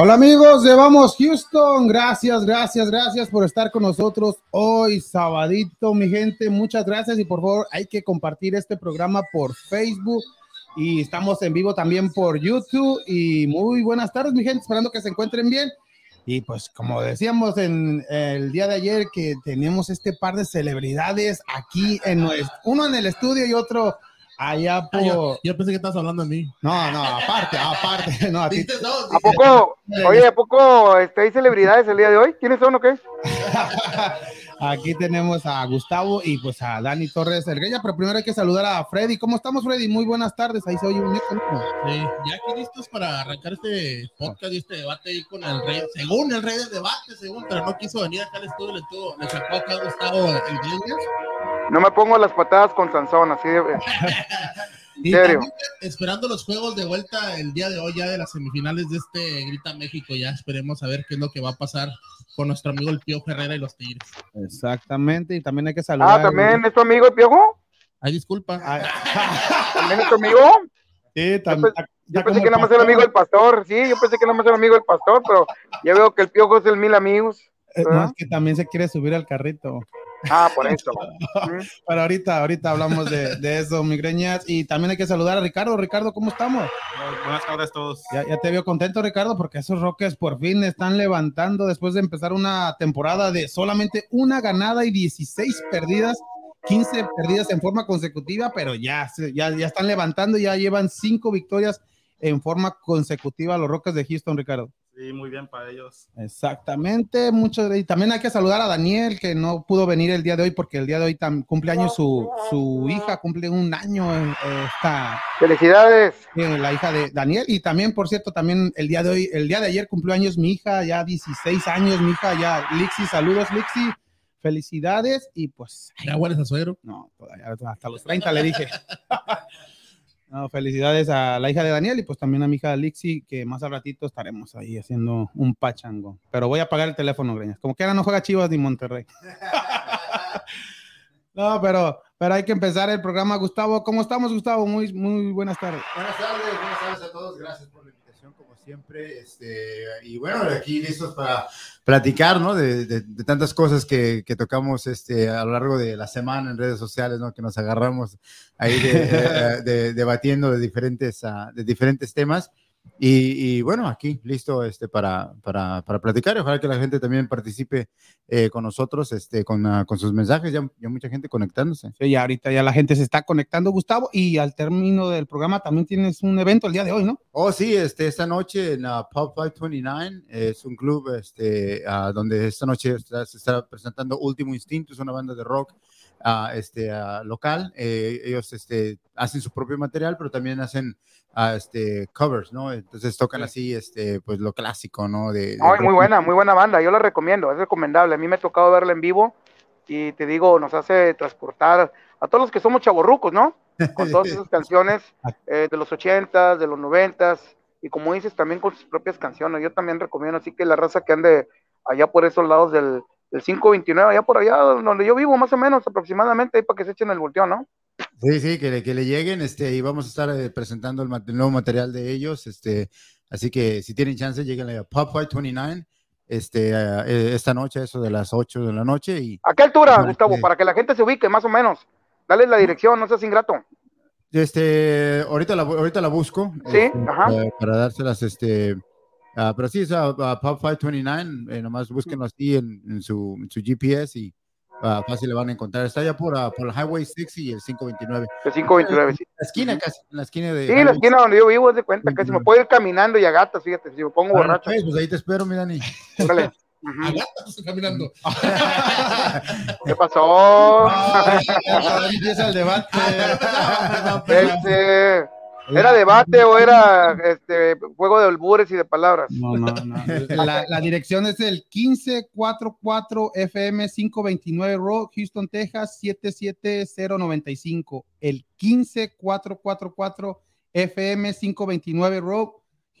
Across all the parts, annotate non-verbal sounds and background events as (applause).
Hola amigos de Vamos Houston, gracias, gracias, gracias por estar con nosotros hoy, sabadito, mi gente, muchas gracias y por favor hay que compartir este programa por Facebook y estamos en vivo también por YouTube. Y muy buenas tardes mi gente, esperando que se encuentren bien. Y pues como decíamos en el día de ayer que tenemos este par de celebridades aquí en nuestro, uno en el estudio y otro allá Ah, por... yo, yo pensé que estabas hablando de mí. No, no, aparte, aparte, no, a ti-. No, ¿A poco? Oye, ¿a poco este, hay celebridades el día de hoy? ¿Quiénes son o qué? (laughs) Aquí tenemos a Gustavo y pues a Dani Torres Elgueya, pero primero hay que saludar a Freddy. ¿Cómo estamos, Freddy? Muy buenas tardes. Ahí se oye un eco, ¿no? Sí, ya aquí listos para arrancar este podcast y este debate ahí con el rey, según el rey del debate, según, pero no quiso venir acá al estudio, le, tuvo, le sacó acá a Gustavo el Iglesias. No me pongo las patadas con Sansón, así de... (laughs) Y serio? también esperando los juegos de vuelta el día de hoy, ya de las semifinales de este Grita México, ya esperemos a ver qué es lo que va a pasar con nuestro amigo el Pío Herrera y los Tigres. Exactamente, y también hay que saludar. Ah, ¿también es tu amigo el piojo? Ay, disculpa. (laughs) Ah, ¿También es tu amigo? sí, Yo, también. yo pensé que nada más era amigo del pastor, sí, yo pensé que nada más era amigo del pastor, pero ya veo que el piojo es el mil amigos. Eh, No, es que también se quiere subir al carrito. Ah, por eso. Pero ahorita, ahorita hablamos de, de eso, migreñas. Y también hay que saludar a Ricardo. Ricardo, ¿cómo estamos? Buenas tardes a todos. Ya, ya te veo contento, Ricardo, porque esos Rockets por fin están levantando después de empezar una temporada de solamente una ganada y 16 perdidas, 15 perdidas en forma consecutiva, pero ya, se- ya, ya están levantando, ya llevan cinco victorias en forma consecutiva los Rockets de Houston, Ricardo. Sí, muy bien para ellos. Exactamente, mucho, y también hay que saludar a Daniel, que no pudo venir el día de hoy, porque el día de hoy tam- cumpleaños su, su hija, cumple un año esta, Felicidades. la hija de Daniel. Y también, por cierto, también el día de hoy, el día de ayer cumplió años mi hija, ya 16 años, mi hija ya, Lixi, saludos, Lixi, felicidades. Y pues, Ya hueles a suero. no, todavía, hasta los 30 le dije. (laughs) No, felicidades a la hija de Daniel y pues también a mi hija Lixi, que más al ratito estaremos ahí haciendo un pachango. Pero voy a apagar el teléfono, Greñas. Como que ahora no juega Chivas ni Monterrey. (laughs) No, pero, pero hay que empezar el programa. Gustavo, ¿cómo estamos, Gustavo? Muy, muy buenas tardes. Buenas tardes, buenas tardes a todos. Gracias por siempre. Este, y bueno, aquí listos para platicar, ¿no? De, de- de tantas cosas que, que tocamos este, a lo largo de la semana en redes sociales, ¿no? Que nos agarramos ahí de, (laughs) eh, de- debatiendo de diferentes, ah, de diferentes temas. Y, y bueno, aquí listo este, para, para, para platicar. Ojalá que la gente también participe eh, con nosotros, este, con, ah, con sus mensajes. Ya, ya mucha gente conectándose. Sí, ya ahorita ya la gente se está conectando, Gustavo, y al término del programa también tienes un evento el día de hoy, ¿no? Oh, sí, este, esta noche en uh, Pub 529 es un club este, ah, donde esta noche está- se está presentando Último Instinto, es una banda de rock ah, este, ah, local. Eh, ellos este, hacen su propio material, pero también hacen ah, este, covers, ¿no? Entonces tocan así este, pues, lo clásico, ¿no? De, de Ay, muy buena, muy buena banda. Yo la recomiendo, es recomendable. A mí me ha tocado verla en vivo y te digo, nos hace transportar a todos los que somos chavorrucos, ¿no? Con todas esas (laughs) canciones eh, de los ochentas, de los noventas y como dices, también con sus propias canciones. Yo también recomiendo, así que la raza que ande allá por esos lados del, del 529, allá por allá donde yo vivo, más o menos aproximadamente, ahí para que se echen el volteón, ¿no? Sí, sí, que le, que le lleguen, este, y vamos a estar eh, presentando el, el nuevo material de ellos, este, así que si tienen chance, lleguen a Pub 529, este, eh, eh, esta noche, eso de las 8 de la noche, y ¿A qué altura, Gustavo? que- Para que la gente se ubique, más o menos. Dale la dirección, no seas ingrato. este, ahorita la, ahorita la busco, Sí, este, ajá. para, para dárselas, este, ah, pero sí, es a, a Pub 529, eh, nomás búsquenlo así en, en su, en su GPS y ah, fácil le van a encontrar, está allá por, ah, por el Highway 6 y el 529, El 529, sí. la esquina casi, en la esquina de... Sí, la esquina donde yo vivo, es de cuenta, casi me puedo ir caminando y a gatas, fíjate, si me pongo Bueno, borracho. pues, pues ahí te espero, mi Dani. Órale. A gatas estoy caminando. ¿Qué pasó? Ay, ya empieza el debate. ¿Era debate o era (laughs) este juego de albures y de palabras? No, no, no. (laughs) La, la dirección es el 1544 FM 529 Road, Houston, Texas 77095. El 15444 FM 529 Road,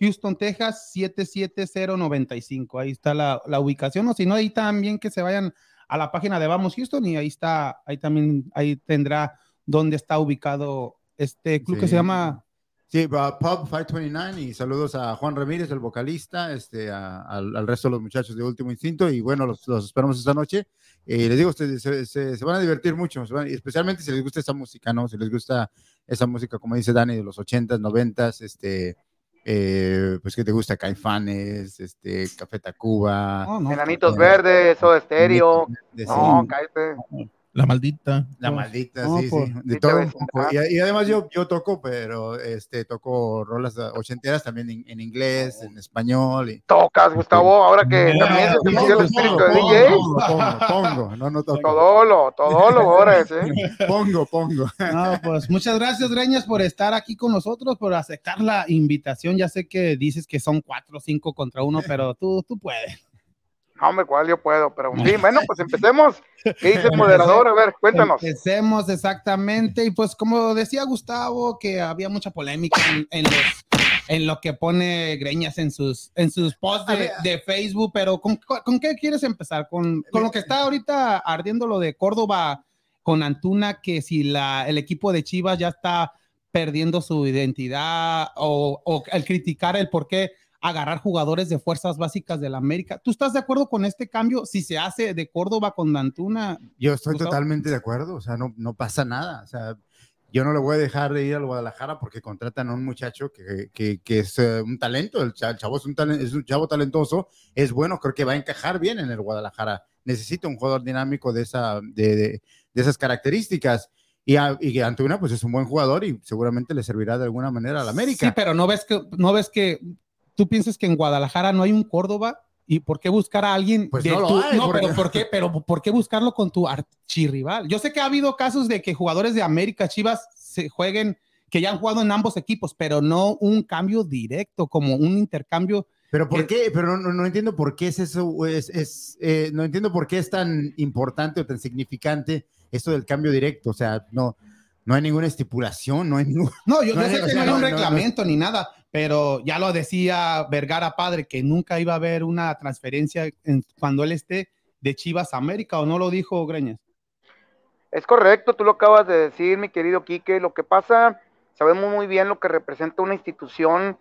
Houston, Texas 77095. Ahí está la, la ubicación. O si no, ahí también que se vayan a la página de Vamos Houston y ahí está, ahí también, ahí tendrá dónde está ubicado este club que se llama Sí, va Pub 529 y saludos a Juan Ramírez, el vocalista, este, a- al, al resto de los muchachos de Último Instinto y bueno, los, los esperamos esta noche. Y les digo, ustedes se, se- se van a divertir mucho, van- y especialmente si les gusta esa música, ¿no? Si les gusta esa música, como dice Dani, de los 80s, 90s, este, eh, pues que te gusta Caifanes, este, Café Tacuba. No, no, Enanitos eh, verdes, o estéreo. No, sí, cállate. La maldita. La maldita, No, sí, por- sí, de Sí te todo un poco. ajá. Y, y además yo, yo toco, pero este, toco rolas ochenteras también en, en inglés, en español. Y, Tocas, Gustavo, ahora que No, también no, sigue el espíritu de DJ. Pongo, pongo, pongo, no, no toco. Todolo, todolo ahora es, ¿eh? (laughs) Pongo, pongo. No, pues muchas gracias, Greñas, por estar aquí con nosotros, por aceptar la invitación. Ya sé que dices que son cuatro o cinco contra uno, pero tú, tú puedes. No, hombre, cuál yo puedo, pero sí, (laughs) bueno, pues empecemos. ¿Qué dice el moderador? A ver, cuéntanos. Empecemos exactamente. Y pues como decía Gustavo, que había mucha polémica en, en los- en lo que pone Greñas en sus, en sus posts de, de Facebook, pero ¿con, con qué quieres empezar? ¿Con, con lo que está ahorita ardiendo lo de Córdoba con Antuna, que si la, el equipo de Chivas ya está perdiendo su identidad o, o el criticar el por qué agarrar jugadores de fuerzas básicas de la América. ¿Tú estás de acuerdo con este cambio? Si se hace de Córdoba con Antuna, Yo estoy Gustavo. totalmente de acuerdo, o sea, no, no pasa nada. O sea, yo no le voy a dejar de ir al Guadalajara porque contratan a un muchacho que, que, que es eh, un talento, el cha- el chavo es un, talen- es un chavo talentoso, es bueno, creo que va a encajar bien en el Guadalajara. Necesita un jugador dinámico de, esa, de, de- de esas características. Y, a- y Antuna, pues es un buen jugador y seguramente le servirá de alguna manera al América. Sí, pero no ves que no ves que tú piensas que en Guadalajara no hay un Córdoba y por qué buscar a alguien Pues de no lo tu- hay, no, porque- pero por qué, pero por qué buscarlo con tu archirrival. Yo sé que ha habido casos de que jugadores de América, Chivas se jueguen que ya han jugado en ambos equipos, pero no un cambio directo, como un intercambio. Pero ¿por qué? Pero no, no- no entiendo por qué es eso, es, es, eh, no entiendo por qué es tan importante o tan significante esto del cambio directo. O sea, no, no hay ninguna estipulación, no hay ningún... (laughs) No, yo, No yo sé o que sea, no hay un no, no, no. reglamento ni nada, pero ya lo decía Vergara padre que nunca iba a haber una transferencia en- cuando él esté de Chivas a América, o no lo dijo Greñas. Es correcto, tú lo acabas de decir, mi querido Quique. Lo que pasa, sabemos muy bien lo que representa una institución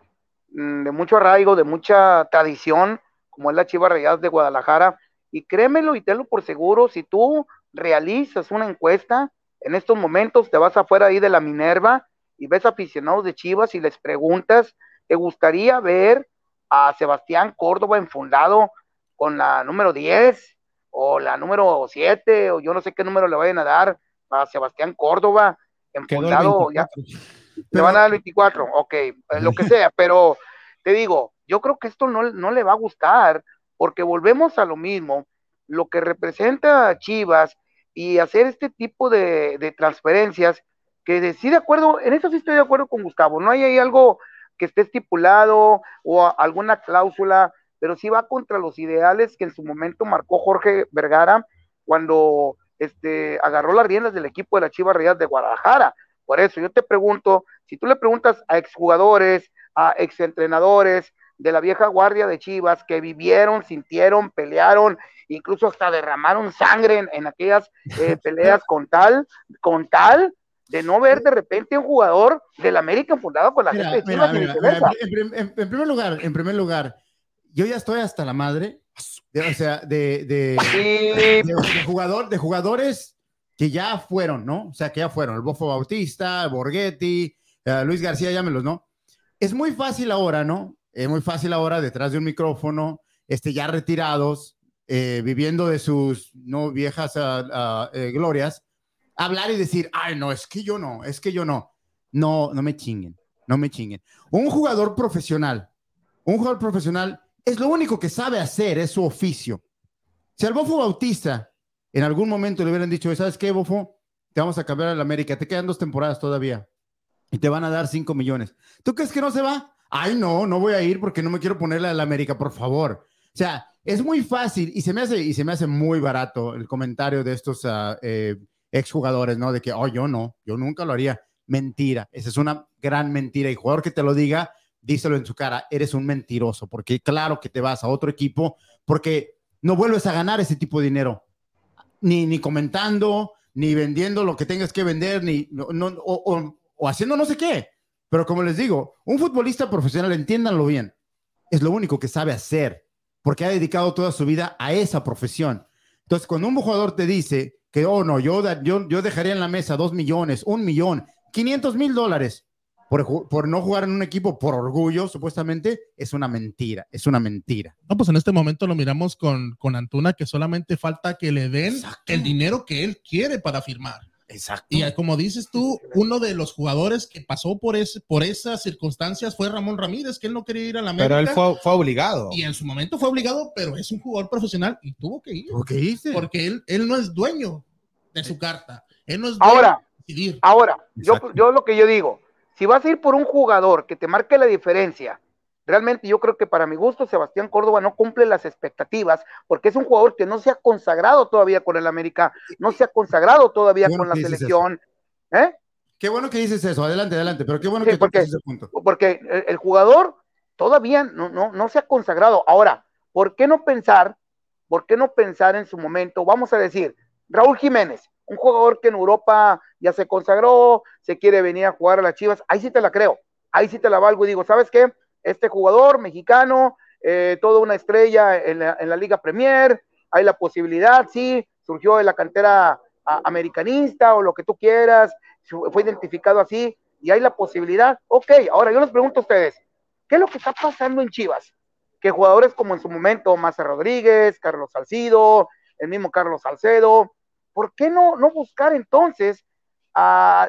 mm, de mucho arraigo, de mucha tradición, como es la Chivas Rayadas de Guadalajara. Y créemelo y tenlo por seguro, si tú realizas una encuesta, en estos momentos te vas afuera ahí de la Minerva y ves aficionados de Chivas y les preguntas, ¿te gustaría ver a Sebastián Córdoba enfundado con la número 10 o la número 7 o yo no sé qué número le vayan a dar a Sebastián Córdoba enfundado? Ya, 24. le van a dar el 24, ok, eh, lo que sea, pero te digo, yo creo que esto no, no le va a gustar, porque volvemos a lo mismo, lo que representa a Chivas y hacer este tipo de, transferencias, que de, sí de acuerdo, en eso sí estoy de acuerdo con Gustavo, no hay ahí algo que esté estipulado o alguna cláusula, pero sí va contra los ideales que en su momento marcó Jorge Vergara cuando este, agarró las riendas del equipo de la Chivas Rayadas de Guadalajara. Por eso yo te pregunto, si tú le preguntas a exjugadores, a exentrenadores de la vieja guardia de Chivas que vivieron, sintieron, pelearon, incluso hasta derramaron sangre en, en aquellas eh, (laughs) peleas con tal, con tal de no ver de repente un jugador del América fundado con la Mira, gente de mira, Chivas y mira, viceversa. mira, en, prim- en- en primer lugar, en primer lugar, yo ya estoy hasta la madre, de- o sea, de, de, Sí, de- de jugador, de jugadores que ya fueron, ¿no? O sea, que ya fueron, el Bofo Bautista, el Borghetti, eh, Luis García, llámelos, ¿no? Es muy fácil ahora, ¿no? Es muy fácil ahora detrás de un micrófono, este, ya retirados, eh, viviendo de sus no viejas ah, ah, eh, glorias, hablar y decir, ay, no, es que yo no, es que yo no. No, no me chinguen, no me chinguen. Un jugador profesional, un jugador profesional es lo único que sabe hacer, es su oficio. Si al Bofo Bautista en algún momento le hubieran dicho, ¿sabes qué, Bofo? Te vamos a cambiar a la América, te quedan dos temporadas todavía y te van a dar cinco millones. ¿Tú crees que no se va? Ay, no, no voy a ir porque no me quiero ponerle a la América, por favor. O sea, es muy fácil y se me hace, y se me hace muy barato el comentario de estos ah, eh, exjugadores, ¿no? De que, oh, yo no, yo nunca lo haría. Mentira, esa es una gran mentira. Y jugador que te lo diga, díselo en su cara, eres un mentiroso, porque claro que te vas a otro equipo, porque no vuelves a ganar ese tipo de dinero, ni, ni comentando, ni vendiendo lo que tengas que vender, ni no, no- o, o- o haciendo no sé qué. Pero como les digo, un futbolista profesional, entiéndanlo bien, es lo único que sabe hacer, porque ha dedicado toda su vida a esa profesión. Entonces, cuando un jugador te dice que, oh, no, yo, yo, yo dejaría en la mesa dos millones, un millón, 500 mil dólares por, por no jugar en un equipo por orgullo, supuestamente, es una mentira, es una mentira. No, pues en este momento lo miramos con, con Antuna, que solamente falta que le den Exacto. el dinero que él quiere para firmar. Exacto. Y eh, como dices tú, uno de los jugadores que pasó por, ese, por esas circunstancias fue Ramón Ramírez, que él no quería ir a la América. Pero él fue, fue obligado. Y en su momento fue obligado, pero es un jugador profesional y tuvo que ir. ¿Qué hice? Porque él, él no es dueño de su carta. Él no es dueño Ahora, de decidir. Ahora, yo, yo lo que yo digo, si vas a ir por un jugador que te marque la diferencia, realmente yo creo que para mi gusto Sebastián Córdoba no cumple las expectativas porque es un jugador que no se ha consagrado todavía con el América, no se ha consagrado todavía Bueno con la selección, ¿eh? Qué bueno que dices eso, adelante, adelante, pero qué bueno Sí, que porque- ese punto. porque el, el jugador todavía no, no, no se ha consagrado. Ahora, ¿por qué no pensar, por qué no pensar en su momento, vamos a decir, Raúl Jiménez, un jugador que en Europa ya se consagró, se quiere venir a jugar a las Chivas, ahí sí te la creo, ahí sí te la valgo y digo, ¿sabes qué? Este jugador mexicano, eh, toda una estrella en la, Liga Premier, hay la posibilidad, sí, surgió de la cantera americanista o lo que tú quieras, fue identificado así, y hay la posibilidad, ok, ahora yo les pregunto a ustedes, ¿qué es lo que está pasando en Chivas? Que jugadores como en su momento Maza Rodríguez, Carlos Salcido, el mismo Carlos Salcedo, ¿por qué no, no buscar entonces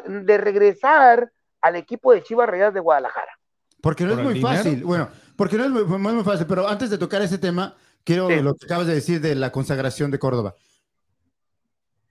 de regresar al equipo de Chivas Rayadas de Guadalajara? Porque no ¿Por es muy dinero? fácil. Bueno, porque no es muy, muy- muy fácil. Pero antes de tocar ese tema, quiero Sí. lo que acabas de decir de la consagración de Córdoba.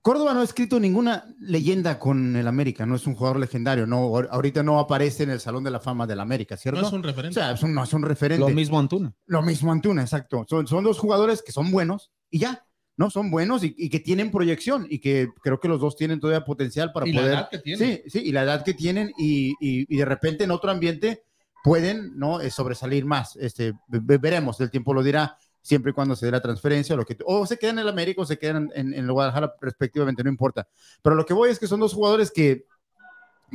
Córdoba no ha escrito ninguna leyenda con el América, no es un jugador legendario, no, ahor- ahorita no aparece en el Salón de la Fama del América, ¿cierto? No es un O referente. sea, es un- no es un referente. Lo mismo Antuna. Lo mismo Antuna, exacto. Son, son dos jugadores que son buenos y ya, ¿no? Son buenos y, y que tienen proyección y que creo que los dos tienen todavía potencial para y la poder edad que tiene. Sí, sí, y la edad que tienen y, y- y de repente en otro ambiente pueden no Eh, sobresalir más. Este, ve- ve- veremos, el tiempo lo dirá siempre y cuando se dé la transferencia, lo que, o se quedan en el América o se quedan en, en el Guadalajara respectivamente, no importa. Pero lo que voy es que son dos jugadores que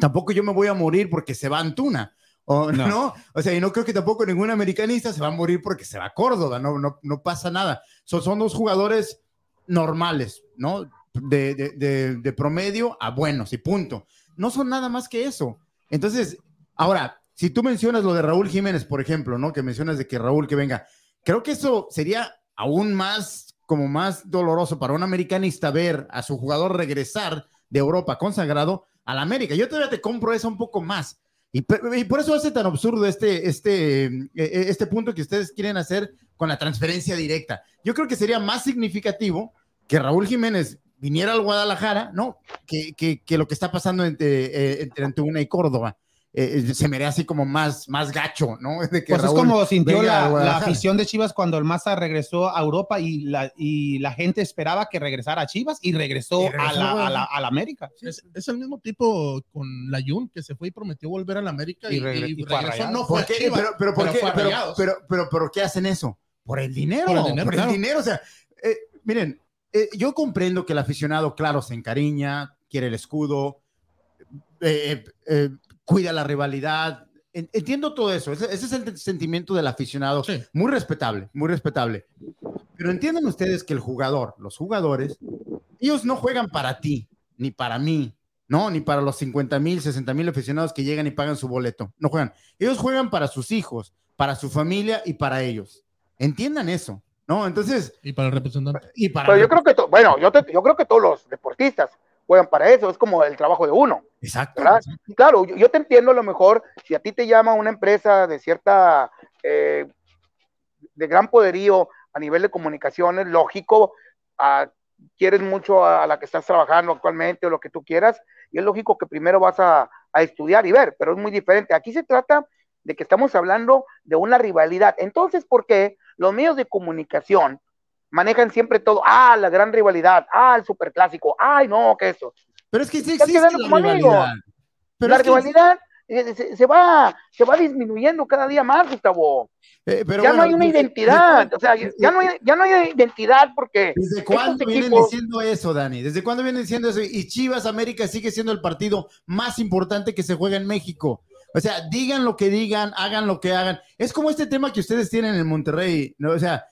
tampoco yo me voy a morir porque se va Antuna. O, No. no. O sea, y no creo que tampoco ningún americanista se va a morir porque se va a Córdoba, no, no, no pasa nada. Son, son dos jugadores normales, ¿no? De, de- de- de promedio a buenos y punto. No son nada más que eso. Entonces, ahora, si tú mencionas lo de Raúl Jiménez, por ejemplo, ¿no? Que mencionas de que Raúl que venga, creo que eso sería aún más, como más doloroso para un americanista ver a su jugador regresar de Europa consagrado a la América. Yo todavía te compro eso un poco más. Y, por eso hace tan absurdo este, este, eh, eh, este punto que ustedes quieren hacer con la transferencia directa. Yo creo que sería más significativo que Raúl Jiménez viniera al Guadalajara, ¿no? Que, que, que lo que está pasando entre, eh, entre Antuna y Córdoba. Eh, eh, se me haría así como más, más gacho, ¿no? (laughs) De que Pues es Raúl como sintió la, la afición de Chivas cuando el Maza regresó a Europa y la, y la gente esperaba que regresara a Chivas y regresó, Y regresó, a, la, a, la, a la América. Es, es el mismo tipo con la Jun que se fue y prometió volver a la América y, Y regre- y y fue a regresó. No fue ¿Por qué? Chivas, Pero, pero, ¿por pero qué? fue Pero, pero, pero, pero, ¿qué hacen eso? Por el dinero. Por el dinero, Por el claro. dinero. O sea, eh, miren, eh, yo comprendo que el aficionado, claro, se encariña, quiere el escudo, eh, eh, cuida la rivalidad. En- Entiendo todo eso. Ese, ese es el sentimiento del aficionado. Sí. Muy respetable, muy respetable. Pero entiendan ustedes que el jugador, los jugadores, ellos no juegan para ti, ni para mí, ¿no? Ni para los 50 mil, 60 mil aficionados que llegan y pagan su boleto. No juegan. Ellos juegan para sus hijos, para su familia y para ellos. Entiendan eso, ¿no? Entonces, Y para el representante. y para... Pero yo creo que, to- bueno, yo, te- yo creo que todos los deportistas juegan para eso, es como el trabajo de uno. Exacto. Claro, yo, yo te entiendo a lo mejor, si a ti te llama una empresa de cierta, eh, de gran poderío a nivel de comunicaciones, lógico, quieres mucho a, a la que estás trabajando actualmente o lo que tú quieras, y es lógico que primero vas a, a estudiar y ver, pero es muy diferente. Aquí se trata de que estamos hablando de una rivalidad. Entonces, ¿por qué los medios de comunicación manejan siempre todo? Ah, la gran rivalidad, ah, el superclásico, ay, no, que eso. Pero es que sí existe la rivalidad. Pero la es que- rivalidad eh, se, se va, se va disminuyendo cada día más, Gustavo. eh, pero ya bueno, no hay una ¿desde- identidad, desde- o sea, ya no hay, ya no hay identidad porque ¿Desde cuándo vienen equipos- diciendo eso, Dani? ¿Desde cuándo vienen diciendo eso? Y Chivas América sigue siendo el partido más importante que se juega en México. O sea, digan lo que digan, hagan lo que hagan. Es como este tema que ustedes tienen en Monterrey, ¿no? O sea,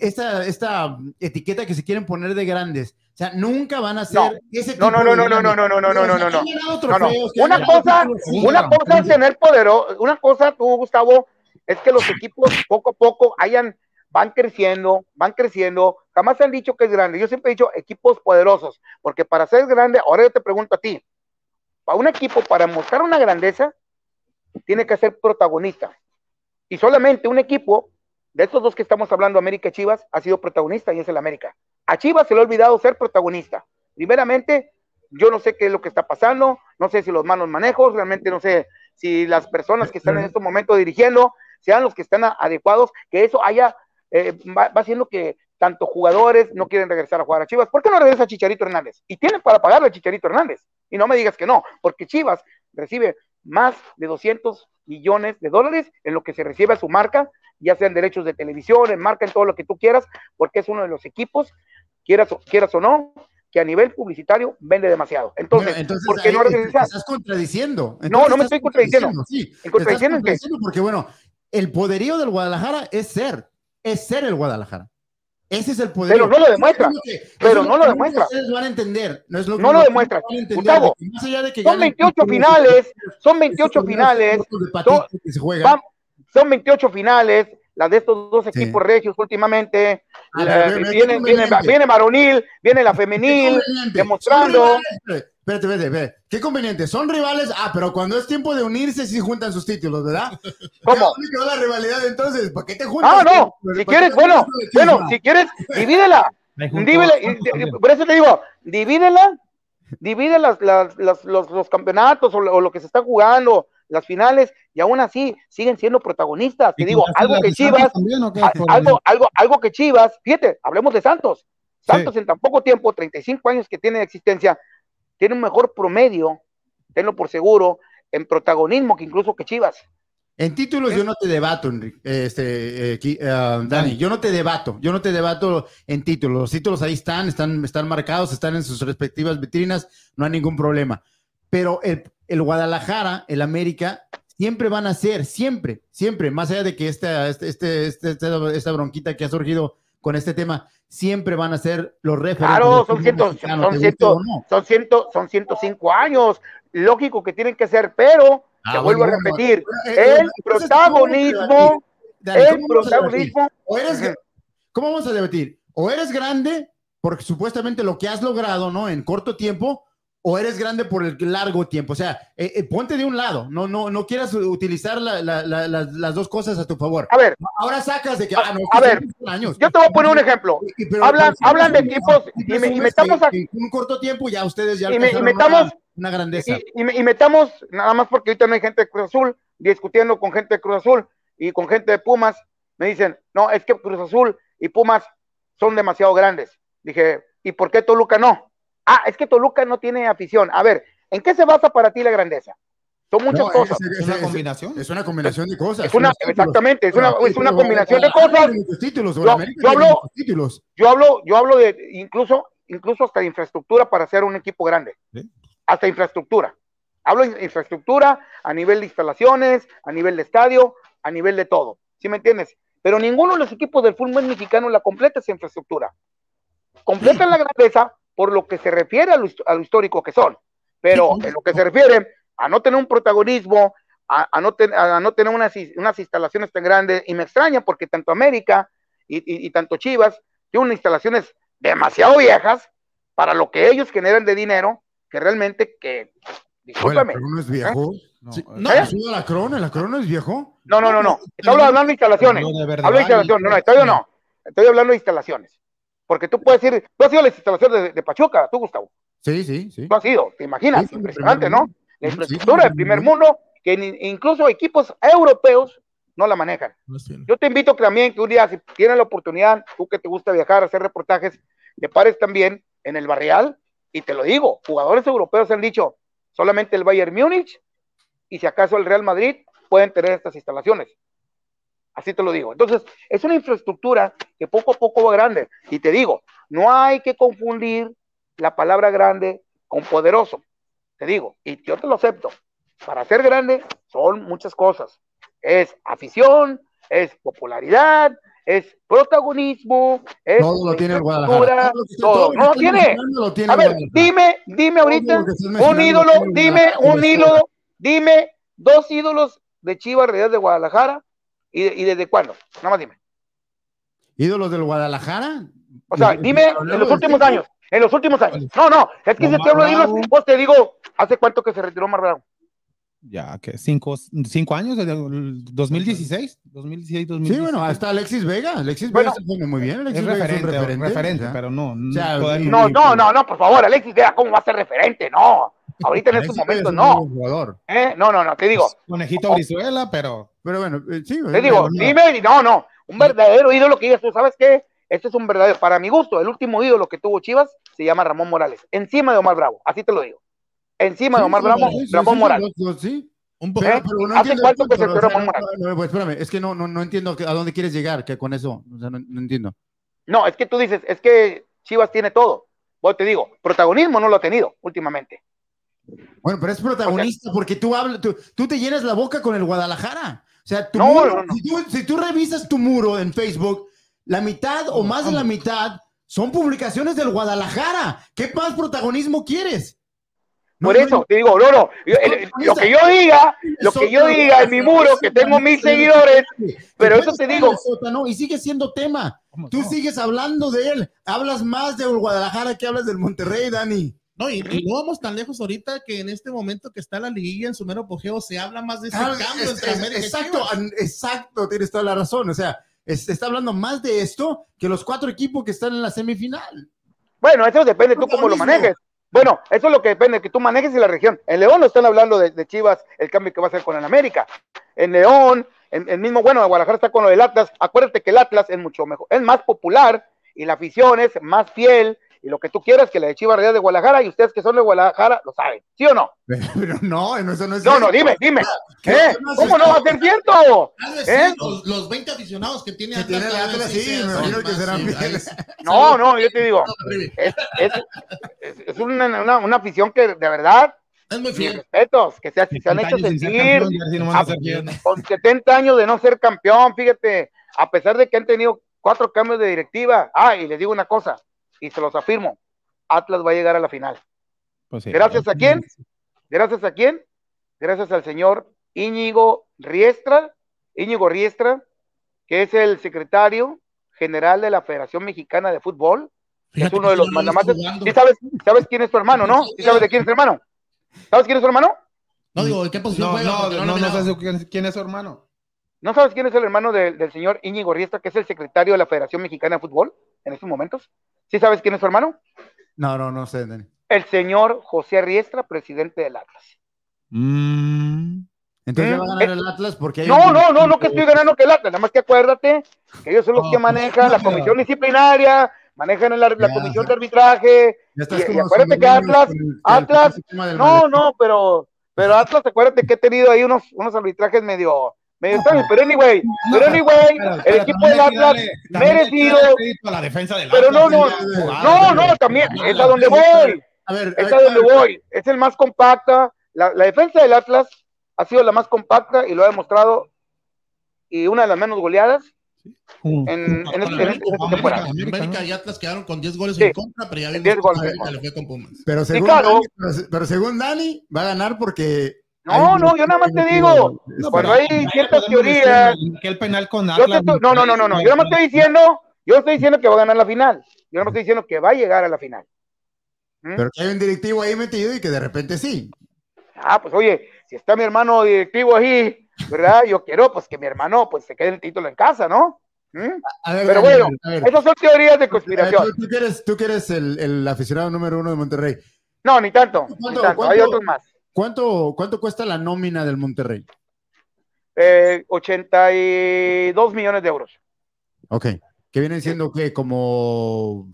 esta, esta etiqueta que se quieren poner de grandes. O sea, nunca van a ser No. ese No, tipo no, no, de no, no, grandes. no, no, no, no, no, no, no. No, no. Una cosa, una cosa es tener poderoso, una cosa tú, Gustavo, es que los equipos poco a poco hayan, van creciendo, van creciendo. Jamás han dicho que es grande. Yo siempre he dicho equipos poderosos, porque para ser grande, ahora yo te pregunto a ti, para un equipo, para mostrar una grandeza, tiene que ser protagonista. Y solamente un equipo de estos dos que estamos hablando, América y Chivas, ha sido protagonista y es el América. A Chivas se le ha olvidado ser protagonista. Primeramente, yo no sé qué es lo que está pasando, no sé si los malos manejos, realmente no sé si las personas que están en estos momentos dirigiendo sean los que están adecuados, que eso haya, eh, va, va haciendo que tanto jugadores no quieren regresar a jugar a Chivas. ¿Por qué no regresa Chicharito Hernández? Y tienen para pagarle a Chicharito Hernández. Y no me digas que no, porque Chivas recibe más de 200 millones de dólares en lo que se recibe a su marca, ya sean derechos de televisión, en marca, en todo lo que tú quieras, porque es uno de los equipos, quieras, o- quieras o no, que a nivel publicitario vende demasiado. Entonces, entonces ¿por qué no te- te estás contradiciendo. No, no me estoy contradiciendo. Sí, ¿En te estás contradiciendo en qué? contradiciendo porque, bueno, el poderío del Guadalajara es ser, es ser el Guadalajara. Ese es el poderío. Pero no lo demuestra. Que- Pero no lo que demuestra. Ustedes van a entender. No, es lo, No lo que demuestra. Gustavo, de que más allá de que Son ganen 28 títulos, finales, son 28 esos finales, son, que son 28 finales, las de estos dos Sí. equipos regios últimamente. La- ver, viene, viene, viene varonil, viene la femenil, demostrando. Espérate, espérate, espérate. Qué conveniente. Son rivales. Ah, pero cuando es tiempo de unirse, sí juntan sus títulos, ¿verdad? (laughs) ¿Cómo? ¿Ya dónde quedó la rivalidad entonces? ¿Para qué te juntas? Ah, no, ¿Para si quieres, bueno, bueno, si quieres, divídela. (laughs) Divídela, por eso te digo, divídela, divide las, las- las- los, los campeonatos o lo, o lo que se está jugando, las finales, y aún así siguen siendo protagonistas. Te ¿Y digo, algo que Chivas, también, algo, algo, algo que Chivas, fíjate, hablemos de Santos. Santos Sí. en tan poco tiempo, 35 años que tiene de existencia, tiene un mejor promedio, tenlo por seguro, en protagonismo que incluso que Chivas. En títulos yo no te debato, Enrique, este, eh, ah, Dani, yo no te debato, yo no te debato en títulos. Los títulos ahí están, están, están marcados, están en sus respectivas vitrinas, no hay ningún problema. Pero el, el Guadalajara, el América, siempre van a ser, siempre, siempre, más allá de que esta, este, este, este- esta, esta bronquita que ha surgido con este tema, siempre van a ser los referentes. Claro, son, ciento, son, ciento, no. son, ciento, son 105 años, lógico que tienen que ser, pero, Ah, te vuelvo bueno, a repetir, bueno, eh, el protagonismo, el protagonismo, O eres. ¿Cómo vamos a debatir? O eres grande porque supuestamente lo que has logrado, ¿no? En corto tiempo, o eres grande por el largo tiempo. O sea, eh, eh, ponte de un lado, no, no, no quieras utilizar la- la- la- las- dos cosas a tu favor. a ver, Ahora sacas de que, A- ah, no, a que ver, años. yo te voy a poner un ejemplo, Y- pero- hablan- pero hablan de equipos y me- y metamos que- a- en un corto tiempo ya ustedes ya Y me- y metamos- una, una grandeza. y, y me- y metamos, nada más porque ahorita no hay gente de Cruz Azul, discutiendo con gente de Cruz Azul y con gente de Pumas, me dicen, no, es que Cruz Azul y Pumas son demasiado grandes. Dije, ¿y por qué Toluca no? Ah, es que Toluca no tiene afición. A ver, ¿en qué se basa para ti la grandeza? Son muchas No, cosas. es- ¿Es es- una combinación? Es una combinación de cosas. Es una, exactamente, es una, es una combinación de cosas. títulos, Yo- yo hablo- títulos. Yo hablo, yo hablo de incluso, incluso hasta de infraestructura para ser un equipo grande. Sí. Hasta infraestructura. Hablo de infraestructura a nivel de instalaciones, a nivel de estadio, a nivel de todo. ¿Sí me entiendes? Pero ninguno de los equipos del fútbol mexicano la completa esa infraestructura. Completan la grandeza por lo que se refiere a lo, a lo histórico que son. Pero en lo que se refiere a no tener un protagonismo, a, a no, ten- a no tener unas, instalaciones tan grandes, y me extraña porque tanto América y, y- y tanto Chivas tienen instalaciones demasiado viejas para lo que ellos generan de dinero, que realmente que, discúlpame, no es viejo. No, Sí, eh, ¿No ¿Eh? la crona? ¿La crona es viejo? no, no, no, no, estoy hablando de instalaciones, de hablo de instalaciones, no, no, estadio no, estoy hablando de instalaciones, porque tú puedes ir, tú has ido a las instalaciones de, de Pachuca, tú Gustavo, Sí, sí, sí. tú has ido, te imaginas, Sí, impresionante, ¿no? La infraestructura sí, del primer primer mundo, que ni- incluso equipos europeos no la manejan. Yo te invito también que un día, si tienes la oportunidad, tú que te gusta viajar, hacer reportajes, te pares también en el barrial, y te lo digo, jugadores europeos han dicho, solamente el Bayern Múnich y si acaso el Real Madrid pueden tener estas instalaciones. Así te lo digo. Entonces, es una infraestructura que poco a poco va grande. Y te digo, no hay que confundir la palabra grande con poderoso. Te digo, y yo te lo acepto. para ser grande son muchas cosas. Es afición, es popularidad, es protagonismo, es Todo lo tiene el Guadalajara. Todo No lo tiene. A ver, dime, dime ahorita un ídolo, dime un ídolo, dime dos ídolos de Chivas Realidad de Guadalajara y, de- y desde cuándo, nada más dime. ¿Ídolos del Guadalajara? O sea, dime en los últimos tiempo. años, en los últimos años. No, no, es que si te hablo de ídolos, pues te digo, ¿hace cuánto que se retiró Omar Bravo? Ya, que cinco, cinco años, desde el 2016, 2016, Sí, 2017. bueno, hasta Alexis Vega. Alexis Bueno, Vega se pone muy bien. Alexis es Vega referente, es un referente. referente, o sea. pero no. sea, todavía- No, no, no, no, por favor, Alexis Vega, ¿cómo va a ser referente? No, ahorita en estos es momentos no. ¿eh? No, no, no, te digo, Conejito Brizuela, pero Pero bueno, eh, sí. te digo, dime, no, no, un verdadero ídolo que digas tú, ¿sabes qué? Este es un verdadero, para mi gusto, el último ídolo que tuvo Chivas se llama Ramón Morales, encima de Omar Bravo, así te lo digo. Encima de Omar Bravo, Ramón Morales. Sí. Un poco. Pero, ¿Eh? pero no ¿Hace entiendo cuánto que se punto, retiró o sea, Ramón Morales? no, no, pues, espérame, es que no, no, no entiendo a dónde quieres llegar que con eso. O sea, no, no entiendo. No, es que tú dices, es que Chivas tiene todo. Vos te digo, protagonismo no lo ha tenido últimamente. Bueno, pero es protagonista porque tú hablas, tú, tú te llenas la boca con el Guadalajara. O sea, tu No, muro, no, no. Si, tú, si tú revisas tu muro en Facebook, la mitad o más de la mitad son publicaciones del Guadalajara. ¿Qué más protagonismo quieres? Por eso te digo, no, no, yo- el- lo que yo diga, lo que yo diga en mi muro, que tengo mil seguidores, pero eso te digo. y sigue siendo tema. ¿Cómo Tú sigues hablando de él. Hablas más del Guadalajara que hablas del Monterrey, Dani. No, y, y no vamos tan lejos ahorita que en este momento que está la liguilla en su mero apogeo se habla más de ese Ah, cambio es- entre es- América y exacto, exacto, tienes toda la razón. O sea, es- se está hablando más de esto que los cuatro equipos que están en la semifinal. Bueno, eso depende tú cómo lo manejes. Bueno, eso es lo que depende, que tú manejes en la región. En León no están hablando de, de Chivas, el cambio que va a hacer con el América. En León, en el mismo, bueno, Guadalajara está con lo del Atlas. Acuérdate que el Atlas es mucho mejor, es más popular y la afición es más fiel y lo que tú quieras que la de Chivas Real de Guadalajara y ustedes que son de Guadalajara lo saben. ¿Sí o no? (laughs) Pero no, no, eso no es No, no, cierto. dime, dime. ¿Qué ¿Eh? ¿Cómo no va a ser cierto? ¿Eh? sí, los, los 20 aficionados que tiene Que tiene Atlas, sí, me imagino que serán sí, fieles. No, no, yo te digo, No, es, es, es- es una, una- una afición que de verdad, Es muy fiel. respetos, que se, se han 70 hecho sentir no a con 70 años de no ser campeón, fíjate, a pesar de que han tenido cuatro cambios de directiva. Ah, y les digo una cosa, y se los afirmo, Atlas va a llegar a la final. Pues sí. ¿Gracias a quién? ¿Gracias a quién? Gracias al señor Íñigo Riestra, Íñigo Riestra, que es el secretario general de la Federación Mexicana de Fútbol. Fíjate es uno de los no mandamates. ¿Sí sabes, sabes quién es tu hermano, no? ¿Sí sabes de quién es tu hermano? ¿Sabes quién es tu hermano? No digo, ¿en qué posición No, juega? no, no, no, sé su- quién, es su hermano. ¿No sabes quién es el hermano del- del señor Íñigo Riestra, que es el secretario de la Federación Mexicana de Fútbol en estos momentos? ¿Sí sabes quién es su hermano? No, no, no sé, Dani. El señor José Riestra, presidente del Atlas. Mm, Entonces ¿Eh? va a ganar el Atlas porque hay No, un- no, no, no que estoy ganando que el Atlas, nada más que acuérdate que ellos son los que pues, manejan no, la comisión disciplinaria, manejan la, la Ya, comisión de arbitraje. Y- y acuérdate que Atlas- el- Atlas- el No, no, pero, pero Atlas, acuérdate que he tenido ahí unos, unos arbitrajes medio, extraños, pero anyway, pero anyway, pero- el equipo del Atlas merecido, la defensa del pero no, Atlas, no, no, no, también, es a donde voy, A ver, es a donde voy, es el más compacta, la, la defensa del Atlas ha sido la más compacta y lo ha demostrado, y una de las menos goleadas en, en, este- en este- en América, temporada. América, ¿no? y Atlas quedaron con 10 goles Sí. en contra, pero ya vimos 10 que le fue con Pumas. pero según, claro. Dani, pero, pero según Dani, va a ganar porque. No, no, yo nada más te digo, No, cuando pero hay ciertas teorías, Que el penal con te Atlas. no, no, no, no, no. Yo nada más estoy diciendo, yo no estoy diciendo que va a ganar la final. Yo nada más estoy diciendo que va a llegar a la final. ¿Mm? Pero que hay un directivo ahí metido y que de repente sí. Ah, pues oye, si está mi hermano directivo ahí, ¿verdad? Yo quiero pues que mi hermano pues se quede el título en casa, ¿no? ¿Mm? A ver, Pero bueno, a ver, esas son teorías de a ver, conspiración. tú, tú que eres, tú que eres el, el aficionado número uno de Monterrey. No, ni tanto, ni ¿Cuánto- tanto. Hay otros más. ¿Cuánto, ¿Cuánto cuesta la nómina del Monterrey? Eh, 82 millones de euros. Ok. Que vienen siendo que como.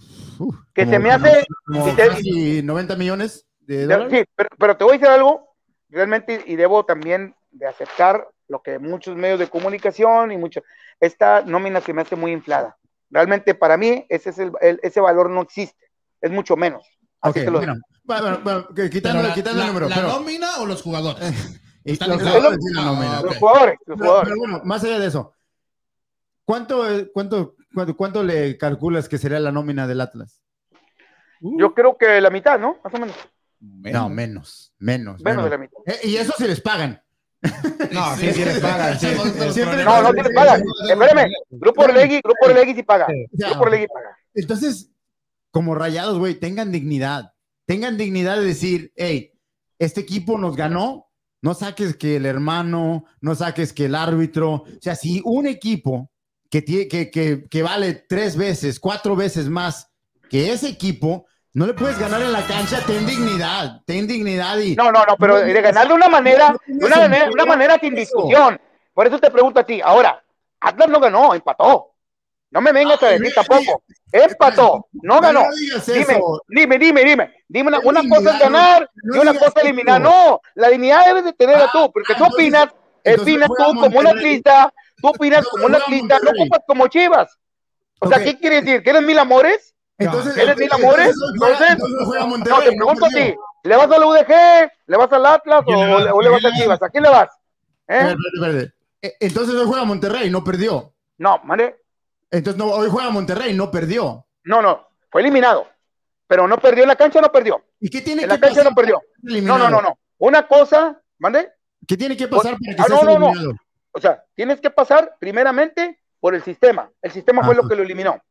Que como- se me hace, como si te- casi 90 millones de dólares. sí, pero, pero te voy a decir algo, realmente, y debo también de aceptar lo que muchos medios de comunicación y mucho, esta nómina se me hace muy inflada. Realmente para mí ese, es el, el- ese valor no existe, es mucho menos. Así Ok, te lo bueno. Bueno, (laughs) bueno, quitando, la, quitando el número. ¿la pero, nómina o los jugadores? (laughs) Y los jugadores. Los jugadores, los Pero, jugadores. pero bueno, más allá de eso, ¿cuánto, cuánto, cuánto, cuánto le calculas que sería la nómina del Atlas? Yo creo que la mitad, ¿no? Más o menos. No, menos, menos. Menos de menos. la mitad. Eh, y eso se les pagan. (laughs) No, sí, sí les pagan. sí. No, no se les paga. Espérame. Grupo Orlegui, Grupo Orlegui sí paga. Grupo Orlegui paga. Entonces, como rayados, güey, tengan dignidad. Tengan dignidad de decir, hey, este equipo nos ganó, no saques que el hermano, no saques que el árbitro. O sea, si un equipo que, tie- que, que, que vale tres veces, cuatro veces más que ese equipo, no le puedes ganar en la cancha, ten dignidad, ten dignidad y... No, no, no, pero de ganar de una manera, de una manera, una manera sin discusión. Por eso te pregunto a ti. Ahora, Atlas no ganó, empató. No me vengas a decir tampoco. Empató, no ganó. No Dime, dime, dime, dime. Dime una, cosa es ganar no y una cosa es eliminar. No, la dignidad debes de tenerla Ah, tú, porque tú opinas, opinas tú como un atlista, tú opinas como un atlista, no ocupas como Chivas. O sea. ¿qué quiere decir? ¿Que eres mil amores? Entonces, ¿Eres mil amores? Entonces- No, te pregunto a ti, ¿le vas a la UDG? ¿Le vas al Atlas o, ¿Quién le vas a ¿Quién le Chivas? ¿A quién le vas? ¿Eh? Eh, Entonces hoy juega Monterrey, no perdió. No, mande. Entonces no, hoy juega Monterrey, no perdió. No, no, fue eliminado. Pero no perdió en la cancha, no perdió. ¿Y qué tiene En que la cancha pasar no perdió. No, no, no, no. Una cosa, mande. ¿Qué tiene que pasar para que Ah, seas no, no, no. eliminado? O sea, tienes que pasar primeramente por el sistema. El sistema fue lo que lo eliminó.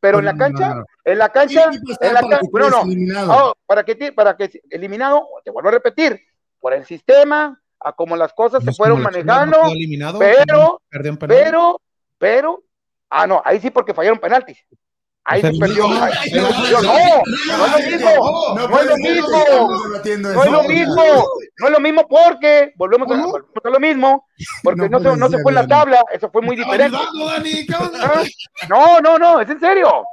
Pero en la No, no, cancha, no, no. en la cancha, en la cancha, no, no, no, para que, para que eliminado, te vuelvo a repetir, por el sistema, a como las cosas se fueron no manejando, eliminado, pero- penal. pero, pero, ah, no, ahí sí porque fallaron penaltis. Ahí O sea, sí perdió. no, ahí sí no, perdió. no, No, no es lo mismo. No es lo mismo. No es lo mismo, no es lo mismo porque volvemos a, volvemos a lo mismo, porque No no, se, no se fue en la tabla, eso fue muy diferente. ¿Ah? No, no, no, es en serio.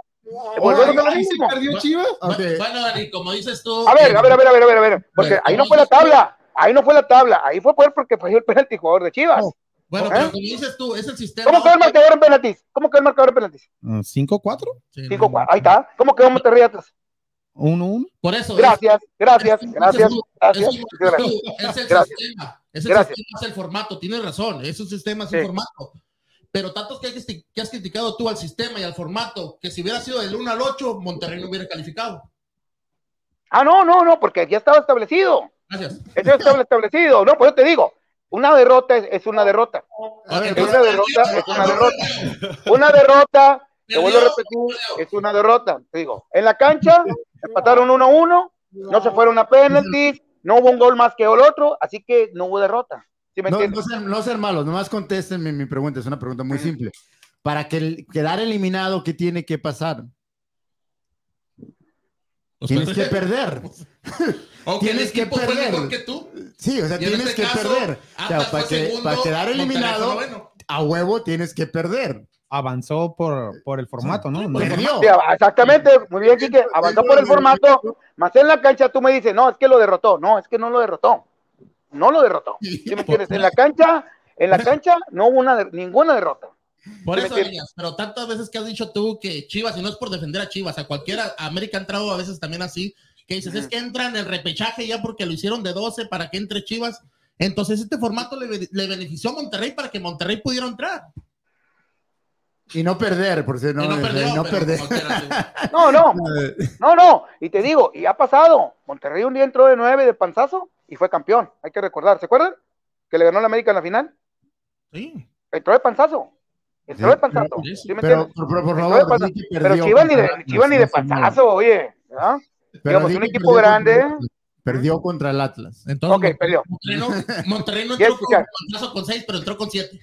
Volvemos a lo mismo. perdió Chivas. Bueno, Dani, como dices tú. A ver, a ver, a ver, a ver, a ver, a ver, porque Bueno, ahí no fue la tabla, ahí no fue la tabla, ahí fue por- porque falló el penalti jugador de Chivas. Bueno, ¿Eh? pero como dices tú, es el sistema. ¿Cómo quedó el marcador en penaltis? ¿Cómo quedó el marcador en penaltis? Ah, ¿5-4? Sí, Cinco, no, cuatro. Ahí está. ¿Cómo quedó Monterrey Atlas? 1-1. Por eso. Gracias, gracias, es- gracias, es- gracias. es- gracias. Es el Gracias. sistema. Es el Gracias. sistema, es el formato. Tienes razón. Es un sistema, es Sí. un formato. Pero tantos que, hay que, has criticado tú al sistema y al formato, que si hubiera sido del 1 al 8, Monterrey no hubiera calificado. Ah, no, no, no, porque ya estaba establecido. Gracias. Eso ya estaba establecido. No, pues yo te digo, una derrota es, es una derrota. Una derrota es una derrota. Una derrota, te vuelvo a repetir, es una derrota. Te digo, en la cancha empataron 1-1, no se fueron a penaltis, no hubo un gol más que el otro, así que no hubo derrota. ¿Sí me No, no sean, no sean malos, nomás contesten mi, mi pregunta, es una pregunta muy simple. Para que el- quedar eliminado, ¿qué tiene que pasar? Tienes que (laughs) perder. Aunque tienes el que fue perder. mejor que tú. Sí, o sea, tienes este que caso, perder. O sea, para, que, segundo, para quedar eliminado, a huevo tienes que perder. Avanzó por, por el formato, ¿no? No- Perdió. Sí, exactamente, muy bien, Quique, avanzó por el formato, más en la cancha tú me dices, no, es que lo derrotó, no, es que no lo derrotó, no lo derrotó, (laughs) ¿sí me entiendes? En la cancha, en la (laughs) cancha no hubo una, ninguna derrota. Por ¿Sí me eso? Elías, pero tantas veces que has dicho tú que Chivas, y no es por defender a Chivas, a cualquiera, a América ha entrado a veces también así, que dices, es que entra en el repechaje ya porque lo hicieron de 12 para que entre Chivas. Entonces este formato le, be- le benefició a Monterrey para que Monterrey pudiera entrar. Y no perder, por si no, no perdió, no perder. (laughs) No, no, (laughs) no, no, y te digo, y ha pasado, Monterrey un día entró de nueve de panzazo y fue campeón, hay que recordar, ¿se acuerdan? Que le ganó la América en la final, Sí. entró de panzazo, entró Sí, de panzazo, sí, sí. ¿sí me Pero, por de favor, panzazo. Pero Chivas ni de, Chivas ni de panzazo, oye, ¿ah? Pero Digamos, di un equipo perdió grande. contra. Perdió contra el Atlas. Entonces, Ok, perdió. Monterrey no, Monterrey no Ya entró con 6, pero entró con 7.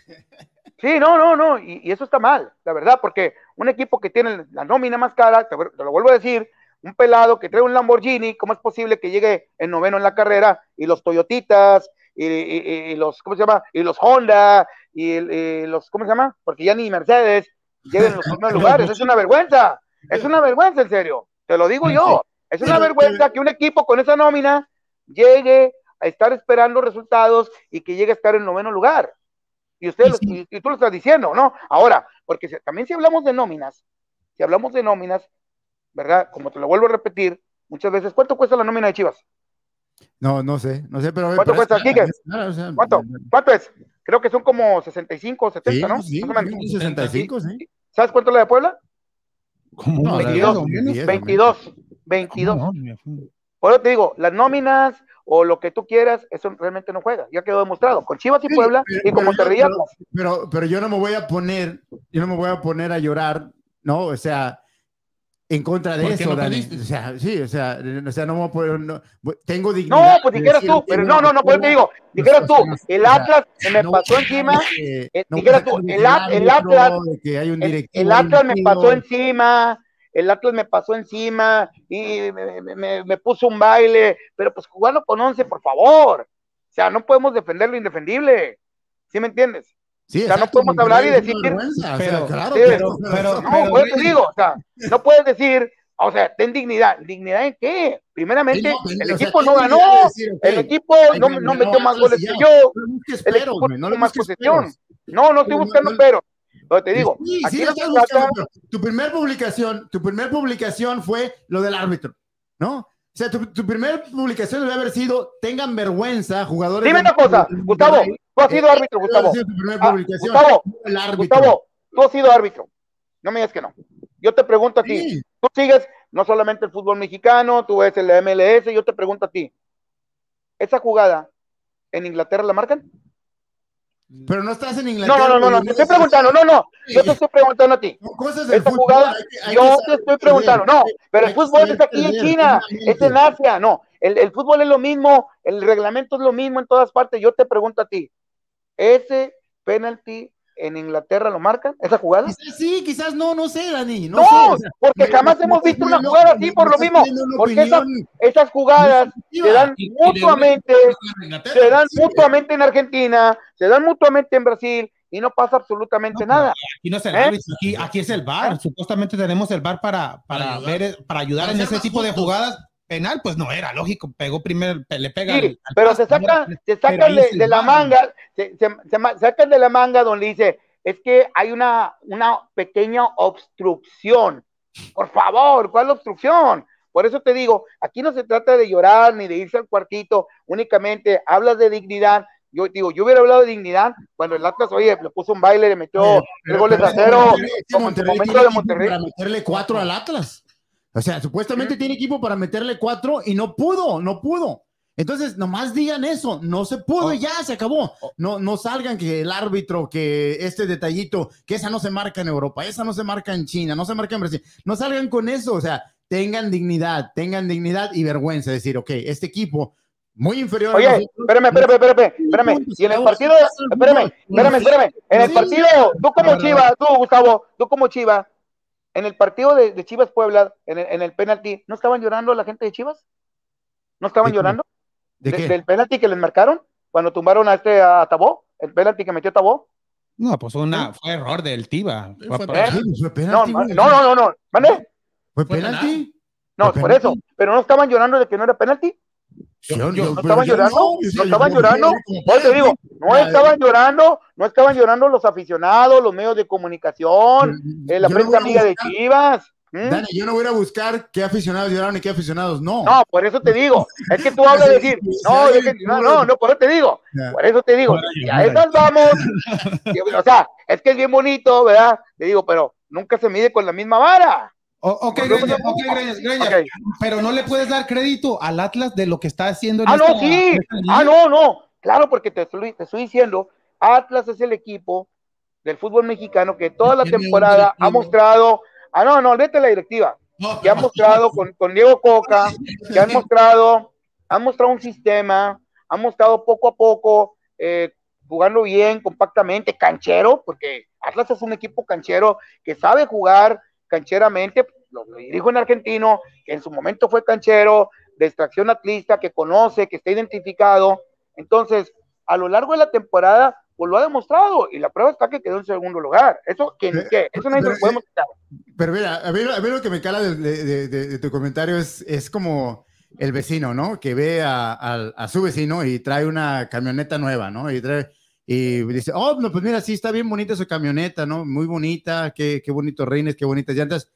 Sí, no, no, no, y, y eso está mal, la verdad, porque un equipo que tiene la nómina más cara, te, te lo vuelvo a decir, un pelado que trae un Lamborghini, ¿cómo es posible que llegue en noveno en la carrera y los Toyotitas y, y- y los, ¿cómo se llama? Y los Honda y los, ¿cómo se llama? Porque ya ni Mercedes lleguen en los primeros (laughs) lugares, es una vergüenza, es una vergüenza, en serio, te lo digo yo, es una vergüenza que un equipo con esa nómina llegue a estar esperando resultados y que llegue a estar en noveno lugar. Y, usted lo- y, y tú lo estás diciendo, ¿no? Ahora, porque si- también si hablamos de nóminas, si hablamos de nóminas, ¿verdad? Como te lo vuelvo a repetir, muchas veces, ¿cuánto cuesta la nómina de Chivas? No, no sé, no sé, pero. ¿Cuánto cuesta, es- o sea, ¿Cuánto? ¿Cuánto es? Creo que son como 65 o 70, Sí, ¿no? sí, Más o menos. sí, 65, sí. ¿Sabes cuánto es la de Puebla? Como No, un la- millón la- o menos. diez, 22. 22. No, me fui. Por eso te digo, las nóminas o lo que tú quieras, eso realmente no juega. Ya quedó demostrado. Con Chivas y Sí, Puebla pero- y con pero Monterrey yo- Atlas. Pero, pero yo no me voy a poner, yo no me voy a poner a llorar, ¿no? O sea, en contra de ¿Por qué eso, no Dani. O sea, sí, o sea, o sea, no me voy a poner, no, tengo dignidad. No, pues dijeras tú, pero no, no, no, por eso te digo, dijeras tú, el Atlas se me pasó encima, eh, dijeras tú, el Atlas- el, Atlas me pasó encima, el Atlas me pasó encima y me, me- me- me puso un baile, pero pues jugando con 11, por favor. O sea, no podemos defender lo indefendible. ¿Sí me entiendes? Sí, o sea, no podemos hablar y es una decir- Pero- claro, sí, pero- pero- No, pero- te digo, o sea, no puedes decir, o sea, ten dignidad. ¿Dignidad en qué? Primeramente, Sí, no, el sea, equipo no ganó, decir, el equipo ay, no, no metió más goles que yo, el equipo no más posesión. No, no estoy buscando no. pero. Pero te digo, Sí, aquí sí, no estás buscando, pero tu primer publicación, tu primer publicación fue lo del árbitro, ¿no? O sea, tu, tu primer publicación debe haber sido tengan vergüenza, jugadores. Dime una cosa, Gustavo, tú has sido Eh, árbitro, Gustavo. sido tu primera Ah, publicación, Gustavo, no el árbitro. Gustavo, tú has sido árbitro. No me digas que no. Yo te pregunto a ti, Sí, tú sigues no solamente el fútbol mexicano, tú ves el MLS, yo te pregunto a ti, ¿esa jugada en Inglaterra la marcan? Pero no estás en Inglaterra. no, no, no, no, te estoy preguntando, no, no, yo te estoy preguntando a ti. Cosas del fútbol, jugada, hay que- hay yo te estoy preguntando, no, pero el fútbol es aquí en China, es en Asia, no, el, el fútbol es lo mismo, el reglamento es lo mismo en todas partes, yo te pregunto a ti, ¿ese penalti en Inglaterra lo marcan, esa jugada? Quizás sí, quizás no, no sé, Dani. No, No, sé, porque jamás hemos visto una jugada así por lo mismo, porque esas, jugadas se dan Y- mutuamente, se dan mutuamente en Argentina, se dan mutuamente en Brasil y no pasa absolutamente No, nada. Aquí no es el ¿Eh? aquí, aquí es el VAR. Supuestamente tenemos el VAR para, para, Para ayudar. ver, para ayudar Para en ese tipo de jugadas. Penal, pues no era lógico. Pegó primero, le pega. Sí, al- al pero pasto, se saca, ¿no? se saca de, la manga, se, se- se de la manga donde dice, es que hay una, una pequeña obstrucción. Por favor, ¿cuál obstrucción? Por eso te digo, aquí no se trata de llorar ni de irse al cuartito, únicamente hablas de dignidad. Yo digo, yo hubiera hablado de dignidad cuando el Atlas, oye, le puso un baile, le metió tres goles a cero, Monterrey- como en momento de Monterrey. Para meterle cuatro al Atlas. O sea, supuestamente tiene equipo para meterle cuatro y no pudo, no pudo. Entonces, nomás digan eso, no se pudo y ya se acabó. No, no salgan que el árbitro, que este detallito, que esa no se marca en Europa, esa no se marca en China, no se marca en Brasil. No salgan con eso, o sea, tengan dignidad, tengan dignidad y vergüenza. Decir, ok, este equipo muy inferior a Oye, espérame, espérame, espérame, espérame. Y en el partido, espérame, espérame, espérame. En el partido, tú como Chivas, tú, Gustavo, tú como Chivas, en el partido de, de Chivas Puebla, en el, en el penalti, ¿no estaban llorando la gente de Chivas? ¿No estaban llorando? ¿de De- qué? del penalti que les marcaron cuando tumbaron a este a Tabó, el penalti que metió Tabó. No, pues una, fue error del Tiva. Sí, fue Fue- penal. Sí, pues fue No, penalti, no, güey. no, no, no, ¿Mande? ¿Fue penalti? No, ¿Fue por eso. penalti? Pero no estaban llorando de que no era penalti. Yo- yo- yo- ¿No estaban llorando? no, ¿No estaban llorando? Hoy te digo, no estaban llorando, no estaban llorando los aficionados, los medios de comunicación, eh, la no prensa amiga de Chivas. ¿Mm? Dani, yo no voy a ir a buscar qué aficionados lloraron y qué aficionados no. No, por eso te digo, es que tú (laughs) hablas de decir, no, es que- no, no, no, por eso te digo, por eso te digo, y a esas vamos, (laughs) o sea, es que es bien bonito, ¿verdad? Te digo, pero nunca se mide con la misma vara. Ok, Greñas, ok, Greñas, Greñas, Ok. pero no le puedes dar crédito al Atlas de lo que está haciendo en Ah, no, sí, ah, no, no, claro, porque te estoy, te estoy diciendo, Atlas es el equipo del fútbol mexicano que toda la temporada ha mostrado, ah, no, no, olvídate la directiva, que ha mostrado con, con Diego Coca, que han (laughs) mostrado, han mostrado un sistema, han mostrado poco a poco, eh, jugando bien, compactamente, canchero, porque Atlas es un equipo canchero que sabe jugar cancheramente, lo, lo dirijo en argentino, que en su momento fue canchero, de extracción atlista, que conoce, que está identificado. Entonces, a lo largo de la temporada, pues lo ha demostrado, y la prueba está que quedó en segundo lugar. Eso, Pero- que, eso nadie se lo pero- podemos quitar. Pero mira, a mí, a mí lo que me cala de, de- de- de tu comentario es, es como el vecino, ¿no? Que ve a, a- a su vecino y trae una camioneta nueva, ¿no? Y trae y dice, oh, no, pues mira, sí, está bien bonita su camioneta, ¿no? Muy bonita, qué, qué bonitos reines, qué bonitas llantas.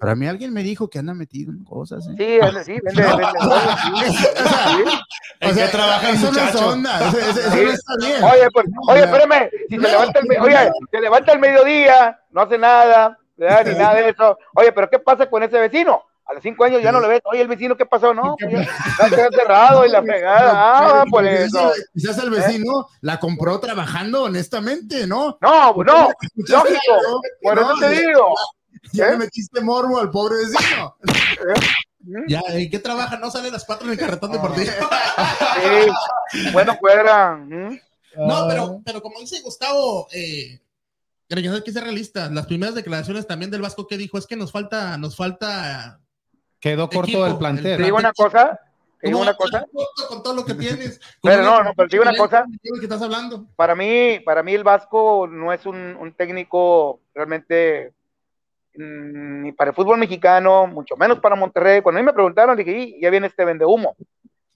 Pero a mí alguien me dijo que anda metido en cosas. ¿eh? Sí, sí, vende, vende. (laughs) O sea, trabaja el eso no es muchacho? onda, eso, eso- eso Sí. no está bien. Oye, pues, oye, espérame, si no, se levanta el, oye, no. se levanta el mediodía, no hace nada, ¿verdad? ni nada de eso. Oye, pero ¿qué pasa con ese vecino? A los cinco años ya no le ves, oye, el vecino, ¿qué pasó? No, pues ya (laughs) está cerrado y la fregada, ah, por eso. quizás- el vecino la compró trabajando honestamente, ¿no? No, no, lógico, algo, por no, eso te ya- digo. Ya ¿Eh? le metiste morbo al pobre vecino. (laughs) Ya, ¿en qué trabaja? No sale a las cuatro en el carretón deportivo. (laughs) Sí, bueno, fuera. ¿mm? No, pero, pero como dice Gustavo, eh, hay que ser realistas. Las primeras declaraciones también del Vasco que dijo es que nos falta, nos falta. Quedó corto Equipo, el el plantel. Te digo una cosa, te digo ¿Cómo una (laughs) cosa. con todo lo que tienes. Pero no, no, pero te digo una cosa. ¿De qué estás hablando? para mí, para mí el Vasco no es un, un técnico realmente mm, ni para el fútbol mexicano, mucho menos para Monterrey. Cuando a mí me preguntaron, dije, "Y, ya viene este vende humo.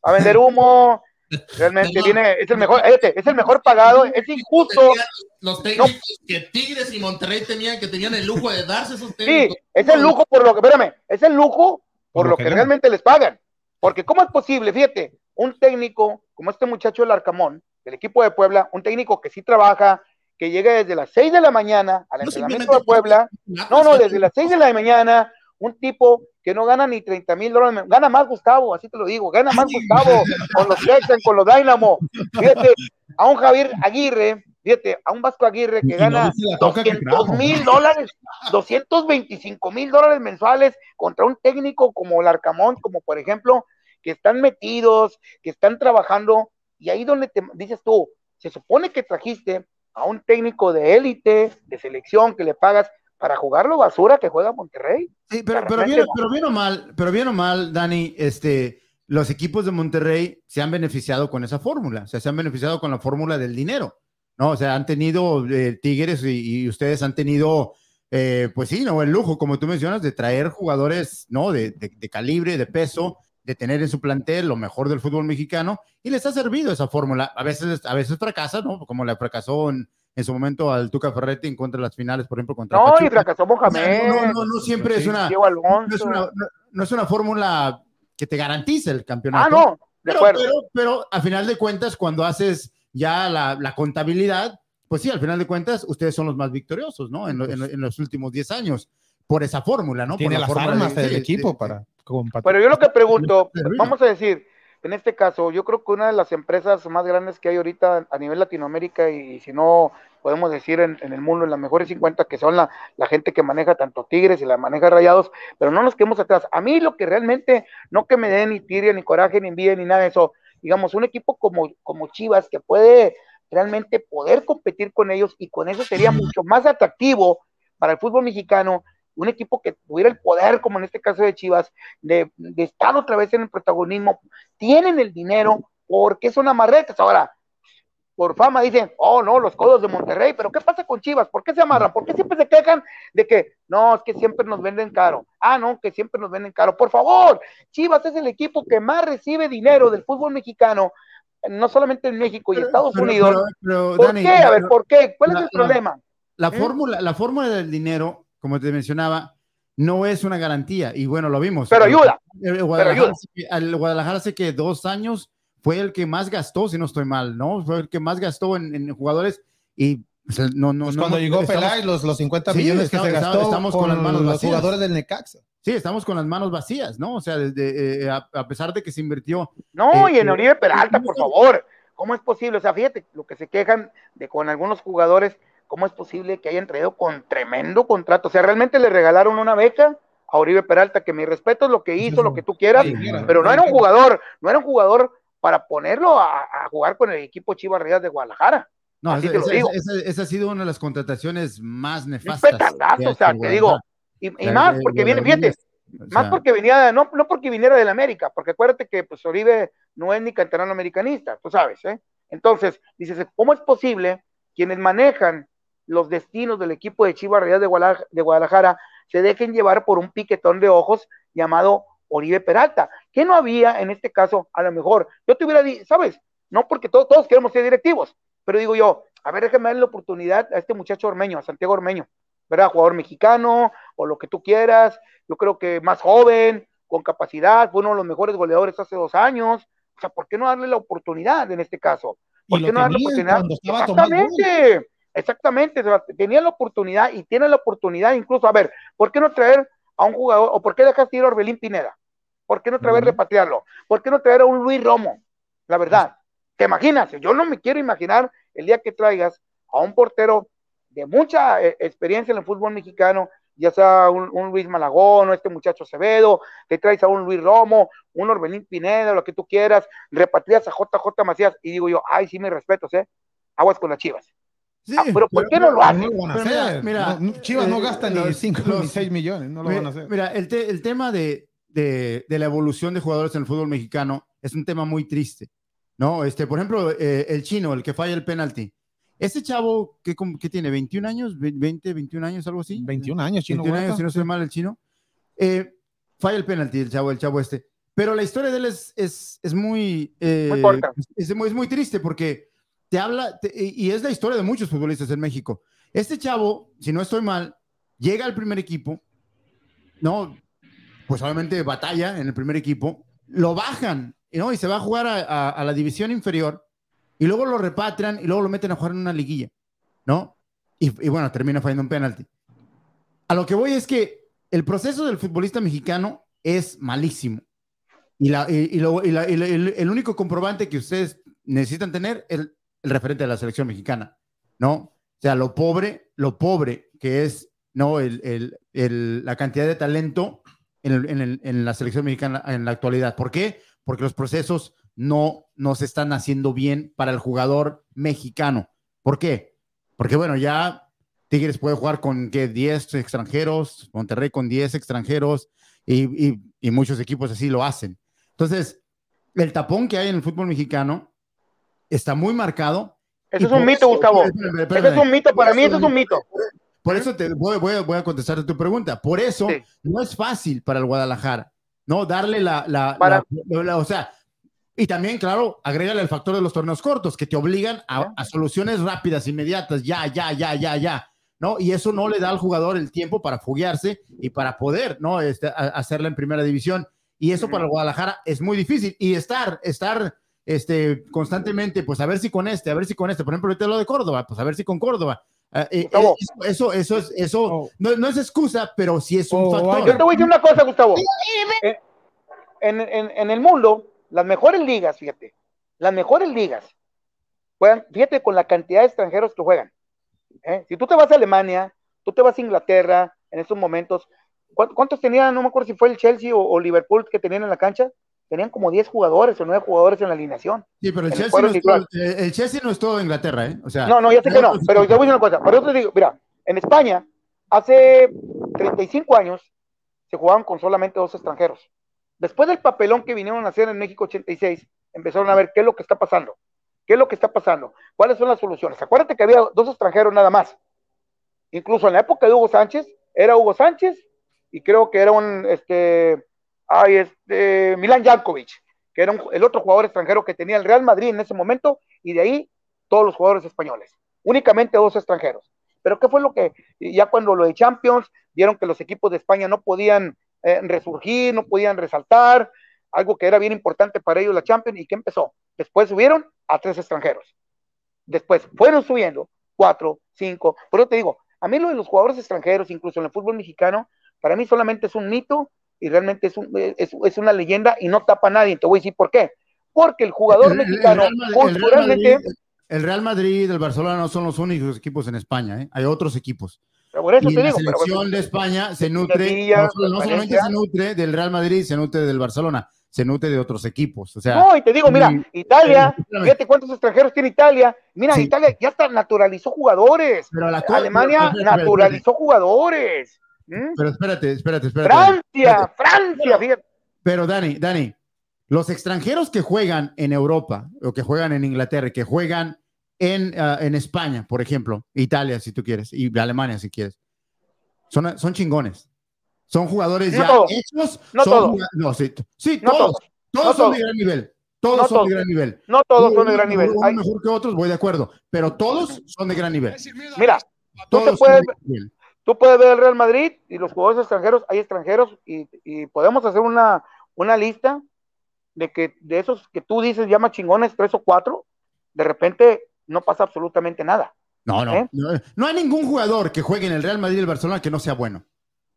Va a vender humo, (laughs) realmente No. viene, es el mejor, fíjate, es el mejor pagado, es injusto. Los técnicos que Tigres y Monterrey tenían, que tenían el lujo de darse esos Sí, técnicos. es el lujo por lo que, espérame, es el lujo por, lo que, realmente les pagan. Porque ¿cómo es posible? Fíjate, un técnico como este muchacho del Arcamón, del equipo de Puebla, un técnico que sí trabaja, que llega desde las 6 de la mañana al No entrenamiento de Puebla, no, no, desde las 6 de la mañana, un tipo que no gana ni 30 mil dólares, gana más Gustavo, así te lo digo, gana más Gustavo con los Texans, con los Dynamo. Fíjate, a un Javier Aguirre, fíjate, a un Vasco Aguirre que Y no gana dice la coca que 200 trajo. mil dólares, 225 mil dólares mensuales contra un técnico como el Arcamón, como por ejemplo, que están metidos, que están trabajando, y ahí donde te dices tú, se supone que trajiste a un técnico de élite, de selección, que le pagas para jugarlo basura que juega Monterrey. Sí, pero, pero, repente bien, no. pero bien o mal, pero bien o mal, Dani, este, los equipos de Monterrey se han beneficiado con esa fórmula, o sea, se han beneficiado con la fórmula del dinero, ¿no? O sea, han tenido eh, Tigres y, y ustedes han tenido, eh, pues sí, ¿no? El lujo, como tú mencionas, de traer jugadores, ¿no? De, de- de calibre, de peso, de tener en su plantel lo mejor del fútbol mexicano y les ha servido esa fórmula. A veces, a veces fracasa, ¿no? Como le fracasó en, en su momento al Tuca Ferretti en contra de las finales, por ejemplo, contra No, y Pachuca. fracasó Mohamed, No, no, no, siempre es una, no es una, no- no es una fórmula que te garantice el campeonato. Ah, no, de pero, acuerdo. pero, pero a final de cuentas, cuando haces ya la, la contabilidad, pues sí, al final de cuentas, ustedes son los más victoriosos, ¿no? En, lo- en lo- en los últimos 10 años, por esa fórmula, ¿no? Tiene por la las fórmula armas de- del sí, equipo para combatir. Pero yo lo que pregunto, (laughs) vamos a decir, en este caso, yo creo que una de las empresas más grandes que hay ahorita a nivel Latinoamérica y, si no podemos decir en, en el mundo, en las mejores 50, que son la, la gente que maneja tanto Tigres y la maneja Rayados, pero no nos quedemos atrás. A mí lo que realmente, no que me dé ni tiria, ni coraje, ni envidia, ni nada de eso, digamos, un equipo como, como Chivas que puede realmente poder competir con ellos y con eso sería mucho más atractivo para el fútbol mexicano, un equipo que tuviera el poder, como en este caso de Chivas, de, de estar otra vez en el protagonismo, tienen el dinero porque son amarretes. Ahora, por fama dicen, oh no, los codos de Monterrey, pero ¿qué pasa con Chivas? ¿Por qué se amarran? ¿Por qué siempre se quejan de que no, es que siempre nos venden caro? Ah, no, que siempre nos venden caro. Por favor, Chivas es el equipo que más recibe dinero del fútbol mexicano, no solamente en México y Pero- Estados pero- Unidos. pero- pero, ¿Por Dani, qué? A ver, ¿por qué? ¿Cuál es el la- problema? La ¿Eh? fórmula, la fórmula del dinero, como te mencionaba, no es una garantía. Y bueno, lo vimos. Pero ayuda. El Guadalajara, ayuda. hace que- al Guadalajara hace que dos años fue el que más gastó, si no estoy mal, ¿no? Fue el que más gastó en, en jugadores y pues, no, no, Pues no. cuando no- llegó estamos- Peláez, los, los 50 Sí, millones estamos- que se estamos- gastó estamos con, con las manos los vacías. jugadores del Necaxa. Sí, estamos con las manos vacías, ¿no? O sea, desde, eh, a, a pesar de que se invirtió. No, Eh, y en eh, Oribe Peralta, por favor. ¿Cómo es posible? O sea, fíjate, lo que se quejan de con algunos jugadores, ¿cómo es posible que hayan traído con tremendo contrato? O sea, realmente le regalaron una beca a Oribe Peralta, que mi respeto es lo que hizo, lo que tú quieras, Sí, pero no era un jugador, no era un jugador para ponerlo a, a jugar con el equipo Chivas Real de Guadalajara. No, Así esa, esa- digo. esa- esa ha sido una de las contrataciones más nefastas. ha o sea, te digo, y, más porque viene, fíjate, o Más porque venía, no, no porque viniera del América, porque acuérdate que pues Oribe no es ni canterano americanista, tú sabes, ¿eh? Entonces, dices, ¿cómo es posible quienes manejan los destinos del equipo de Chivas Real de Guadalajara, de Guadalajara se dejen llevar por un piquetón de ojos llamado Oribe Peralta? ¿Qué no había en este caso? A lo mejor, yo te hubiera dicho, ¿sabes? No porque todos, todos queremos ser directivos, pero digo yo, a ver, déjame darle la oportunidad a este muchacho ormeño, a Santiago Ormeño. ¿verdad? Jugador mexicano o lo que tú quieras. Yo creo que más joven, con capacidad, fue uno de los mejores goleadores hace dos años. O sea, ¿por qué no darle la oportunidad en este caso? ¿Por qué no darle la oportunidad? Exactamente, exactamente. Tenía la oportunidad y tiene la oportunidad incluso, a ver, ¿por qué no traer a un jugador o por qué dejaste ir a Orbelín Pineda? ¿Por qué no traer Ujú. repatriarlo? ¿Por qué no traer a un Luis Romo? La verdad, ¿te imaginas? Yo no me quiero imaginar el día que traigas a un portero de mucha eh, experiencia en el fútbol mexicano, ya sea un, un Luis Malagón o este muchacho Acevedo, te traes a un Luis Romo, un Orbelín Pineda, lo que tú quieras, repatrias a JJ Macías y digo yo, ay, sí, mis respetos, ¿eh? Aguas con las chivas. Sí, Ah, pero ¿por qué no lo hacen? No lo van a mira, hacer. mira, Chivas no eh, gasta ni los- 5 los- ni 6 millones, no lo Mi- van a hacer. Mira, el, te- el tema de, de- de la evolución de jugadores en el fútbol mexicano es un tema muy triste, ¿no? Este, por ejemplo, eh, el chino, el que falla el penalti. Ese chavo, ¿qué, com- qué tiene? ¿21 años? ¿Ve- ¿20, 21 años, algo así? 21 años, chino. 21 años, si no estoy mal, el chino. Eh, falla el penalti, el chavo, el chavo este. Pero la historia de él es, es, es muy, eh, Muy corta. es, muy, es muy triste porque te habla, te- y es la historia de muchos futbolistas en México. Este chavo, si no estoy mal, llega al primer equipo, no, pues obviamente batalla en el primer equipo, lo bajan, ¿no? Y se va a jugar a, a- a la división inferior, y luego lo repatrian y luego lo meten a jugar en una liguilla, ¿no? Y, y bueno, termina fallando un penalti. A lo que voy es que el proceso del futbolista mexicano es malísimo. Y, la, y, y lo- y la- el, el único comprobante que ustedes necesitan tener es el, el referente de la selección mexicana, ¿no? O sea, lo pobre, lo pobre que es, ¿no? El- la cantidad de talento en, el- en el- en la selección mexicana en la actualidad. ¿Por qué? Porque los procesos no, no se están haciendo bien para el jugador mexicano. ¿Por qué? Porque, bueno, ya Tigres puede jugar con ¿qué? 10 extranjeros, Monterrey con 10 extranjeros y, y- y muchos equipos así lo hacen. Entonces, el tapón que hay en el fútbol mexicano está muy marcado. Eso es un mito, eso- Gustavo. espérame. es un mito, para mí eso- eso es un mito. Por eso te voy, voy a- voy a contestar tu pregunta. Por eso Sí. no es fácil para el Guadalajara, ¿no? Darle la, la- Para- la- la- o sea, y también, claro, agrégale el factor de los torneos cortos que te obligan a, a soluciones rápidas, inmediatas, ya, ya, ya, ya, ya, ¿no? Y eso no le da al jugador el tiempo para foguearse y para poder, ¿no? Este, a- hacerla en primera división. Y eso para el Guadalajara es muy difícil. Y estar, estar, este, constantemente, pues a ver si con este, a ver si con este, por ejemplo, ahorita lo de Córdoba, pues a ver si con Córdoba. Eh, eh, Gustavo. eso, eso, eso es, eso Oh. no, no es excusa, pero sí es un Oh, factor. Yo te voy a decir una cosa, Gustavo. Eh, En, en- en el mundo, las mejores ligas, fíjate, las mejores ligas, juegan, fíjate con la cantidad de extranjeros que juegan. ¿eh? Si tú te vas a Alemania, tú te vas a Inglaterra en estos momentos, ¿cuántos, cuántos tenían? No me acuerdo si fue el Chelsea o, o Liverpool que tenían en la cancha. Tenían como 10 jugadores o 9 jugadores en la alineación. Sí, pero el el Chelsea, cuadro no es titular. todo, eh, el Chelsea no es todo Inglaterra, ¿eh? O sea, No, no, ya sé que no, pero te voy a decir una cosa. Por eso te digo, mira, en España, hace 35 años, se jugaban con solamente dos extranjeros. Después del papelón que vinieron a hacer en México 86, empezaron a ver qué es lo que está pasando. ¿Qué es lo que está pasando? ¿Cuáles son las soluciones? Acuérdate que había dos extranjeros nada más. Incluso en la época de Hugo Sánchez, era Hugo Sánchez y creo que era un, este, ay, este, Milan Jankovic, que era el otro jugador extranjero que tenía el Real Madrid en ese momento, y de ahí todos los jugadores españoles. Únicamente dos extranjeros. Pero ¿qué fue lo que, ya cuando lo de Champions, vieron que los equipos de España no podían eh, resurgir, no podían resaltar, algo que era bien importante para ellos la Champions, ¿y qué empezó? Después subieron a tres extranjeros. Después fueron subiendo, cuatro, cinco. Por eso te digo, a mí lo de los jugadores extranjeros, incluso en el fútbol mexicano, para mí solamente es un mito y realmente es, un, es, es una leyenda y no tapa a nadie. Te voy a decir por qué. Porque el jugador El- mexicano, el Real culturalmente, Madrid- El Real Madrid, el Barcelona no son los únicos equipos en España, ¿eh? hay otros equipos. por eso y te la digo, pero- selección de España se nutre, Sevilla, no, solamente se nutre del Real Madrid, se nutre del Barcelona, se nutre de otros equipos. O sea, No, y te digo, mira, y- Italia, espérame. fíjate cuántos extranjeros tiene Italia. Mira, Sí. Italia ya hasta naturalizó jugadores. pero la co- Alemania pero- naturalizó jugadores. ¿Mm? Pero espérate, espérate, espérate. Francia, Francia, fíjate. Pero Dani, Dani, los extranjeros que juegan en Europa o que juegan en Inglaterra, que juegan en, ah, en España, por ejemplo, Italia si tú quieres, y Alemania si quieres, son, son chingones. Son jugadores No ya todos. hechos. No son todos. No, sí, sí, No todos. todos. Todos No son todos. de gran nivel. Todos No son todos. de gran nivel. No todos son de gran nivel. uno Hay- mejor que otros, voy de acuerdo. Pero todos son de gran nivel. mira, tú te puedes. Tú puedes ver el Real Madrid y los jugadores extranjeros, hay extranjeros y, y podemos hacer una, una lista de que de esos que tú dices llama chingones, tres o cuatro, de repente no pasa absolutamente nada. No, no, ¿Eh? no. No hay ningún jugador que juegue en el Real Madrid y el Barcelona que no sea bueno.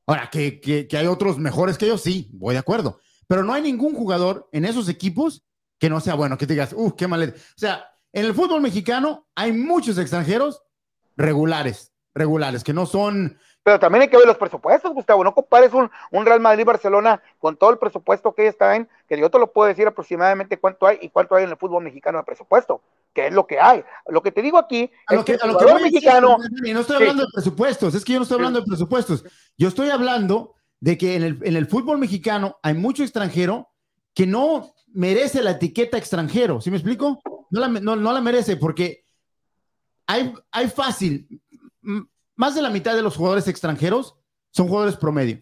Ahora, que, que- que hay otros mejores que ellos, sí, voy de acuerdo. Pero no hay ningún jugador en esos equipos que no sea bueno, que te digas, uh, qué mal. O sea, en el fútbol mexicano hay muchos extranjeros regulares, regulares, que no son. Pero también hay que ver los presupuestos, Gustavo. No compares un, un Real Madrid-Barcelona con todo el presupuesto que está en, que yo te lo puedo decir aproximadamente cuánto hay y cuánto hay en el fútbol mexicano de presupuesto, que es lo que hay. Lo que te digo aquí A es lo que, el a lo que voy que- mexicano, y no estoy Sí. hablando de presupuestos, es que yo no estoy hablando de presupuestos. Yo estoy hablando de que en el, en el fútbol mexicano hay mucho extranjero que no merece la etiqueta extranjero. ¿Sí me explico? No la, no, no la merece porque hay, hay fácil, más de la mitad de los jugadores extranjeros son jugadores promedio,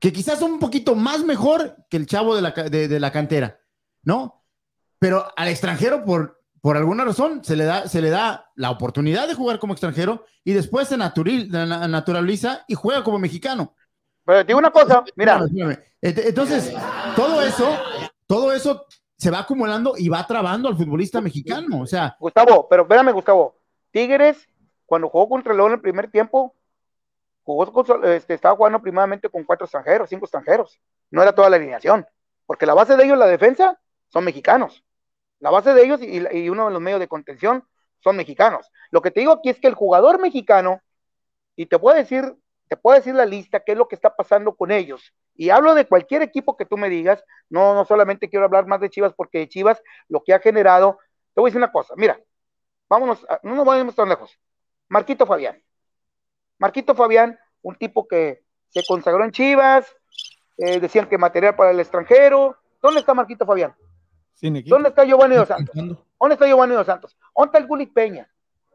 que quizás son un poquito más mejor que el chavo de la, de- de la cantera, ¿no? Pero al extranjero, por, por alguna razón, se le, da, se le da la oportunidad de jugar como extranjero y después se naturil- naturaliza y juega como mexicano. pero digo una cosa, mira, Entonces, todo eso, todo eso se va acumulando y va trabando al futbolista mexicano. O sea, Gustavo, pero espérame, Gustavo. Tigres, cuando jugó contra el León en el primer tiempo, jugó este, estaba jugando primeramente con cuatro extranjeros, cinco extranjeros. No era toda la alineación, porque la base de ellos, la defensa, son mexicanos. La base de ellos y, uno de los medios de contención son mexicanos. Lo que te digo aquí es que el jugador mexicano, y te puedo decir, te puedo decir la lista, qué es lo que está pasando con ellos. Y hablo de cualquier equipo que tú me digas, no, no solamente quiero hablar más de Chivas, porque de Chivas lo que ha generado, te voy a decir una cosa, mira, vámonos, no nos vayamos tan lejos. Marquito Fabián. Marquito Fabián, un tipo que se consagró en Chivas, eh, decían que material para el extranjero. ¿Dónde está Marquito Fabián? ¿Dónde está Giovanni Dos Santos? ¿Dónde está Giovanni Dos Santos? ¿Dónde está el Peña?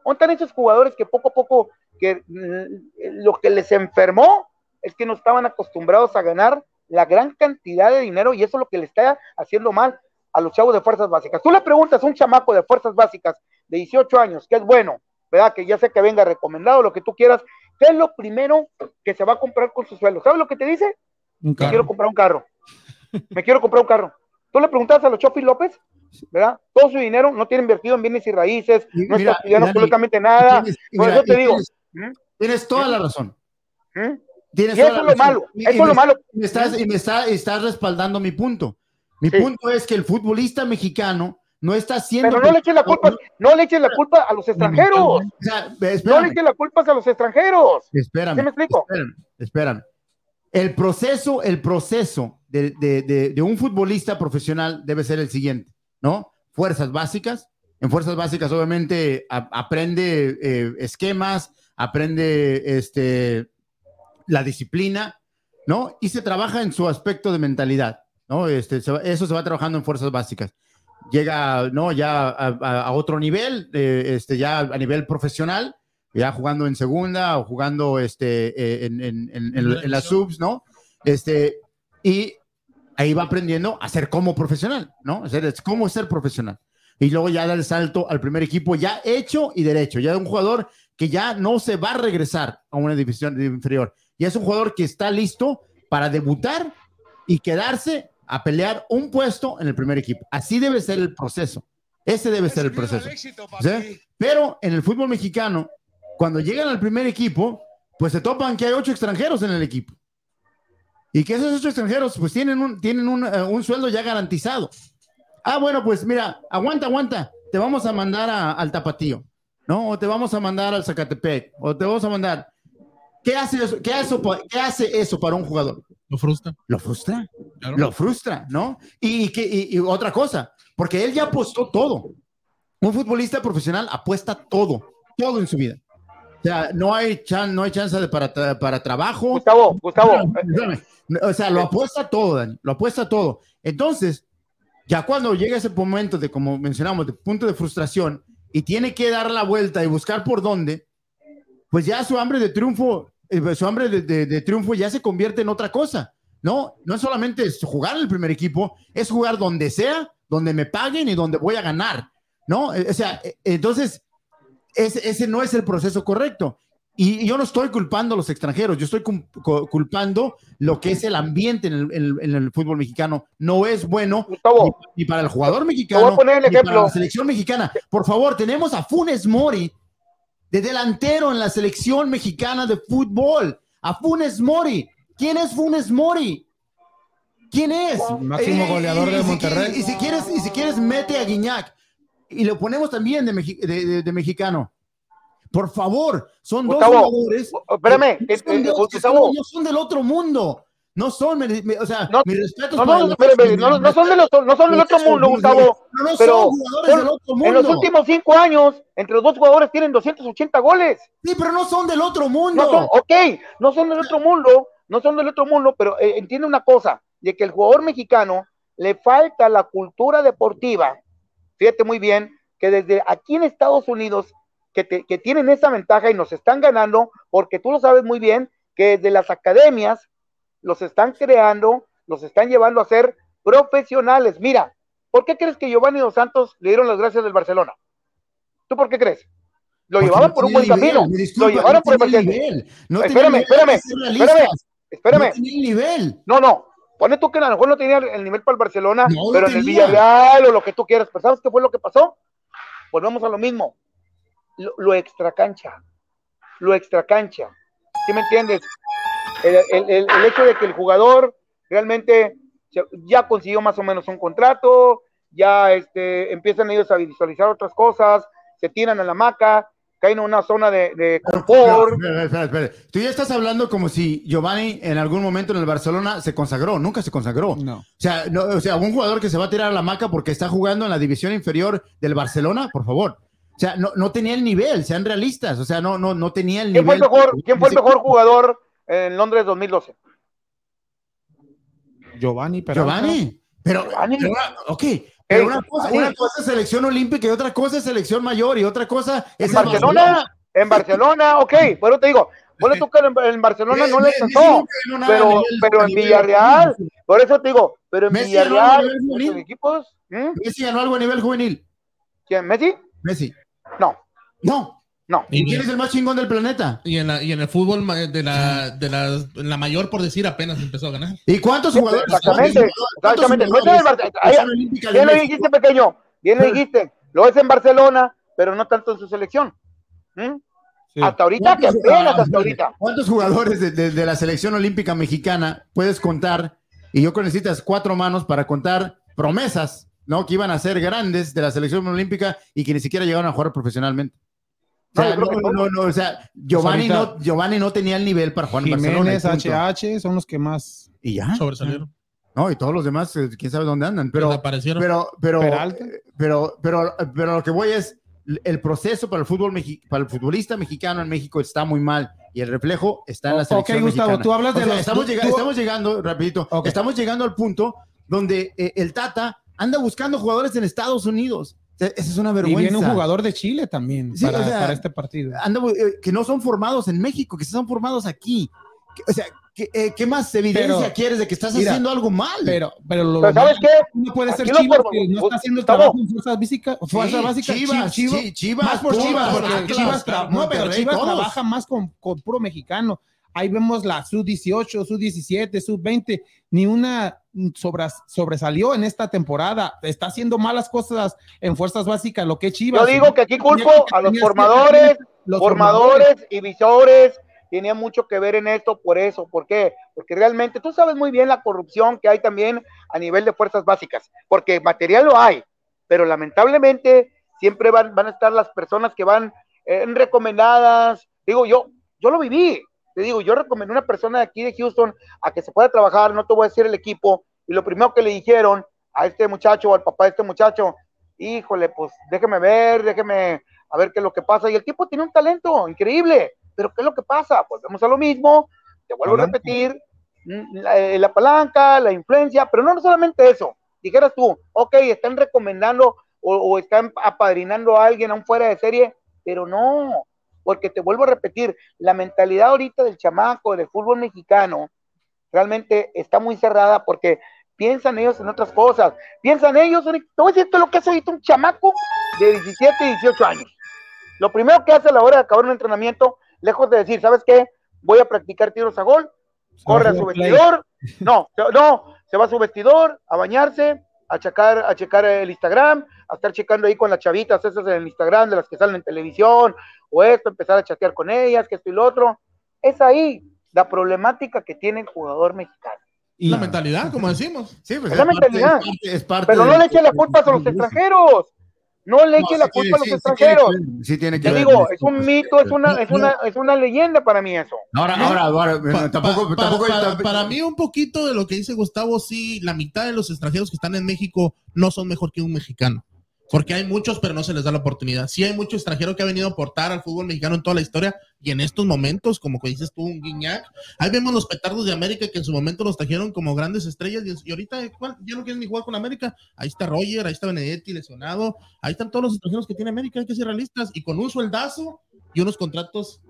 ¿Dónde están esos jugadores que poco a poco, que mm, lo que les enfermó es que no estaban acostumbrados a ganar la gran cantidad de dinero y eso es lo que le está haciendo mal a los chavos de fuerzas básicas. Tú le preguntas a un chamaco de fuerzas básicas de 18 años, que es bueno, ¿verdad? Que ya sé que venga recomendado, lo que tú quieras, ¿qué es lo primero que se va a comprar con su sueldo? ¿Sabes lo que te dice? Me quiero comprar un carro. Me quiero comprar un carro. Tú le preguntas a los Chofi López, ¿verdad? Todo su dinero no tiene invertido en bienes y raíces, Y no mira, está Dani, absolutamente nada. tienes, Por mira, eso te digo. tienes, ¿Mm? tienes toda la razón. ¿Mm? Tienes Y eso es lo malo, eso y es lo me- malo. Y me estás, y me está, estás respaldando mi punto. Mi Sí. punto es que el futbolista mexicano no está haciendo. Pero no le eches la culpa, no le eches la culpa a los extranjeros. O sea, No le eches la culpa a los extranjeros. espérame, ¿Sí me explico? espérame, espérame. El proceso, el proceso de, de- de- de un futbolista profesional debe ser el siguiente, ¿no? Fuerzas básicas. En fuerzas básicas, obviamente, a- aprende eh, esquemas, aprende este, la disciplina, ¿no? Y se trabaja en su aspecto de mentalidad, ¿no? Este, se eso se va trabajando en fuerzas básicas. Llega, ¿no? Ya a, otro nivel, eh, este, ya a nivel profesional, ya jugando en segunda o jugando este, eh, en, en- en- las subs, ¿no? Este, y ahí va aprendiendo a ser como profesional, ¿no? O sea, es cómo ser profesional. Y luego ya da el salto al primer equipo ya hecho y derecho, ya de un jugador que ya no se va a regresar a una división inferior. Y es un jugador que está listo para debutar y quedarse a pelear un puesto en el primer equipo. Así debe ser el proceso. Ese debe ser el proceso. ¿Sí? Pero en el fútbol mexicano, cuando llegan al primer equipo, pues se topan que hay ocho extranjeros en el equipo. Y que esos ocho extranjeros pues tienen un, tienen un, eh, un sueldo ya garantizado. Ah, bueno, pues mira, aguanta, aguanta. Te vamos a mandar a- al Tapatío, ¿no? O te vamos a mandar al Zacatepec, o te vamos a mandar. ¿Qué hace eso, qué hace, pa- qué hace eso para un jugador? Lo frustra. Lo frustra Claro. lo frustra, ¿no? Y, que, y, y otra cosa, porque él ya apostó todo. Un futbolista profesional apuesta todo, todo en su vida. O sea, no hay, chan, no hay chance de para, tra- para trabajo. Gustavo, Gustavo, eh. O sea, lo apuesta todo, Dani, lo apuesta todo. Entonces, ya cuando llega ese momento de, como mencionamos, de punto de frustración y tiene que dar la vuelta y buscar por dónde, pues ya su hambre de triunfo, su hambre de, de- de triunfo ya se convierte en otra cosa. No, no solamente es jugar en el primer equipo, es jugar donde sea, donde me paguen y donde voy a ganar. ¿No? Eh, O sea, eh, entonces, ese, ese no es el proceso correcto. Y yo no estoy culpando a los extranjeros, yo estoy culpando lo que es el ambiente en el, en el- en el fútbol mexicano. No es bueno Gustavo, ni, para el jugador voy mexicano, a poner el ni para la selección mexicana. Por favor, tenemos a Funes Mori de delantero en la selección mexicana de fútbol. A Funes Mori. ¿Quién es Funes Mori? ¿Quién es? Máximo goleador de y Monterrey. quieres- Y si quieres, y si quieres, mete a Guiñac. Y lo ponemos también de, mexi- de- de- de mexicano. Por favor, son Gustavo, dos jugadores. Espérame, que eh, eh, Gustavo. no son del otro mundo. No son, me- me- o sea, No, mis respetos No, no, espérame, no, no son, de los, no son del otro mundo, Gustavo. No, no pero son jugadores son- del otro mundo. En los últimos cinco años, entre los dos jugadores tienen 280 goles. Sí, pero no son del otro mundo. No son, ok, no son del otro mundo, no son del otro mundo, pero eh, entiende una cosa, de que el jugador mexicano le falta la cultura deportiva. Fíjate muy bien que desde aquí en Estados Unidos, que, te- que tienen esa ventaja y nos están ganando, porque tú lo sabes muy bien, que desde las academias los están creando, los están llevando a ser profesionales. Mira, ¿por qué crees que Giovanni Dos Santos le dieron las gracias del Barcelona? ¿Tú por qué crees? Lo Porque llevaban no por un buen nivel, camino. disculpa, lo llevaron no por el nivel. No Espérame, espérame, espérame, espérame. No tenía nivel. No, no. Pone tú que a lo mejor no tenía el nivel para el Barcelona, pero en el. Villarreal o lo que tú quieras. Pero ¿sabes qué fue lo que pasó? Volvemos a lo mismo. Lo, lo extracancha. Lo extracancha. ¿Sí me entiendes? El, el- el- el hecho de que el jugador realmente ya consiguió más o menos un contrato, ya este, empiezan ellos a visualizar otras cosas, se tiran a la hamaca, caen en una zona de, de confort. Espera, espera, espera. Tú ya estás hablando como si Giovanni en algún momento en el Barcelona se consagró. Nunca se consagró. No. O sea, no, o sea, un jugador que se va a tirar a la maca porque está jugando en la división inferior del Barcelona, por favor. O sea, no, no tenía el nivel, sean realistas. O sea, no, no, no tenía el ¿Quién fue el nivel. mejor, quién fue el mejor jugador en Londres 2012? Giovanni, pero Giovanni. Pero, Giovanni. pero una- ok. Pero una cosa, Giovanni. una cosa es selección olímpica y otra cosa es selección mayor y otra cosa es En el Barcelona, en Barcelona, ok, pero te digo, bueno, tú que en, en Barcelona no le a pero, en Villarreal, por eso te digo, pero en Villarreal, esos equipos, ¿hmm? Messi ganó algo a nivel juvenil. ¿quién? ¿Messi? Messi. No, No. No. ¿Y quién es el más chingón del planeta? Y en, la, y en el fútbol de la, de la, la mayor, por decir, apenas empezó a ganar. ¿Y cuántos jugadores? Exactamente, cuántos exactamente. No Bien lo dijiste, pequeño, bien lo dijiste. Lo es en Barcelona, pero no tanto en su selección. Sí. Hasta ahorita, que ¿Cuántos- apenas hasta ahorita. ¿Cuántos jugadores de, de- de la selección olímpica mexicana puedes contar? Y yo creo que necesitas cuatro manos para contar promesas, ¿no? Que iban a ser grandes de la selección olímpica y que ni siquiera llegaron a jugar profesionalmente. O sea, No, que o sea, Giovanni, ahorita- no, Giovanni no tenía el nivel para jugar en Barcelona. Jiménez. HH son los que más. Y ya. Sobresalieron. No, y todos los demás, eh, quién sabe dónde andan. Pero, Desaparecieron. pero, pero, Peralta. pero, pero, pero lo que voy es, el proceso para el fútbol para el futbolista mexicano en México está muy mal y el reflejo está en la Ok, selección Gustavo, mexicana. tú hablas O de sea, los- estamos, tú- estamos llegando, rapidito, Ok. estamos llegando al punto donde eh, el Tata anda buscando jugadores en Estados Unidos. Sea, esa es una Y vergüenza. viene un jugador de Chile también Sí, para, o sea, para este partido. Anda bu- eh, que no son formados en México, que son formados aquí. Que- O sea, ¿qué, eh, ¿qué más evidencia Pero, quieres de que estás mira, haciendo algo mal? Pero, pero lo Pero ¿sabes qué? no puede ser Chivas que no está haciendo trabajo en fuerzas básicas, fuerza Sí, básica, Chivas, Chivas, sí, Chivas, más por Chivas, porque Atlas, Chivas tra- no, pero Chivas todos. trabaja más con, con puro mexicano. Ahí vemos la sub-18, sub-17, sub-20, ni una sobras- sobresalió en esta temporada. Está haciendo malas cosas en fuerzas básicas, lo que es Chivas. Yo digo que aquí culpo que- a los formadores, los formadores y visores tenía mucho que ver en esto por eso. ¿Por qué? Porque realmente tú sabes muy bien la corrupción que hay también a nivel de fuerzas básicas, porque material lo hay, pero lamentablemente siempre van, van a estar las personas que van eh, recomendadas. Digo, yo, yo lo viví. Te digo, yo recomendé a una persona de aquí de Houston a que se pueda trabajar, no te voy a decir el equipo, y lo primero que le dijeron a este muchacho o al papá de este muchacho, híjole, pues déjeme ver, déjeme a ver qué es lo que pasa. Y el tipo tiene un talento increíble, pero ¿qué es lo que pasa? Volvemos a lo mismo, te vuelvo a Palanca. repetir, mm, la, eh, la palanca, la influencia, pero no solamente eso. Dijeras tú, ok, están recomendando o, o están apadrinando a alguien a un fuera de serie, pero no, porque te vuelvo a repetir, la mentalidad ahorita del chamaco, del fútbol mexicano, realmente está muy cerrada porque piensan ellos en otras cosas, piensan ellos, en- te voy a decir todo lo que hace ahorita un chamaco de 17, 18 años. Lo primero que hace a la hora de acabar un entrenamiento, lejos de decir, ¿sabes qué? Voy a practicar tiros a gol, corre a su vestidor, no, no, se va a su vestidor a bañarse, a checar, a checar el Instagram, a estar checando ahí con las chavitas esas en el Instagram, de las que salen en televisión, o esto, empezar a chatear con ellas, que esto y lo otro. Es ahí la problemática que tiene el jugador mexicano. Y la mentalidad, como decimos. Sí, pues Es la parte- mentalidad. es parte- es parte Pero no le eche la culpa a los extranjeros. No le eche No, la sí culpa a los sí, extranjeros. tiene que ver, Sí tiene que Te ver. digo, es un mito, es una, es una, es una leyenda para mí eso. Ahora, ahora, ahora, Pa- tampoco, pa- tampoco para, tampoco- para mí un poquito de lo que dice Gustavo, sí, la mitad de los extranjeros que están en México no son mejor que un mexicano. Porque hay muchos, pero no se les da la oportunidad. Sí hay mucho extranjero que ha venido a aportar al fútbol mexicano en toda la historia y en estos momentos, como que dices tú, un guiñac. Ahí vemos los petardos de América que en su momento los trajeron como grandes estrellas y, ahorita ¿cuál? ya no quieren ni jugar con América. Ahí está Roger, ahí está Benedetti lesionado, ahí están todos los extranjeros que tiene América, hay que ser realistas y con un sueldazo y unos contratos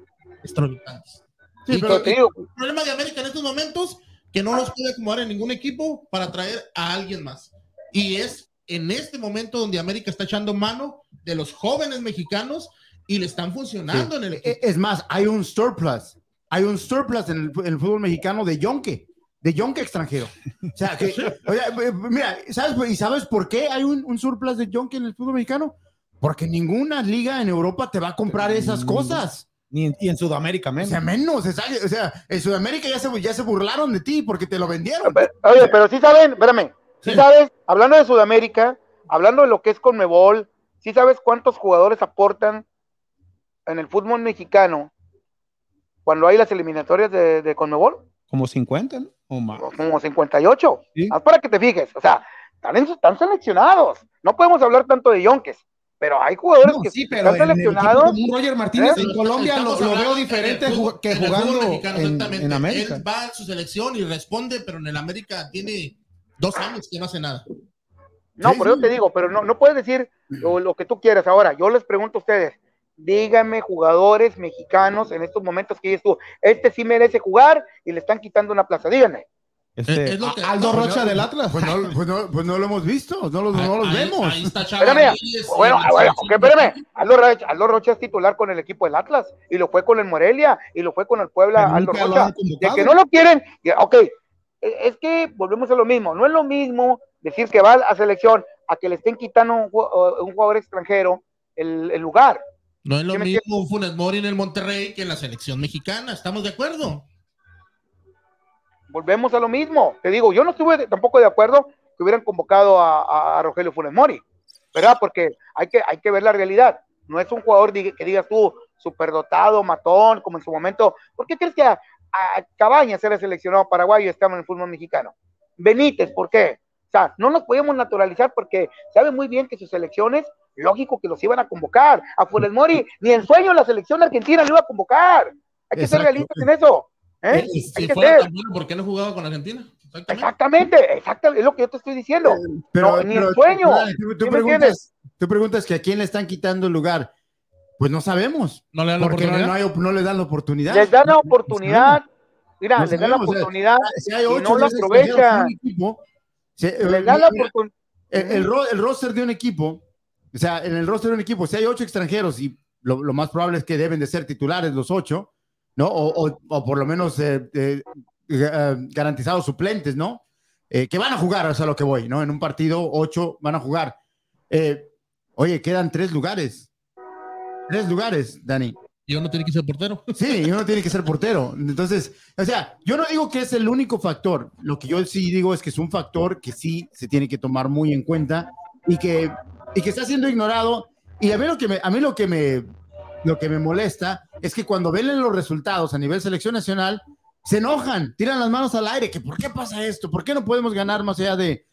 exorbitantes. Sí, pero digo, el problema de América en estos momentos que no los puede acomodar en ningún equipo para traer a alguien más. Y es en este momento donde América está echando mano de los jóvenes mexicanos y le están funcionando en el Eh, equipo. Es más, hay un surplus. Hay un surplus en el, en el fútbol mexicano de yonke, de yonke extranjero. O sea, que, (laughs) oye, eh, mira, ¿sabes, ¿y sabes por qué hay un, un surplus de yonke en el fútbol mexicano? Porque ninguna liga en Europa te va a comprar esas cosas. Ni en- y en Sudamérica O menos. sea, menos. O sea, o sea, en Sudamérica ya se, ya se burlaron de ti porque te lo vendieron. Oye, pero sí saben, espérame, sí, Sí. sabes, hablando de Sudamérica, hablando de lo que es Conmebol, sí sabes cuántos jugadores aportan en el fútbol mexicano cuando hay las eliminatorias de, de Conmebol, Como 50, ¿no? O más. como 58. Sí. Haz para que te fijes, o sea, están, en- están seleccionados. No podemos hablar tanto de Yonques, pero hay jugadores No, que sí, pero están el seleccionados. como un Roger Martínez ¿Eh? en Colombia lo, veo en diferente el fútbol- que el jugando mexicano, en, exactamente. en América. Él va a su selección y responde, pero en el América tiene dos años que no hace nada. No, Sí, por eso te digo, pero no, no puedes decir lo, lo que tú quieras. Ahora, yo les pregunto a ustedes, díganme jugadores mexicanos en estos momentos que dices tú, este sí merece jugar y le están quitando una plaza, díganme. Este, Es- es lo que- Aldo no, Rocha no, del Atlas. Pues no, pues no, pues no lo hemos visto, no, los- no los Ahí- vemos. Ahí está Espérame, bueno, bueno, ok, espérame, Aldo Rocha, Aldo Rocha es titular con el equipo del Atlas y lo fue con el Morelia y lo fue con el Puebla, Aldo Rocha. De que no lo quieren, ok, es que volvemos a lo mismo, no es lo mismo decir que va a selección a que le estén quitando un, un jugador extranjero el, el lugar. No es lo ¿Sí me mismo un Funes Mori en el Monterrey que en la selección mexicana, ¿estamos de acuerdo? volvemos a lo mismo. Te digo, yo no estuve tampoco de acuerdo que hubieran convocado a, Rogelio Funes Mori, ¿verdad? Porque hay que, hay que ver la realidad. No es un jugador que digas tú, superdotado, matón, como en su momento. ¿Por qué crees que a, a Cabañas era seleccionado paraguayo y estaba en el fútbol mexicano? Benítez, ¿por qué? O sea, no nos podemos naturalizar porque sabe muy bien que sus selecciones, lógico que los iban a convocar. A Funes Mori, (laughs) ni en sueño la selección argentina lo iba a convocar. Hay que ser Exacto. realistas en eso. ¿eh? Eh, Hay Si que fuera ser. tan bueno, ¿por qué no jugaba con Argentina? Exactamente. Exactamente, exactamente, es lo que yo te estoy diciendo. No, ni el sueño. Tú, tú ¿Sí me preguntas, tú preguntas que a quién le están quitando el lugar. Pues no sabemos, No le dan la porque no, oportunidad. no hay no le dan la oportunidad. Les dan la No oportunidad, mira, No les dan la sabemos, o sea, oportunidad, Si hay y ocho no aprovechan. eh, les dan la oportunidad. el, el ro- el roster de un equipo, o sea, en el roster de un equipo, si hay ocho extranjeros y lo, lo más probable es que deben de ser titulares los ocho, ¿no? O, o- o por lo menos eh, eh, eh, garantizados suplentes, ¿no? Eh, que van a jugar, o sea, lo que voy, ¿no? En un partido, ocho van a jugar. Eh, oye, quedan tres lugares. Tres lugares, Dani. Y uno tiene que ser portero. (laughs) Sí, y uno tiene que ser portero. Entonces, o sea, yo no digo que es el único factor. Lo que yo sí digo es que es un factor que sí se tiene que tomar muy en cuenta y que, y que está siendo ignorado. Y a mí lo que me, a mí lo que me, lo que me molesta es que cuando ven los resultados a nivel selección nacional, se enojan, tiran las manos al aire, que ¿por qué pasa esto? ¿Por qué no podemos ganar más allá de,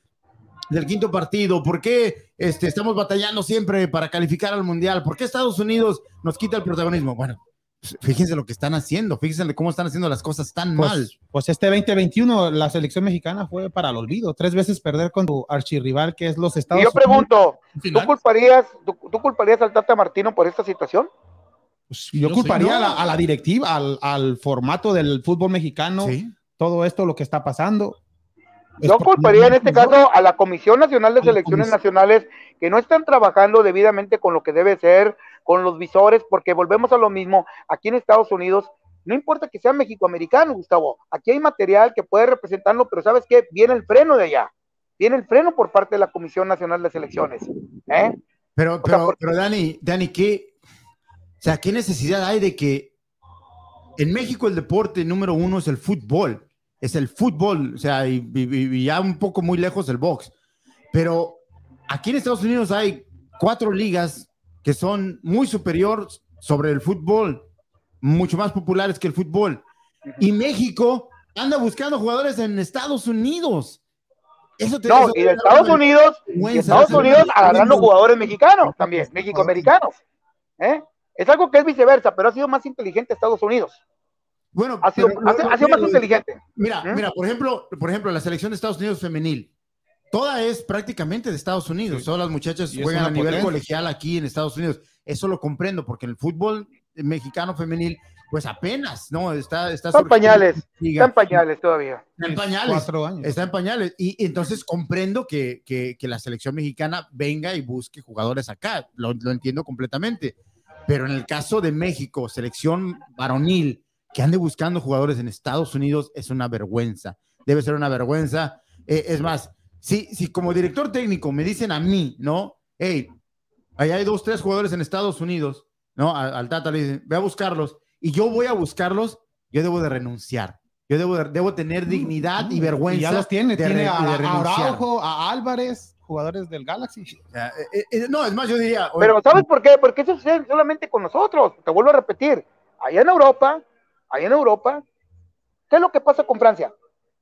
del quinto partido? ¿Por qué este, estamos batallando siempre para calificar al Mundial? ¿Por qué Estados Unidos nos quita el protagonismo? Bueno, pues, fíjense lo que están haciendo, fíjense cómo están haciendo las cosas tan mal. Pues, pues este 2021 la selección mexicana fue para el olvido. Tres veces perder con tu archirrival que es los Y Estados yo pregunto, ¿tú culparías, tú, tú culparías al Tata Martino por esta situación? Pues yo Yo culparía sí, a, la, a la directiva, al, al formato del fútbol mexicano, Sí. todo esto, lo que está pasando. Es Yo culparía en este caso a la Comisión Nacional de Selecciones. Nacionales que no están trabajando debidamente con lo que debe ser, con los visores, porque volvemos a lo mismo, aquí en Estados Unidos, no importa que sea mexicoamericano, Gustavo, aquí hay material que puede representarlo, pero ¿sabes qué? Viene el freno de allá, viene el freno por parte de la Comisión Nacional de Selecciones. ¿eh? Pero, sea, pero, pero Dani, Dani, ¿qué? O sea, ¿qué necesidad hay de que en México el deporte número uno es el fútbol? Es el fútbol, o sea, y, y- y ya un poco muy lejos el box. Pero aquí en Estados Unidos hay cuatro ligas que son muy superiores sobre el fútbol, mucho más populares que el fútbol. Y México anda buscando jugadores en Estados Unidos. Eso te No, eso y de Estados Unidos, y Estados Unidos agarrando jugadores mexicanos también, mexicoamericanos. ¿eh? Es algo que es viceversa, pero ha sido más inteligente Estados Unidos. Bueno, Ha sido, pero- ha sido- ha sido más inteligente. Mira, mira, por ejemplo, por ejemplo, la selección de Estados Unidos femenil, toda es prácticamente de Estados Unidos. Sí. Todas las muchachas juegan a nivel potencia. colegial aquí en Estados Unidos. Eso lo comprendo, porque en el fútbol mexicano femenil, pues apenas, ¿no? Está, está Están pañales, liga. Están pañales todavía. Está en pañales. Cuatro años. Está en pañales. Y, y entonces comprendo que, que- que la selección mexicana venga y busque jugadores acá. Lo, lo entiendo completamente. Pero en el caso de México, selección varonil, que ande buscando jugadores en Estados Unidos, es una vergüenza. Debe ser una vergüenza. Eh, es más, si, si como director técnico me dicen a mí, ¿no? Hey, ahí hay dos, tres jugadores en Estados Unidos, ¿no? Al, al Tata le dicen, ve a buscarlos. Y yo voy a buscarlos, yo debo de renunciar. Yo debo, de- debo tener dignidad y vergüenza. Y ya los tiene, de tiene a, de a renunciar. Araujo, a Álvarez, jugadores del Galaxy. O sea, eh, eh, no, es más, yo diría. oye, Pero ¿sabes por qué? Porque eso sucede solamente con nosotros. Te vuelvo a repetir. Allá en Europa, allá en Europa, ¿qué es lo que pasa con Francia?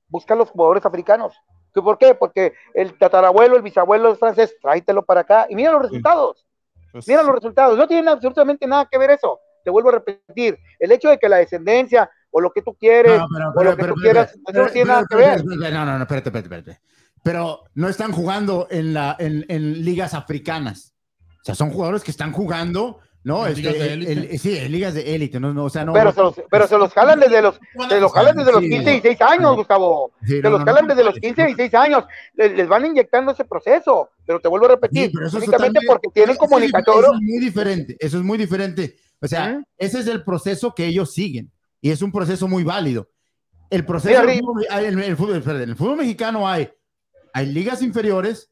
Buscar los jugadores africanos. ¿Que ¿Por qué? Porque el tatarabuelo, el bisabuelo es francés, tráetelo para acá y mira los resultados. Pues, Mira los resultados. No tiene absolutamente nada que ver eso. Te vuelvo a repetir. El hecho de que la descendencia o lo que tú quieres No, pero- o pero- lo que pero- tú quieras, no tiene nada que ver. No, no, no, espérate, espérate, espérate. Pero no están jugando en, la, en, en ligas africanas. O sea, son jugadores que están jugando, ¿no? En Este, ligas de el- élite. el- sí, en ligas de élite. No, no, o sea, no. Pero se los, pero se los jalan desde los, se los jalan desde los Sí. 15 y 6 años, Gustavo. sí, Se no, los jalan no, desde no, los 15 y 6 años. Les, les van inyectando ese proceso. Pero te vuelvo a repetir, Sí, eso es únicamente porque tienen eso es comunicatorio. Eso es muy diferente. Eso es muy diferente. O sea, Ujú. ese es el proceso que ellos siguen. Y es un proceso muy válido. El proceso Mira, fútbol- en el, fútbol, espérate, en el fútbol mexicano hay, hay ligas inferiores,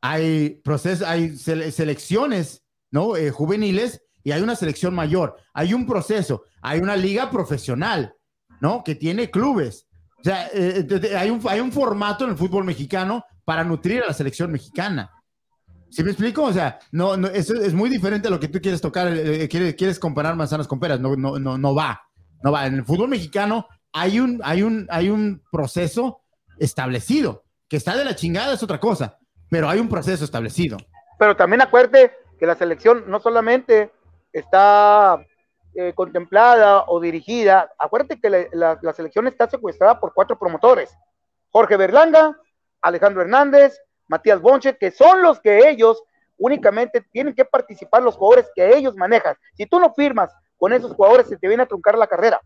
hay, proceso, hay sele- selecciones ¿no? Eh, juveniles y hay una selección mayor. Hay un proceso, hay una liga profesional, ¿no? Que tiene clubes. O sea, eh, de- hay, un, hay un formato en el fútbol mexicano para nutrir a la selección mexicana. ¿Sí me explico? O sea, no, no, eso es muy diferente a lo que tú quieres tocar, eh, eh, quieres, quieres comparar manzanas con peras, no, no, no, no va, no va. En el fútbol mexicano hay un, hay un, hay un proceso establecido, que está de la chingada es otra cosa, pero hay un proceso establecido. Pero también acuérdate que la selección no solamente está eh, contemplada o dirigida, acuérdate que la, la- la selección está secuestrada por cuatro promotores. Jorge Berlanga, Alejandro Hernández, Matías Bonche, que son los que ellos únicamente tienen que participar los jugadores que ellos manejan. Si tú no firmas con esos jugadores, se te viene a truncar la carrera.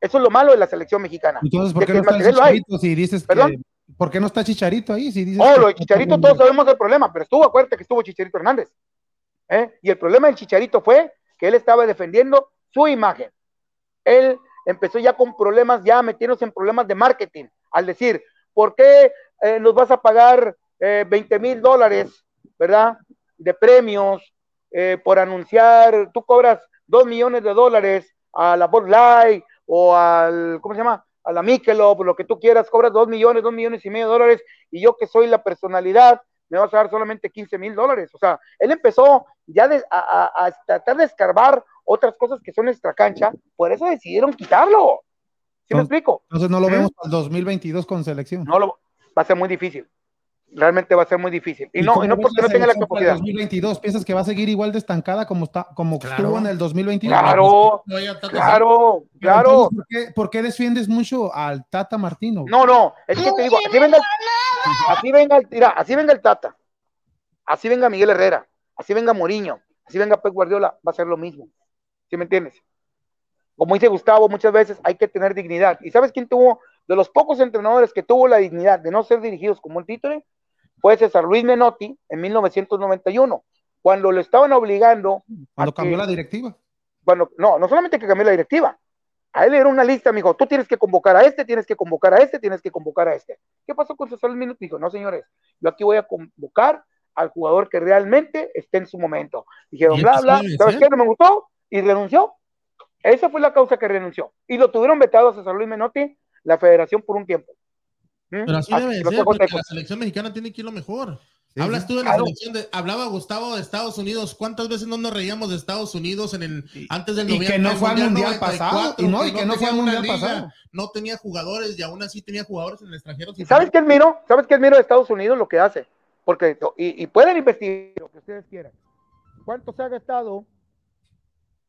Eso es lo malo de la selección mexicana. Entonces, ¿por qué no está. Chicharito si dices ¿Perdón? que... ¿Por qué no está Chicharito ahí? Si dices Oh, lo de Chicharito, todos sabemos el problema, pero estuvo, acuérdate que estuvo Chicharito Hernández. ¿Eh? Y el problema del Chicharito fue que él estaba defendiendo su imagen. Él empezó ya con problemas, ya metiéndose en problemas de marketing, al decir, ¿por qué eh, nos vas a pagar eh, 20 mil dólares, ¿verdad? De premios eh, por anunciar, tú cobras 2 millones de dólares a la Bud Light o al, ¿cómo se llama? A la Michelob, lo que tú quieras, cobras 2 millones, 2 millones y medio de dólares y yo que soy la personalidad, me vas a dar solamente 15 mil dólares. O sea, él empezó ya de- a, a- a tratar de escarbar otras cosas que son extra cancha, por eso decidieron quitarlo. ¿Sí me explico? Entonces no lo vemos para el 2022 con selección. No lo, va a ser muy difícil. Realmente va a ser muy difícil. Y, no, y no porque no tenga la capacidad. 2022, ¿piensas que va a seguir igual de estancada como, está, como Claro. estuvo en el 2021? Claro, No, claro, Pero claro. entonces, ¿por, qué, por qué defiendes mucho al Tata Martino? No, no, es que te digo, venga, el- así venga, el- mira, así venga el Tata, así venga Miguel Herrera, así venga Moriño, así venga Pep Guardiola, va a ser lo mismo. ¿Sí me entiendes? Como dice Gustavo, muchas veces hay que tener dignidad. ¿Y sabes quién tuvo, de los pocos entrenadores que tuvo la dignidad de no ser dirigidos como el título? Fue César Luis Menotti en 1991. cuando lo estaban obligando. Cuando a cambió que- la directiva. Bueno, no, no solamente que cambió la directiva. A él le dieron una lista, me dijo, tú tienes que convocar a este, tienes que convocar a este, tienes que convocar a este. ¿Qué pasó con César Minuto? Dijo, no, señores, yo aquí voy a convocar al jugador que realmente esté en su momento. Dijeron, bla, bla, ¿sabes qué? No me gustó y renunció. Esa fue la causa que renunció. Y lo tuvieron vetado a César Luis Menotti, la federación, por un tiempo. ¿Mm? Pero así debe ser, porque la selección mexicana tiene que ir lo mejor. Sí, Hablas sí. tú de la Claro. selección de, hablaba Gustavo de Estados Unidos, ¿cuántas veces no nos reíamos de Estados Unidos en el antes del y que no fue al mundial 94, pasado, y no, y que no fue al mundial liga, pasado. No tenía jugadores y aún así tenía jugadores en el extranjero. ¿Sabes qué admiro? ¿Sabes qué admiro de Estados Unidos lo que hace? Porque, y, y pueden investigar lo que ustedes quieran. ¿Cuánto se ha gastado?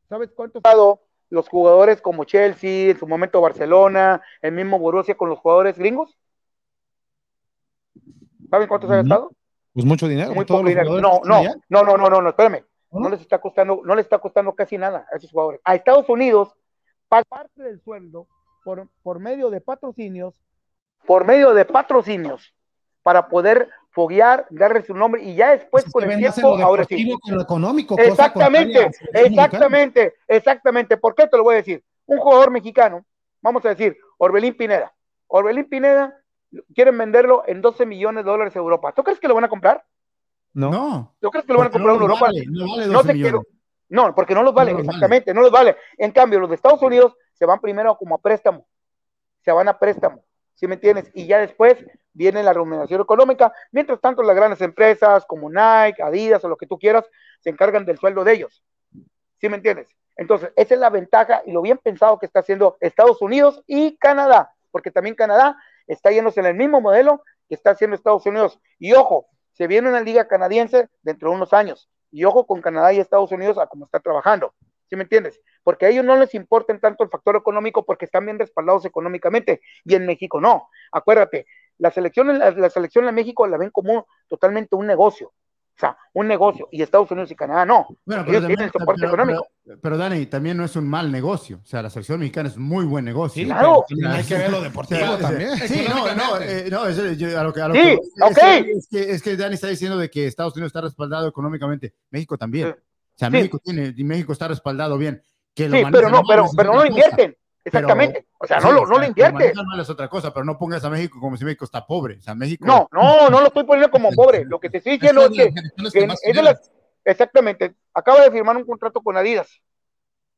¿Sabes cuánto se ha gastado los jugadores como Chelsea, en su momento Barcelona, el mismo Borussia con los jugadores gringos? ¿Saben cuánto se ha gastado? Pues mucho dinero. Muy todos dinero. No, no, no, no, no, no, no, espérame. ¿No? No les está costando, no les está costando casi nada a esos jugadores. A Estados Unidos, pa- parte del sueldo por, por medio de patrocinios, por medio de patrocinios, para poder foguear, darle su nombre y ya después Pues con el tiempo, ahora sí. lo económico. Exactamente, mexicana. exactamente, exactamente. ¿Por qué te lo voy a decir? Un jugador mexicano, vamos a decir, Orbelín Pineda. Orbelín Pineda, quieren venderlo en 12 millones de dólares a Europa. ¿Tú crees que lo van a comprar? No. No. ¿Tú crees que lo van a comprar no en Europa? vale, no vale No 12 te millones. quiero. No, porque no los vale, No los exactamente, no los vale. En cambio, los de Estados Unidos se van primero como a préstamo. Se van a préstamo, ¿sí me entiendes? Y ya después viene la remuneración económica. Mientras tanto, las grandes empresas como Nike, Adidas o lo que tú quieras, se encargan del sueldo de ellos. ¿Sí me entiendes? Entonces, esa es la ventaja y lo bien pensado que está haciendo Estados Unidos y Canadá, porque también Canadá está yéndose en el mismo modelo que está haciendo Estados Unidos. Y ojo, se viene una liga canadiense dentro de unos años. Y ojo con Canadá y Estados Unidos a cómo está trabajando. ¿Sí me entiendes? Porque a ellos no les importa tanto el factor económico porque están bien respaldados económicamente. Y en México no. Acuérdate, la selección, la, la selección en México la ven como totalmente un negocio. O sea, un negocio. Y Estados Unidos y Canadá no. Bueno, Ellos pero, también- tienen soporte pero- económico. pero- pero, Dani, también no es un mal negocio. O sea, la selección mexicana es muy buen negocio. Sí, Claro. hay que ver lo deportivo O sea, también. Sí, no, no, eh, no, eso, yo- a lo que, a lo Sí, que- es, ok. que, es, que, es que Dani está diciendo de que Estados Unidos está respaldado económicamente. México también. Sí. O sea, Sí. México tiene, y México está respaldado bien. Que lo Sí, pero no, pero, es pero no invierten. Exactamente. o sea, Sí, no lo, o no lo manejan mal es otra cosa, pero no pongas a México como si México está pobre. O sea, México. No, no, (laughs) no lo estoy poniendo como pobre. Lo que te estoy diciendo es que, que es de las, exactamente, acaba de firmar un contrato con Adidas,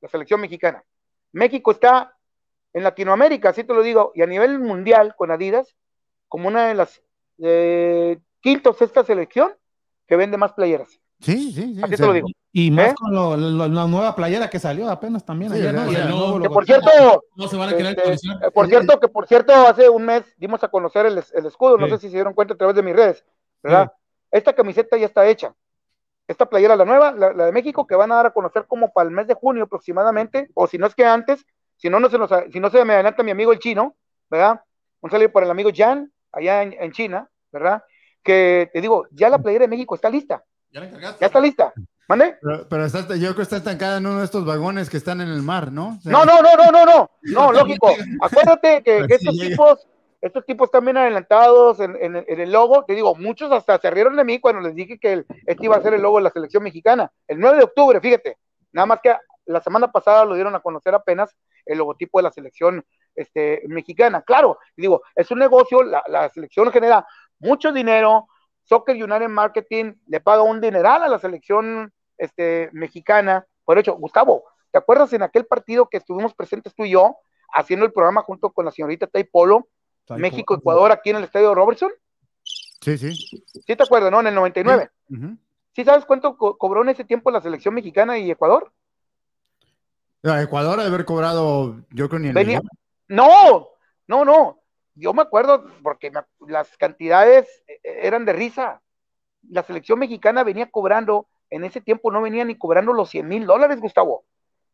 la selección mexicana. México está en Latinoamérica, así te lo digo, y a nivel mundial con Adidas, como una de las eh, quinta o sexta selección que vende más playeras. Sí, sí, sí. Así o te lo digo. Y más ¿Eh? con lo- lo- la nueva playera que salió apenas también Que por cierto, No se van a querer este, eh, por cierto, que por cierto, hace un mes dimos a conocer el, el escudo, no sé si se dieron cuenta a través de mis redes, ¿verdad? Esta camiseta ya está hecha. Esta playera, la nueva, la, la de México, que van a dar a conocer como para el mes de junio aproximadamente, o si no es que antes, si no, no se, nos, si no se me adelanta mi amigo el chino, ¿verdad? Un saludo por el amigo Jan, allá en, en China, ¿verdad? Que te digo, ya la playera de México está lista, Ya la encargaste. ya está lista. ¿Mande? Pero, pero está, yo creo que está estancada en uno de estos vagones que están en el mar, ¿no? O sea, No, no, no, no, no, no, (laughs) no, lógico. Acuérdate que, estos llega. tipos, estos tipos están bien adelantados en, en- en el logo. Te digo, muchos hasta se rieron de mí cuando les dije que el- este iba a ser el logo de la selección mexicana. El 9 de octubre, fíjate. Nada más que la semana pasada lo dieron a conocer apenas el logotipo de la selección este, mexicana. Claro, digo, es un negocio, la, la selección genera mucho dinero. Soccer United Marketing le paga un dineral a la selección este, mexicana. Por hecho, Gustavo, ¿te acuerdas en aquel partido que estuvimos presentes tú y yo, haciendo el programa junto con la señorita Tai Polo, México-Ecuador, aquí en el estadio Robertson? Sí, sí. ¿Sí te acuerdas, no? En el 99. Ujú. ¿Sí sabes cuánto co- cobró en ese tiempo la selección mexicana y Ecuador? Ecuador ha de haber cobrado, yo creo ni el Venía-. No, no, no. Yo me acuerdo porque las cantidades eh, eran de risa. La selección mexicana venía cobrando, en ese tiempo no venía ni cobrando los 100 mil dólares, Gustavo.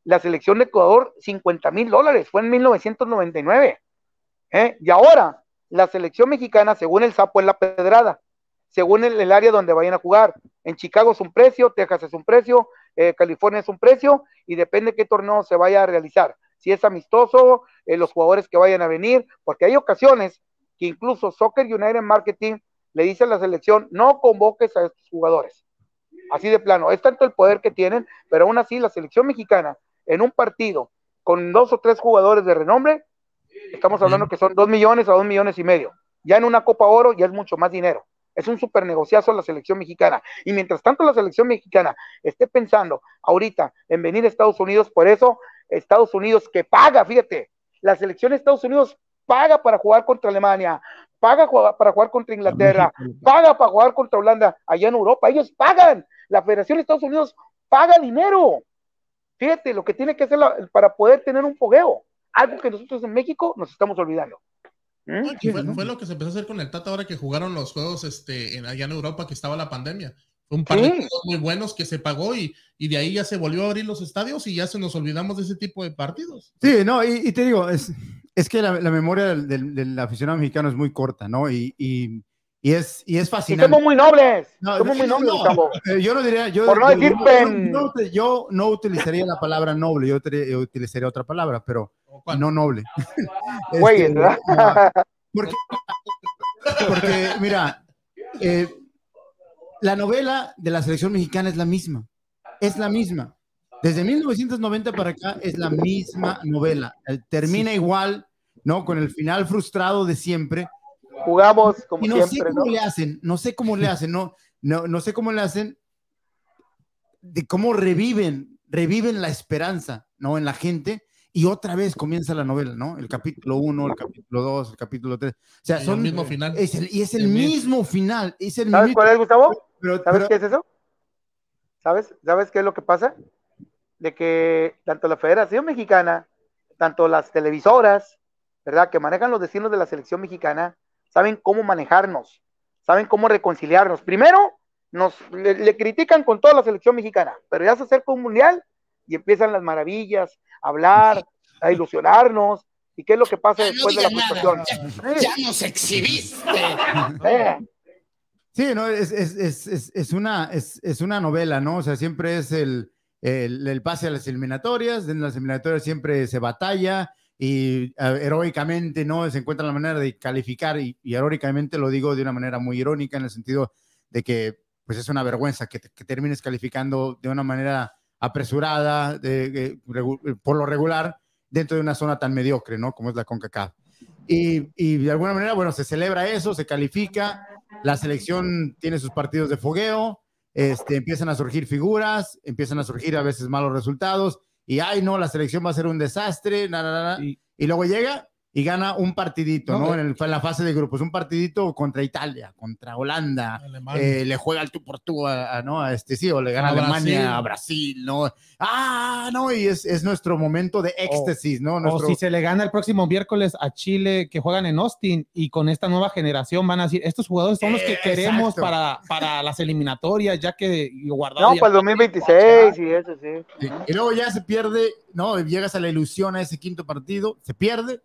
La selección de Ecuador, 50 mil dólares, fue en 1999. ¿eh? Y ahora, la selección mexicana, según el sapo, es la pedrada, según el, el área donde vayan a jugar. En Chicago es un precio, Texas es un precio, eh, California es un precio, y depende qué torneo se vaya a realizar. Si es amistoso, eh, los jugadores que vayan a venir, porque hay ocasiones que incluso Soccer United Marketing le dice a la selección, no convoques a estos jugadores. así de plano. Es tanto el poder que tienen, pero aún así la selección mexicana en un partido con dos o tres jugadores de renombre, estamos hablando que son dos millones a dos millones y medio. Ya en una Copa Oro ya es mucho más dinero. Es un super negociazo la selección mexicana. Y mientras tanto la selección mexicana esté pensando ahorita en venir a Estados Unidos, por eso Estados Unidos que paga, fíjate, la selección de Estados Unidos paga para jugar contra Alemania, paga para jugar contra Inglaterra, paga para jugar contra Holanda allá en Europa. Ellos pagan. La Federación de Estados Unidos paga dinero. Fíjate lo que tiene que hacer para poder tener un fogueo. Algo que nosotros en México nos estamos olvidando. ¿Mm? Fue, lo que se empezó a hacer con el Tata ahora que jugaron los juegos este, en, allá en Europa que estaba la pandemia. Un par de muy buenos que se pagó y, y, de ahí ya se volvió a abrir los estadios y ya se nos olvidamos de ese tipo de partidos. Sí, no, y, te digo, es, es que la, memoria del, del, aficionado mexicano es muy corta, ¿no? Y, y, y es, y es fascinante. somos muy nobles. somos muy nobles, eh, yo no diría, yo, Por no decir yo, no, utilizaría la palabra noble, yo, utilizaría otra palabra, pero no noble. Güey, (laughs) este, porque, porque, mira, eh, la novela de la selección mexicana es la misma. Es la misma. Desde 1990 para acá es la misma novela. Eh, termina igual, ¿no? Con el final frustrado de siempre. Jugamos como y no sé cómo le hacen, no sé cómo le hacen, no, no, no sé cómo le hacen de cómo reviven, reviven la esperanza, ¿no? En la gente y otra vez comienza la novela, ¿no? El capítulo 1, el capítulo 2, el capítulo 3. O sea, son. El mismo final. Es el, y es el, mismo final. Es el ¿Sabes cuál es, Gustavo? Pero, ¿Sabes qué es eso? ¿Sabes? ¿Sabes qué es lo que pasa? De que tanto la Federación Mexicana, tanto las televisoras, ¿verdad? Que manejan los destinos de la selección mexicana, saben cómo manejarnos, saben cómo reconciliarnos. Primero, nos le, critican con toda la selección mexicana, pero ya se acerca un mundial y empiezan las maravillas, a hablar, a ilusionarnos. ¿Y qué es lo que pasa después de la frustración? Ya, nos exhibiste. Sí, no, es, es, es, es, una, es, una novela, ¿no? O sea, siempre es el, el, el pase a las eliminatorias, en las eliminatorias siempre se batalla, y heroicamente no se encuentra la manera de calificar y, heroicamente lo digo de una manera muy irónica en el sentido de que pues es una vergüenza que, termines calificando de una manera apresurada de, por lo regular dentro de una zona tan mediocre, ¿no? Como es la CONCACAF. Y, y de alguna manera, bueno, se celebra eso, se califica, la selección tiene sus partidos de fogueo, este, empiezan a surgir figuras, empiezan a surgir a veces malos resultados, y ay, no, la selección va a ser un desastre, y luego llega y gana un partidito, ¿no? En, la fase de grupos, un partidito contra Italia, contra Holanda, eh, le juega el tú por tú a, ¿no? a este sí, o le gana a Alemania, a Brasil, ¿no? Ah, no, y es, es nuestro momento de éxtasis, ¿no? O si se le gana el próximo miércoles a Chile, que juegan en Austin, y con esta nueva generación van a decir, estos jugadores son los que queremos para, para las eliminatorias, ya que guardado. No, para el 2026 y eso, sí. Y luego ya se pierde, ¿no? Llegas a la ilusión a ese quinto partido, se pierde,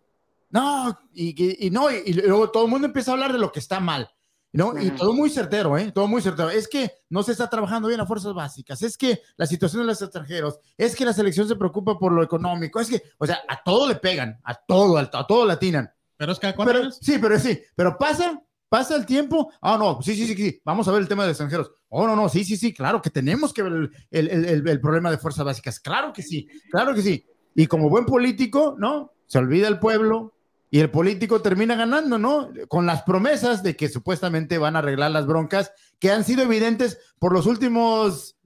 no, y, y no, y, luego todo el mundo empieza a hablar de lo que está mal, ¿no? Y todo muy certero, ¿eh? Todo muy certero. Es que no se está trabajando bien a fuerzas básicas, es que la situación de los extranjeros, es que la selección se preocupa por lo económico, es que, o sea, a todo le pegan, a todo, a, todo latinan. Pero es que pero, Sí, pero sí, pero pasa, pasa el tiempo. Ah, no, sí, sí, sí, sí, vamos a ver el tema de extranjeros. Oh, no, no, sí, sí, sí, claro que tenemos que ver el, el, el, el problema de fuerzas básicas. Claro que sí, claro que sí. Y como buen político, ¿no? Se olvida el pueblo, y el político termina ganando, ¿no? Con las promesas de que supuestamente van a arreglar las broncas que han sido evidentes por los últimos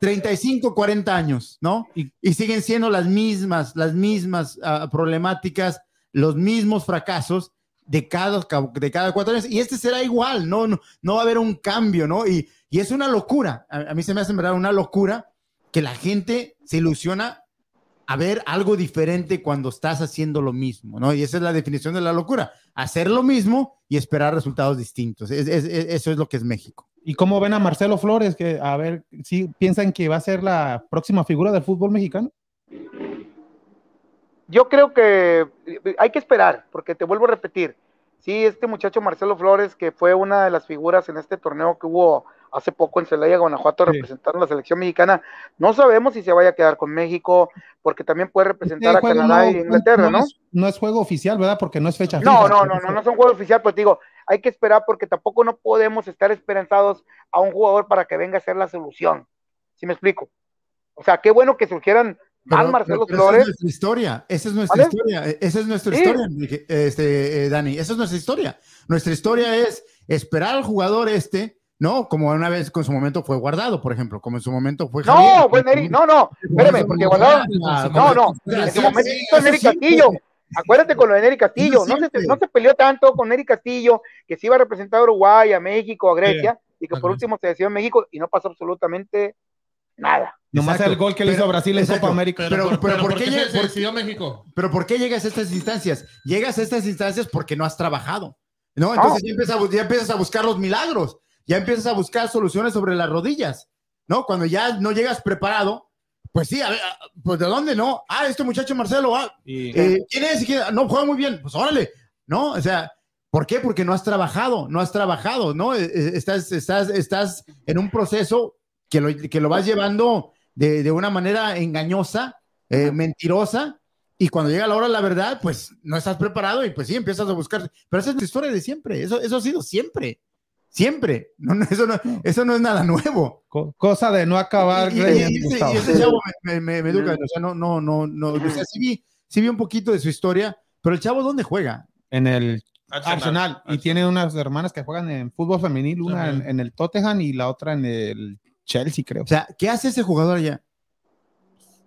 35, 40 años, ¿no? Y, siguen siendo las mismas, las mismas ah, problemáticas, los mismos fracasos de cada, de cada cuatro años. Y este será igual, ¿no? No, no va a haber un cambio, ¿no? Y, y es una locura. A, a, mí se me hace en verdad una locura que la gente se ilusiona a ver algo diferente cuando estás haciendo lo mismo, ¿no? Y esa es la definición de la locura, hacer lo mismo y esperar resultados distintos. eso es lo que es México. ¿Y cómo ven a Marcelo Flores? Que, a ver, si piensan que va a ser la próxima figura del fútbol mexicano? Yo creo que hay que esperar, porque te vuelvo a repetir, sí, este muchacho Marcelo Flores, que fue una de las figuras en este torneo que hubo hace poco en Celaya, Guanajuato, representando a la selección mexicana. No sabemos si se vaya a quedar con México, porque también puede representar este a Canadá y Inglaterra, ¿no? No es, juego oficial, ¿verdad? Porque no es fecha. No, no, no, no, no es un juego oficial, pues digo, hay que esperar porque tampoco no podemos estar esperanzados a un jugador para que venga a ser la solución. ¿Sí me explico? O sea, qué bueno que surgieran Pero- Marcelo pero esa Flores. es nuestra historia, esa es nuestra ¿Vale? historia, eh, esa es nuestra Sí. historia, este, eh, Dani, esa es nuestra historia. Nuestra historia es esperar al jugador este, ¿no? Como una vez con su momento fue guardado, por ejemplo, como en su momento fue No, Javier. pues Neri, no, no, espérame, porque Guardado, no, no, en su momento hizo Neri Castillo. Acuérdate con lo de Neri Castillo, no se, no se peleó tanto con Neri Castillo, que se iba a representar a Uruguay, a México, a Grecia, y que por último se decidió en México y no pasó absolutamente nada. Nomás Exacto. el gol que le hizo Pero- Brasil en. Copa América. Pero, Pero- pero, pero ¿por ¿por qué se, por- decidió México? Pero ¿por qué llegas a estas instancias? Llegas a estas instancias porque no has trabajado, ¿no? Entonces ya, empiezas a, ya empiezas a buscar los milagros, ya empiezas a buscar soluciones sobre las rodillas, ¿no? Cuando ya no llegas preparado, pues sí, a ver, ah, pues ¿de dónde no? Ah, este muchacho Marcelo, ah, Y- eh, ¿quién es? ¿Quién- No, juega muy bien, pues órale, ¿no? O sea, ¿por qué? Porque no has trabajado, no has trabajado, ¿no? Eh, eh, Estás, estás, estás en un proceso que lo, que lo vas llevando de, de una manera engañosa, eh, mentirosa, y cuando llega la hora de la verdad, pues no estás preparado y pues sí, empiezas a buscar. Pero esa es la historia de siempre, eso, eso ha sido siempre, siempre. No, no, eso, no, eso no es nada nuevo. co- cosa de no acabar Y, y- y ese, Gustavo. y ese chavo me, me- me educa, o sea, no, no, no, no, o sea, sí vi, sí vi un poquito de su historia, pero el chavo, ¿dónde juega? en el Arsenal. Arsenal. Y Arsenal. tiene unas hermanas que juegan en fútbol femenil, una en, el Tottenham y la otra en el Chelsea, creo. O sea, ¿qué hace ese jugador allá?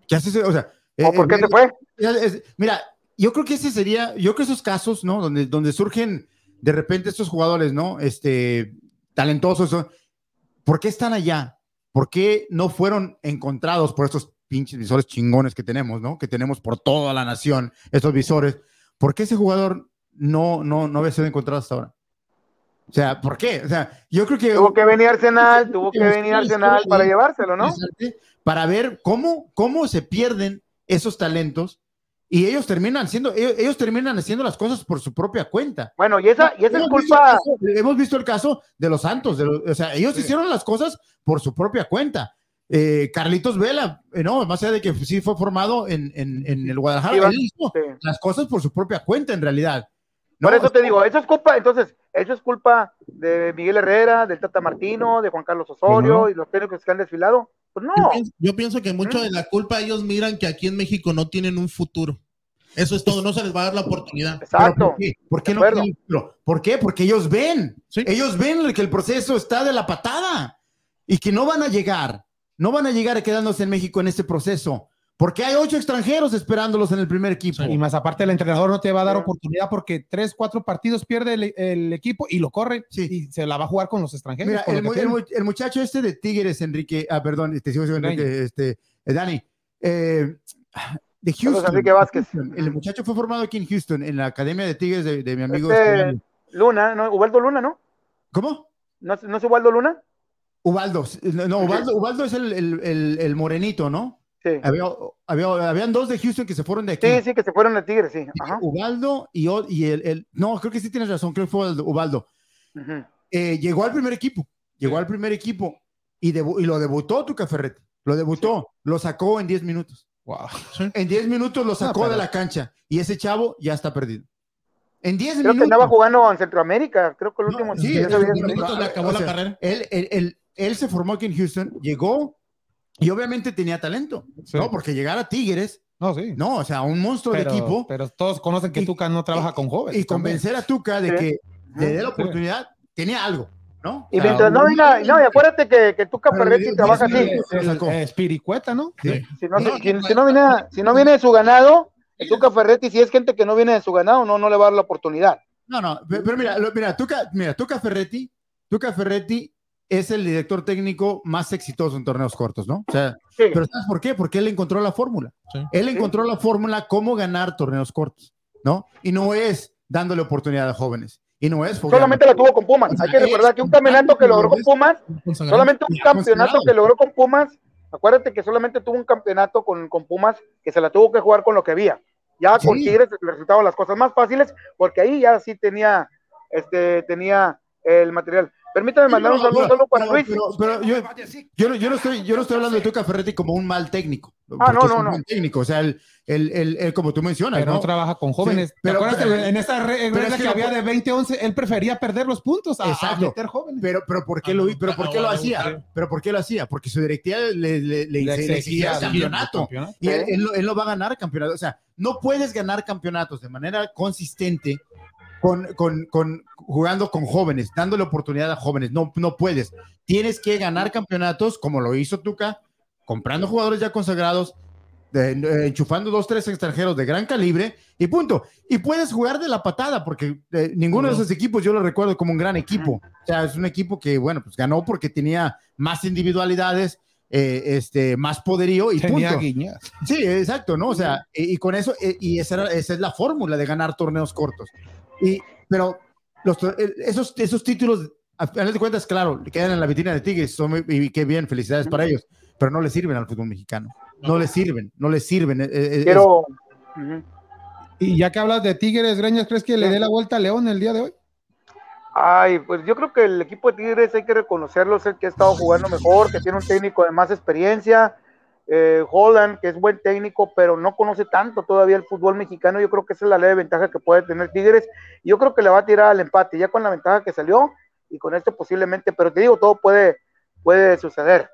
¿Qué hace ese? O sea, ¿O eh, por qué eh, se fue? es- es- mira, yo creo que ese sería, yo creo que esos casos, ¿no? Donde, donde surgen de repente estos jugadores, ¿no? Este, talentosos. ¿por qué están allá? ¿Por qué no fueron encontrados por estos pinches visores chingones que tenemos, ¿no? Que tenemos por toda la nación, estos visores. ¿Por qué ese jugador no, no, no había sido encontrado hasta ahora? O sea, ¿por qué? O sea, yo creo que... Tuvo que venir Arsenal, tuvo que venir Arsenal para llevárselo, ¿no? para ver cómo, cómo se pierden esos talentos y ellos terminan siendo, ellos, ellos terminan haciendo las cosas por su propia cuenta. Bueno, y esa, y esa es visto culpa, caso- hemos visto el caso de los Santos, de los- o sea, ellos hicieron las cosas por su propia cuenta. Eh, Carlitos Vela, eh, no, más allá de que sí fue formado en, en- en el Guadalajara, él hizo sí. las cosas por su propia cuenta en realidad. ¿no? Por eso te digo, eso es culpa, entonces, eso es culpa de Miguel Herrera, del Tata Martino, de Juan Carlos Osorio y los técnicos que han desfilado. Pues no, Yo pienso, yo pienso que mucho de la culpa ellos miran que aquí en México no tienen un futuro. Eso es todo, no se les va a dar la oportunidad. ¿Pero exacto. ¿Por qué? ¿Por qué no quieren? ¿Por qué? Porque ellos ven. Sí. Ellos ven que el proceso está de la patada y que no van a llegar. No van a llegar quedándose en México en este proceso. Porque hay ocho extranjeros esperándolos en el primer equipo. Y más aparte, el entrenador no te va a dar Sí. oportunidad porque tres, cuatro partidos pierde el, el equipo y lo corre Sí. y se la va a jugar con los extranjeros. Mira, el, muchacho este de Tigres, Enrique, ah, perdón, te sigo. Enrique, este, eh, Dani, eh, de Houston. Enrique Vázquez. Houston. El muchacho fue formado aquí en Houston, en la Academia de Tigres de, de mi amigo. Este, este, Luna, ¿no? Ubaldo Luna, ¿no? ¿Cómo? ¿No, es- ¿No es Ubaldo Luna? Ubaldo. No, no, Ubaldo, Ubaldo es el, el- el- el morenito, ¿no? Sí. Había, había- habían dos de Houston que se fueron de aquí. Sí, sí, que se fueron de Tigres, sí. Ajá. Ubaldo y, o- y el, el- No, creo que sí tienes razón, creo que fue Ubaldo. Ubaldo. Ujú. Eh, llegó al primer equipo, llegó al primer equipo y, debu- y lo debutó tu Ferretti. Lo debutó, lo sacó en 10 minutos. Wow. En 10 minutos lo sacó de la cancha y ese chavo ya está perdido. En 10 Creo que minutos. andaba jugando en Centroamérica, creo que el No, último. sí, es- sabía- es- minutos le acabó o la sea, carrera. Él, él- él- él se formó aquí en Houston, llegó y obviamente tenía talento, Sí. ¿no? Porque llegar a Tigres, No, sí. no, o sea, un monstruo pero, de equipo pero todos conocen que Y- Tuca no trabaja con jóvenes. y convencer a Tuca de Sí. que le dé la Sí. oportunidad, tenía algo, ¿no? Y mientras no venga, no, y acuérdate que, que Tuca Ferretti trabaja así. eh, Spiricueta, ¿no? Sí. Si no, No, si, si no, no viene, si no viene de su ganado, Tuca Ferretti, si es gente que no viene de su ganado, no, no le va a dar la oportunidad. No, no, pe- pero mira, lo- mira, Tuca, mira, Tuca Ferretti, Tuca Ferretti es el director técnico más exitoso en torneos cortos, ¿no? O sea, Sí. pero ¿sabes por qué? Porque él encontró la fórmula. Sí. Él Sí. encontró la fórmula cómo ganar torneos cortos, ¿no? Y no es dándole oportunidad a jóvenes. Y no es. Solamente la tuvo con Pumas. Hay que recordar que un campeonato que logró con Pumas, solamente un campeonato que logró con Pumas, acuérdate que solamente tuvo un campeonato con, con Pumas que se la tuvo que jugar con lo que había. Ya con Sí. Tigres le resultaban las cosas más fáciles porque ahí ya sí tenía, este, tenía el material. Permítame mandar un saludo solo para pero- Luis. pero- pero yo, yo no, yo no estoy, yo no estoy hablando de Tuca Ferretti como un mal técnico. Ah, porque no, es no, un no. buen técnico, o sea, el, el, el, el- como tú mencionas, Pero no ¿no? trabaja con jóvenes. Sí, pero- ¿Te acuerdas pero- que en esa regla es que, que no había de 20-11, él prefería perder los puntos a, a Exacto. meter jóvenes? Pero, pero ¿por qué Ah, lo, no, pero ¿por no, qué lo no, hacía? no. Pero ¿por qué lo hacía? Porque su directiva le, le, le, exigía campeonato. campeonato. Y él, él no, él no va a ganar campeonatos. O sea, no puedes ganar campeonatos de manera consistente con, con, con jugando con jóvenes, dándole oportunidad a jóvenes. No, no puedes. Tienes que ganar campeonatos como lo hizo Tuca, comprando jugadores ya consagrados, de- eh, enchufando dos, tres extranjeros de gran calibre y punto. Y puedes jugar de la patada, porque eh, ninguno de esos equipos yo lo recuerdo como un gran equipo. O sea, es un equipo que, bueno, pues ganó porque tenía más individualidades, eh, este, más poderío y Tenía punto. guiñas. Sí, exacto, ¿no? O sea, y, y con eso, eh, y esa, era- esa es la fórmula de ganar torneos cortos. Y, pero los, eh, esos, esos títulos, a final de cuentas, claro, quedan en la vitrina de Tigres, son y qué bien, felicidades para ellos, pero no le sirven al fútbol mexicano. No le sirven, no le sirven. es-. Ujú. Y ya que hablas de Tigres, Greñas, ¿crees que le dé la vuelta a León el día de hoy? Ay, pues yo creo que el equipo de Tigres hay que reconocerlo, es el que ha estado jugando mejor, que tiene un técnico de más experiencia. Eh, Holland, que es buen técnico, pero no conoce tanto todavía el fútbol mexicano. Yo creo que esa es la leve ventaja que puede tener Tigres. Yo creo que le va a tirar al empate, ya con la ventaja que salió y con esto posiblemente, pero te digo, todo puede, puede suceder.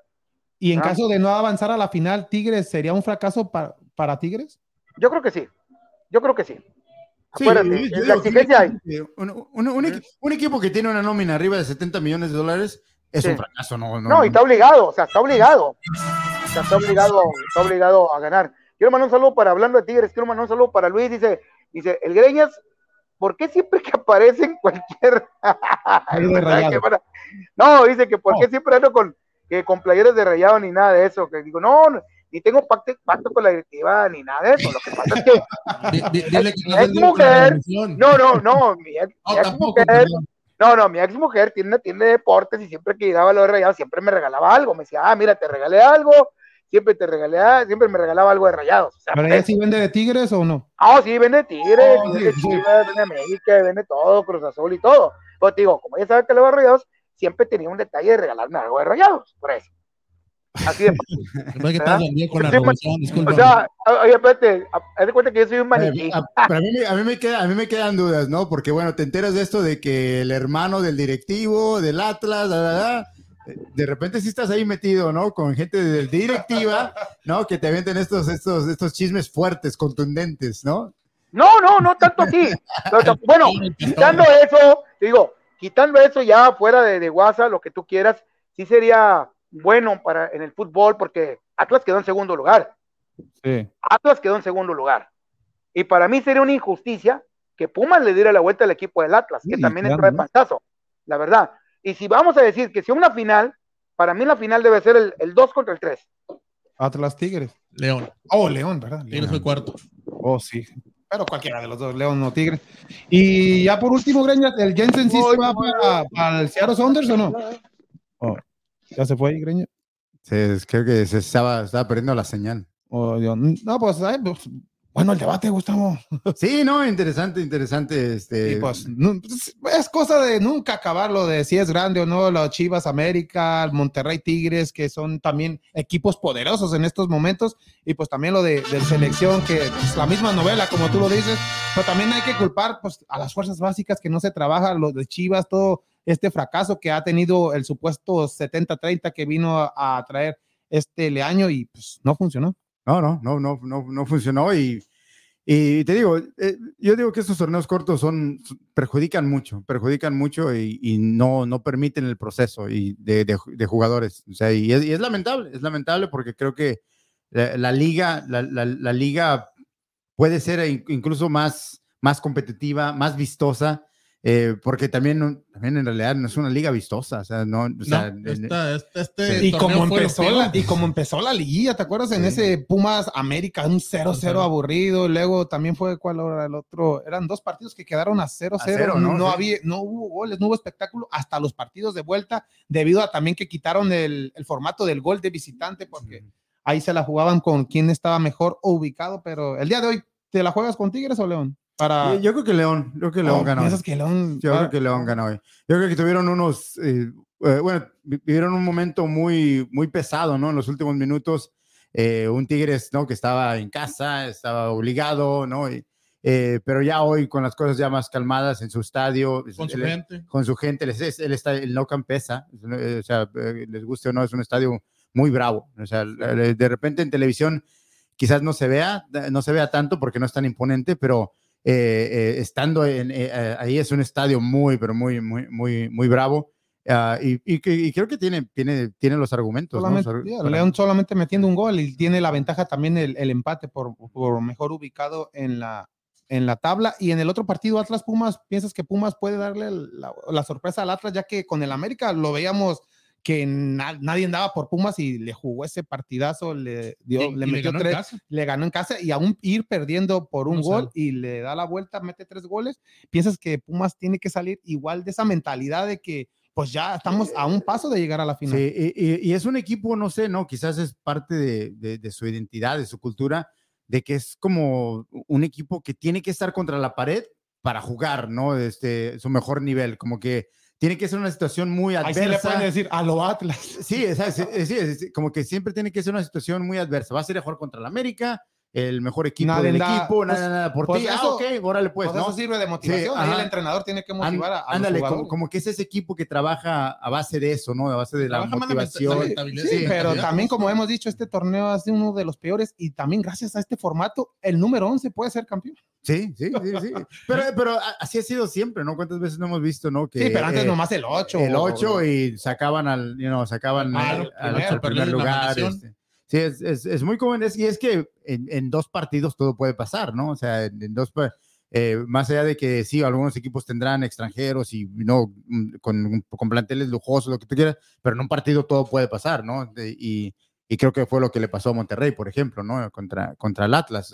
Y en Ah. caso de no avanzar a la final, Tigres, ¿sería un fracaso para, para Tigres? Yo creo que sí, yo creo que sí. Acuérdate, la que un exigencia equipo que- un, un- un equi- un equipo que tiene una nómina arriba de 70 millones de dólares es Sí. un fracaso, no, no, No, y está obligado, o sea, está obligado. O sea, está obligado, está obligado a ganar. Quiero mandar un saludo para, hablando de Tigres, quiero mandar un saludo para Luis, dice, dice, el Greñas, ¿por qué siempre que aparece en cualquier... (laughs) No, dice que por qué No. siempre ando con, que con playeras de rayado ni nada de eso, que digo, no, no, ni tengo pacto, pacto con la directiva ni nada de eso, lo que pasa es que, (laughs) Dile no mujer. no, no, no, mi ex, No, mi ex tampoco, mujer, no, no, mi ex mujer tiene una tienda de deportes y siempre que llegaba a lo de rayados siempre me regalaba algo. Me decía, ah, mira, te regalé algo, siempre te regalé, siempre me regalaba algo de rayados. O sea, ¿Pero pues, ella sí vende de Tigres o no? ah, sí, vende Tigres, Oh, vende sí, sí. Chivas, vende América, vende todo, Cruz Azul y todo. Te digo, como ella sabe que le va a rayados, siempre tenía un detalle de regalarme algo de rayados, por eso. Así de con la. O sea, oye, espérate, a- haz de cuenta que yo soy un maniquí. A, pero a mí, me- a, mí me queda, a mí me quedan dudas, ¿no? Porque, bueno, te enteras de esto de que el hermano del directivo, del Atlas, da, da, da, de repente sí estás ahí metido, ¿no? Con gente de directiva, ¿no? Que te avienten estos, estos, estos chismes fuertes, contundentes, ¿no? No, no, no tanto así. Pero, (laughs) bueno, quitando eso, digo, quitando eso ya fuera de, de WhatsApp, lo que tú quieras, sí sería bueno para en el fútbol porque Atlas quedó en segundo lugar. Sí. Atlas quedó en segundo lugar. Y para mí sería una injusticia que Pumas le diera la vuelta al equipo del Atlas, que también claro, entró de ¿no? pantazo, la verdad. Y si vamos a decir que si una final, para mí la final debe ser el, el 2 contra el 3. Atlas Tigres. León. Oh, León, ¿verdad? Tigres León. fue cuarto. Oh, sí. Pero cualquiera de los dos, León o Tigres. Y ya por último, Greñas, ¿el Jensen sí se va para, para el Seattle Saunders o no? Oh, ¿Ya se fue ahí, creo que se estaba, estaba perdiendo la señal. O yo- no, pues, ay, pues, bueno, el debate, Gustavo. Sí, no, interesante, interesante. Este, Y pues, pues, es cosa de nunca acabar lo de si es grande o no, los Chivas América, Monterrey Tigres, que son también equipos poderosos en estos momentos, y pues también lo de, de selección, que es la misma novela, como tú lo dices, pero también hay que culpar pues, a las fuerzas básicas que no se trabaja, lo de Chivas, todo este fracaso que ha tenido el supuesto 70-30 que vino a, a traer este Leaño y pues no funcionó. No, no, no, no, no, no funcionó y, y te digo, eh, yo digo que estos torneos cortos son, perjudican mucho, perjudican mucho y, y no, no permiten el proceso y de, de- de jugadores. O sea, y es, y es lamentable, es lamentable porque creo que la, la liga, la, la- la liga puede ser in- incluso más, más competitiva, más vistosa, eh, porque también, también en realidad no es una liga vistosa, o sea, no, o sea, No, en- esta- este, este y como empezó la, y como empezó la liguilla, ¿te acuerdas? En Sí. ese Pumas América, un 0-0 Ajá. aburrido, luego también fue cuál era el otro, eran dos partidos que quedaron a 0-0, A cero, no, ¿no? Sí. había, no hubo goles, no hubo espectáculo hasta los partidos de vuelta, debido a también que quitaron el, el formato del gol de visitante, porque ahí se la jugaban con quién estaba mejor ubicado, pero el día de hoy, ¿te la juegas con Tigres o León? Para... Yo, creo que León, yo creo que León Oh, ganó. hoy. ¿Piensas que León Yo va- creo que León ganó hoy. Yo creo que tuvieron unos, eh, eh, bueno, vi- vivieron un momento muy, muy pesado, ¿no? En los últimos minutos, eh, un Tigres, ¿no? Que estaba en casa, estaba obligado, ¿no? Y, eh, pero ya hoy, con las cosas ya más calmadas en su estadio, Con su él- gente. con su gente, les, es- él está, el No Camp pesa, es un- eh, o sea, les guste o no, es un estadio muy bravo. O sea, de repente en televisión quizás no se vea, no se vea tanto porque no es tan imponente, pero eh, eh, estando en, eh, ahí es un estadio muy, pero muy, muy, muy, muy bravo. Ah, y, y que- y creo que tiene, tiene, tiene los argumentos. ¿no? Solamente, yeah, para- León solamente metiendo un gol y tiene la ventaja también el, el empate por, por mejor ubicado en la, en la tabla. Y en el otro partido, Atlas Pumas, ¿piensas que Pumas puede darle la, la sorpresa al Atlas? Ya que con el América lo veíamos que na- nadie andaba por Pumas y le jugó ese partidazo, le, dio, Y- le y metió ganó en tres, casa. le ganó en casa y aún ir perdiendo por un No gol y le da la vuelta, mete tres goles. ¿Piensas que Pumas tiene que salir igual de esa mentalidad de que pues ya estamos a un paso de llegar a la final? Sí, y, y- y es un equipo, no sé, ¿no? Quizás es parte de, de- de su identidad, de su cultura, de que es como un equipo que tiene que estar contra la pared para jugar, ¿no? Este, su mejor nivel, como que tiene que ser una situación muy Ahí sí le adversa. pueden decir a lo Atlas. Sí, es, es- es- como que siempre tiene que ser una situación muy adversa. Vas a ir a jugar contra el América, el mejor equipo del equipo, nada, pues- nada por pues ti. Ah, eso- ok, órale pues, Pues ¿no? eso sirve de motivación. Ahí el entrenador tiene que motivar a, a los Ándale, como, como que es ese equipo que trabaja a base de eso, ¿no? A base de la Trabaja motivación. Sí, pero también, como hemos dicho, este torneo ha sido uno de los peores y también gracias a este formato, el número 11 puede ser campeón. Sí, sí, sí, sí. (laughs) Pero, pero así ha sido siempre, ¿no? ¿Cuántas veces no hemos visto, no? Que, sí, pero antes eh, nomás el 8. el 8 y sacaban al, you know, sacaban Al al, al- primero, al primer lugar. este. Sí, es, es, es muy común. y es que en, en dos partidos todo puede pasar, ¿no? O sea, en, en dos, eh, más allá de que sí, algunos equipos tendrán extranjeros y no mm, con, con planteles lujosos, lo que tú quieras, pero en un partido todo puede pasar, ¿no? De- y, y creo que fue lo que le pasó a Monterrey, por ejemplo, ¿no? Contra, contra el Atlas.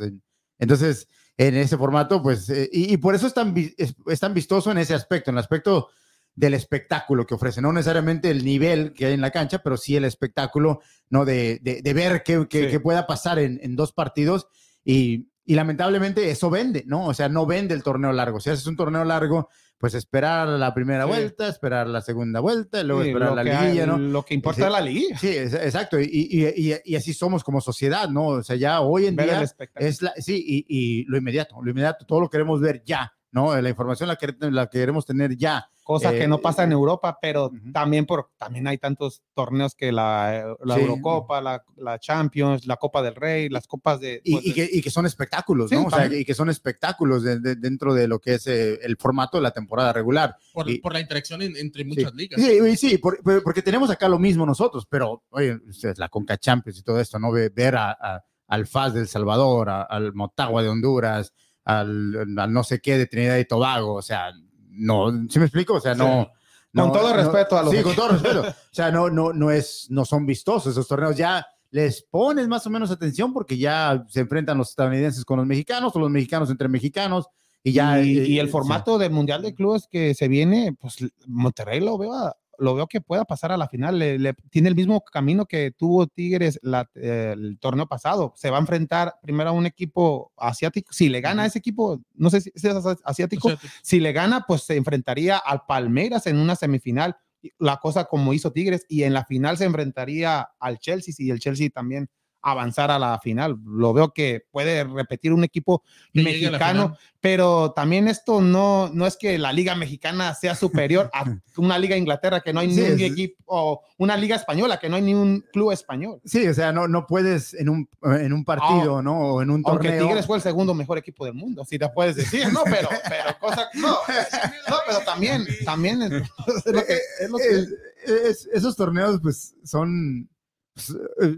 Entonces, en ese formato, pues, eh, y, y por eso es tan, es, es tan vistoso en ese aspecto, en el aspecto del espectáculo que ofrece, no necesariamente el nivel que hay en la cancha, pero sí el espectáculo, ¿no? De, de, de ver qué, qué- Sí. qué pueda pasar en, en dos partidos y, y lamentablemente eso vende, ¿no? O sea, no vende el torneo largo. Si haces un torneo largo, pues esperar la primera Sí. vuelta, esperar la segunda vuelta, y luego Sí, esperar la liguilla, ¿no? Lo que importa es la liguilla. Sí, es- exacto. Y, y, así somos como sociedad, ¿no? O sea, ya hoy en Ver día es la, sí, y, y lo inmediato, lo inmediato, todo lo queremos ver ya, ¿no? La información la, quer- la queremos tener ya. Cosa eh, que no pasa en Europa, pero Ujú. también por también hay tantos torneos que la, la Sí. Eurocopa, la, la Champions, la Copa del Rey, las copas de... Y, pues, y que, y que son espectáculos, Sí, ¿no? O sea, y que son espectáculos de- de- dentro de lo que es eh, el formato de la temporada regular. Por, y- por la interacción en- entre muchas ligas. Sí, sí, por- por- porque tenemos acá lo mismo nosotros, pero, oye, ustedes, la Conca Champions y todo esto, ¿no? Ve- Ver a, a- al FAS del Salvador, a- al Motagua de Honduras, al, al no sé qué de Trinidad y Tobago, o sea, no, ¿sí me explico? O sea, no... Con no- todo no- respeto a los Sí, con todo respeto. (laughs) O sea, no, no, no, es, no son vistosos esos torneos. Ya les pones más o menos atención porque ya se enfrentan los estadounidenses con los mexicanos o los mexicanos entre mexicanos y ya... y, eh, y el sí. formato del Mundial de Clubes que se viene, pues Monterrey lo veo, a- lo veo que pueda pasar a la final. Le, le- tiene el mismo camino que tuvo Tigres la- eh, el torneo pasado. Se va a enfrentar primero a un equipo asiático. Si le gana a ese equipo, no sé si es asi- asiático, O sea, si le gana, pues se enfrentaría al Palmeiras en una semifinal. La cosa como hizo Tigres y en la final se enfrentaría al Chelsea si el Chelsea también avanzara a la final. Lo veo que puede repetir un equipo que mexicano, pero también esto no, no es que la liga mexicana sea superior a (laughs) una liga Inglaterra que no hay Sí, ni un es- equipo, o una liga española que no hay ni un club español. Sí, o sea, no, no puedes en un, en un partido, ¿no? O en un Aunque torneo. Tigres fue el segundo mejor equipo del mundo, si te puedes decir, no, pero, pero cosa, no, (laughs) no, pero también, también es, (laughs) es lo que, es lo que- Es- es- esos torneos, pues, son,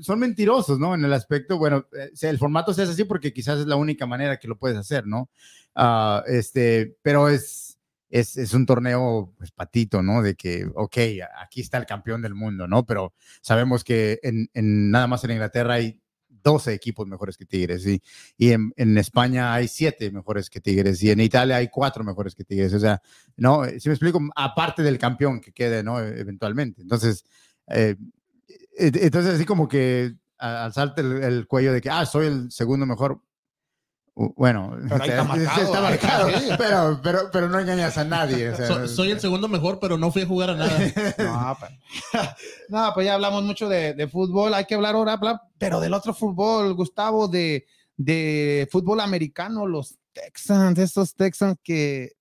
son mentirosos, ¿no? En el aspecto, bueno, eh, el formato se hace así porque quizás es la única manera que lo puedes hacer, ¿no? Ah, este, pero es, es, es un torneo, pues, patito, ¿no? De que, ok, aquí está el campeón del mundo, ¿no? Pero sabemos que en, en- nada más en Inglaterra hay 12 equipos mejores que Tigres y, y en, en España hay 7 mejores que Tigres y en Italia hay 4 mejores que Tigres. O sea, ¿no? Si me explico, aparte del campeón que quede, ¿no? Eventualmente. Entonces, eh, eh, entonces así como que alzarte el, el cuello de que, ah, soy el segundo mejor. Bueno, (laughs) Pero ahí o sea, está marcado, está está, marcado, pero, pero, pero no engañas a nadie. o sea, So- soy el segundo mejor, pero no fui a jugar a nada. No, pues, (laughs) no, pues ya hablamos mucho de, de fútbol, hay que hablar ahora, pero del otro fútbol, Gustavo, de, de fútbol americano, los Texans, estos Texans que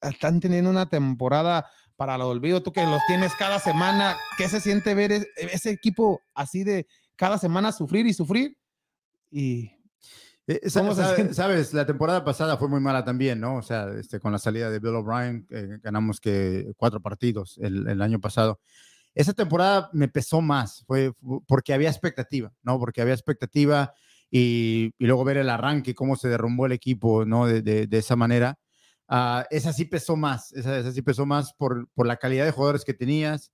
están teniendo una temporada para el olvido, tú que los tienes cada semana, ¿qué se siente ver es- ese equipo así de cada semana sufrir y sufrir? Y Eh, sa- ¿Cómo se sabe- siente? Sabes, la temporada pasada fue muy mala también, ¿no? O sea, este, con la salida de Bill O'Brien, eh, ganamos que cuatro partidos el, el año pasado. Esa temporada me pesó más, fue fu- porque había expectativa, ¿no? Porque había expectativa y, y luego ver el arranque, cómo se derrumbó el equipo, ¿no? De, de- de esa manera. Ah, esa sí pesó más, esa, esa sí pesó más por, por la calidad de jugadores que tenías.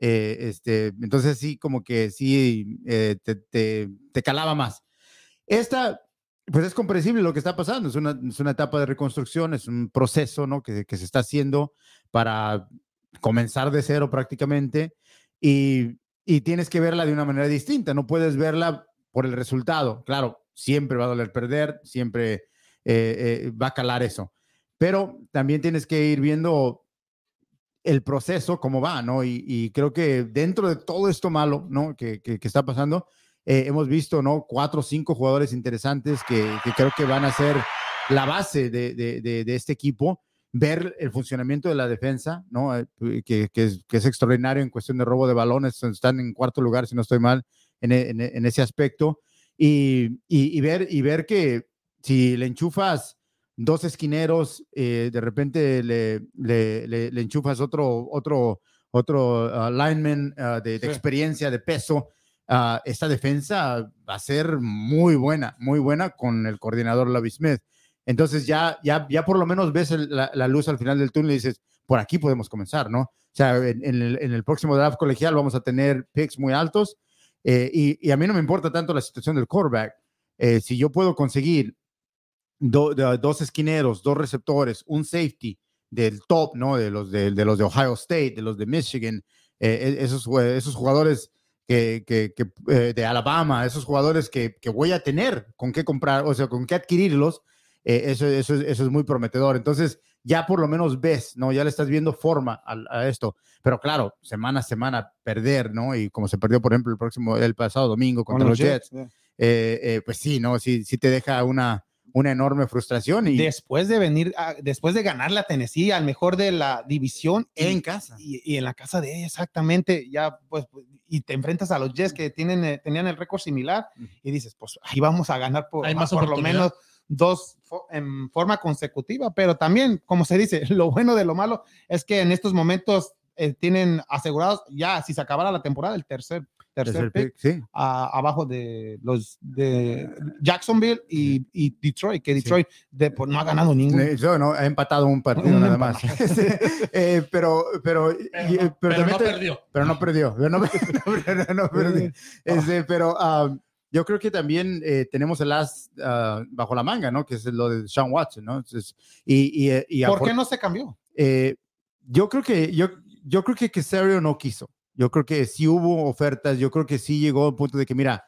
eh, este, entonces sí, como que sí, eh, te, te- te calaba más. Esta, pues es comprensible lo que está pasando, es una, es una etapa de reconstrucción, es un proceso ¿no? que, que se está haciendo para comenzar de cero prácticamente y, y tienes que verla de una manera distinta, no puedes verla por el resultado, claro, siempre va a doler perder, siempre eh, eh, va a calar eso, pero también tienes que ir viendo el proceso, cómo va, ¿no? Y, y creo que dentro de todo esto malo, ¿no? Que, que- que está pasando, eh, hemos visto, ¿no? Cuatro o cinco jugadores interesantes que, que creo que van a ser la base de, de- de- de este equipo. Ver el funcionamiento de la defensa, ¿no? Eh, Que, es, que es extraordinario en cuestión de robo de balones. Están en cuarto lugar, si no estoy mal, en, e- en e- en ese aspecto. Y, y- y ver, y ver que si le enchufas dos esquineros, eh, de repente le, le- le- le enchufas otro, otro, otro ah, lineman ah, de, de Sí. experiencia, de peso, ah, esta defensa va a ser muy buena, muy buena con el coordinador Lavi Smith. Entonces ya, ya, ya por lo menos ves el- la, la luz al final del túnel y dices, por aquí podemos comenzar, ¿no? O sea, en, en el, en el próximo draft colegial vamos a tener picks muy altos eh, y, y a mí no me importa tanto la situación del quarterback. Eh, si yo puedo conseguir do- de- dos esquineros, dos receptores, un safety del top, ¿no? De los de, de los de Ohio State, de los de Michigan, eh, e- esos, esos jugadores que, que- que, eh, de Alabama, esos jugadores que, que voy a tener con qué comprar, o sea, con qué adquirirlos, eh, eso, eso, es- eso es muy prometedor. Entonces, ya por lo menos ves, ¿no? Ya le estás viendo forma a, esto. Pero claro, semana a semana perder, ¿no? Y como se perdió, por ejemplo, el próximo, el pasado domingo con contra los Jets, yeah. eh, pues sí, ¿no? Sí, sí te deja una, una enorme frustración y después de venir, a- después de ganar la Tennessee al mejor de la división y- en casa. y, y en la casa de ella, exactamente, ya pues, y te enfrentas a los Jets que tienen, eh, tenían el récord similar y dices, pues ahí vamos a ganar por, Hay más por lo menos dos fo- en forma consecutiva, pero también, como se dice, (laughs) lo bueno de lo malo es que en estos momentos eh, tienen asegurados ya, si se acabara la temporada, el tercer, tercer, Tercer pick, pick, sí. a- abajo de los de Jacksonville y, y Detroit, que Sí. Detroit de, pues, no ha ganado ningún. Eh, Yo no, ha empatado un partido Un nada más. (laughs) Eh, pero, pero, y- Pero, no, pero pero también no perdió. pero no perdió. Pero no, (laughs) no- no perdió. Este, pero um, yo creo que también eh, tenemos el as ah, bajo la manga, ¿no? Que es lo de Sean Watson, ¿no? Entonces, y, y, eh, y ¿Por qué no se cambió? eh, yo creo que yo, yo creo que Casario no quiso. Yo creo que sí hubo ofertas. Yo creo que sí llegó a un punto de que, mira,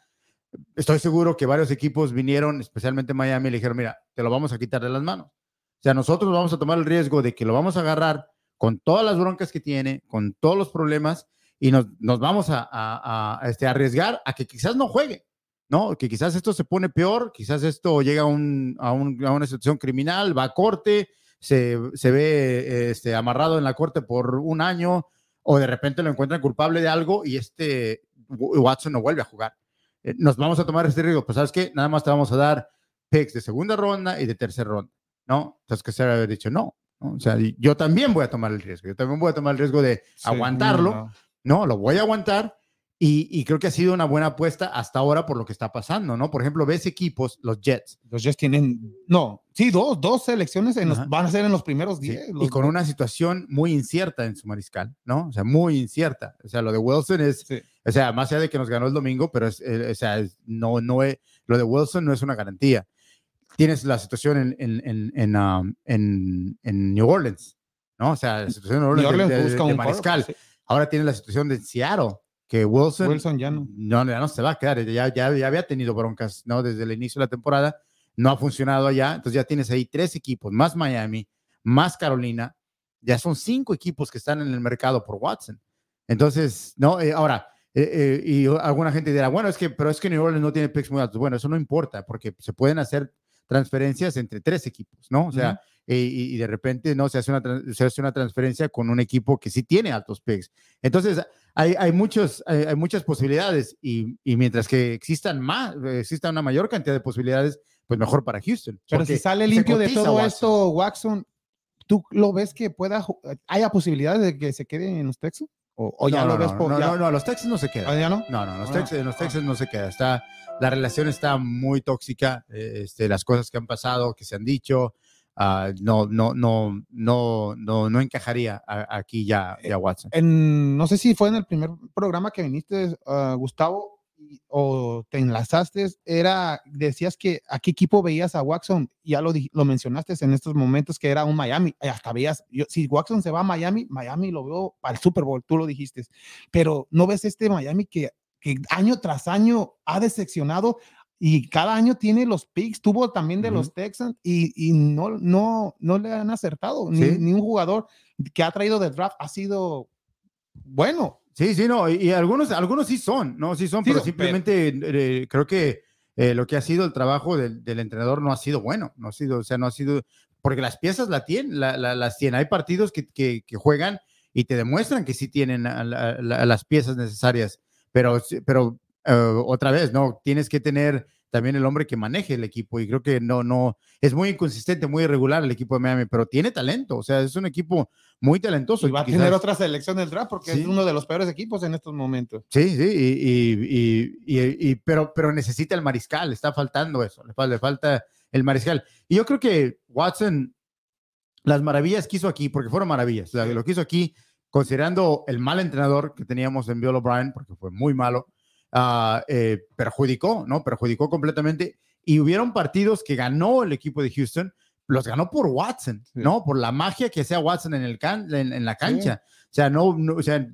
estoy seguro que varios equipos vinieron, especialmente Miami, y le dijeron, mira, te lo vamos a quitar de las manos. O sea, nosotros vamos a tomar el riesgo de que lo vamos a agarrar con todas las broncas que tiene, con todos los problemas, y nos, nos vamos a, a- a, este, arriesgar a que quizás no juegue, ¿no? Que quizás esto se pone peor, quizás esto llega a, un- a, un- a una situación criminal, va a corte, se, se ve este, amarrado en la corte por un año, o de repente lo encuentran culpable de algo y este Watson no vuelve a jugar. Eh, Nos vamos a tomar este riesgo, pues sabes qué, nada más te vamos a dar picks de segunda ronda y de tercera ronda, ¿no? Entonces que se había dicho no, ¿no? O sea, yo también voy a tomar el riesgo, yo también voy a tomar el riesgo de aguantarlo, no. no, lo voy a aguantar. Y, y creo que ha sido una buena apuesta hasta ahora por lo que está pasando, ¿no? Por ejemplo, ves equipos, los Jets, Los Jets tienen, no, sí, dos, dos selecciones en los- van a ser en los primeros Sí, 10. y los con una situación muy incierta en su mariscal, ¿no? O sea, muy incierta. O sea, lo de Wilson es, Sí. o sea, más allá de que nos ganó el domingo, pero es, eh, o sea, es- no, no es, lo de Wilson no es una garantía. Tienes la situación en, en, en, en, um, en- en New Orleans, ¿no? O sea, la situación en New Orleans, New Orleans de, de- busca de un mariscal. quarterback, Ahora tienes la situación de Seattle, que Wilson, Wilson ya no. no, ya no se va a quedar, ya, ya, ya había tenido broncas, ¿no? Desde el inicio de la temporada. no ha funcionado allá, entonces ya tienes ahí tres equipos, más Miami, más Carolina, ya son cinco equipos que están en el mercado por Watson. Entonces, no, eh, ahora, eh, eh, y alguna gente dirá, bueno, es que, pero es que New Orleans no tiene picks muy altos. Bueno, eso no importa, porque se pueden hacer transferencias entre tres equipos, ¿no? O sea, y de repente, ¿no? Se hace, una, se hace una transferencia con un equipo que sí tiene altos picks. Entonces, hay, hay, muchos, hay, hay muchas posibilidades y, y mientras que existan más, exista una mayor cantidad de posibilidades, pues mejor para Houston. Pero si sale limpio de todo Watson. esto, Watson, ¿tú lo ves que pueda, haya posibilidades de que se quede en los Texas? ¿O, o ya no, lo no, ves no, no, ya- no, no, los Texans no se quedan. ¿Ah, ya no? No, no, los Ah, Texans, en los. Texans no se queda. Está, la relación está muy tóxica. eh, Este, las cosas que han pasado, que se han dicho, ah, no, no, no, no, no, no encajaría a- aquí ya, ya Watson. En- no sé si fue en el primer programa que viniste, ah, Gustavo, o te enlazaste, era, decías que a qué equipo veías a Watson, ya lo, lo mencionaste en estos momentos que era un Miami, hasta veías, yo, si Watson se va a Miami, Miami lo veo para el Super Bowl, tú lo dijiste, pero no ves este Miami que, que año tras año ha decepcionado y cada año tiene los picks, tuvo también de los Texans y, y no, no, no le han acertado, ni, Sí. ni un jugador que ha traído de draft ha sido bueno. Sí, sí, no, y, y algunos, algunos sí son, no, sí son, Sí, pero simplemente eh, creo que eh, lo que ha sido el trabajo del, del entrenador no ha sido bueno, no ha sido, o sea, no ha sido, porque las piezas la tienen, la- la- las tienen. Hay partidos que, que- que juegan y te demuestran que sí tienen a- las piezas necesarias, pero, pero eh, otra vez, no, tienes que tener también el hombre que maneje el equipo y creo que no, no, es muy inconsistente, muy irregular el equipo de Miami, pero tiene talento, o sea, es un equipo muy talentoso. Y va a Quizás- tener otra selección del draft porque Sí. es uno de los peores equipos en estos momentos. Sí, sí, y, y- y- y- y- pero, pero necesita el mariscal, está faltando eso, le, fal- le falta el mariscal. Y yo creo que Watson, las maravillas que hizo aquí, porque fueron maravillas, o sea, lo que hizo aquí, considerando el mal entrenador que teníamos en Bill O'Brien, porque fue muy malo, ah, eh, perjudicó, ¿no? Perjudicó completamente. Y hubieron partidos que ganó el equipo de Houston, los ganó por Watson, Sí. ¿no? Por la magia que hacía Watson en, el can- en, en la cancha. O sea, no, no, o sea,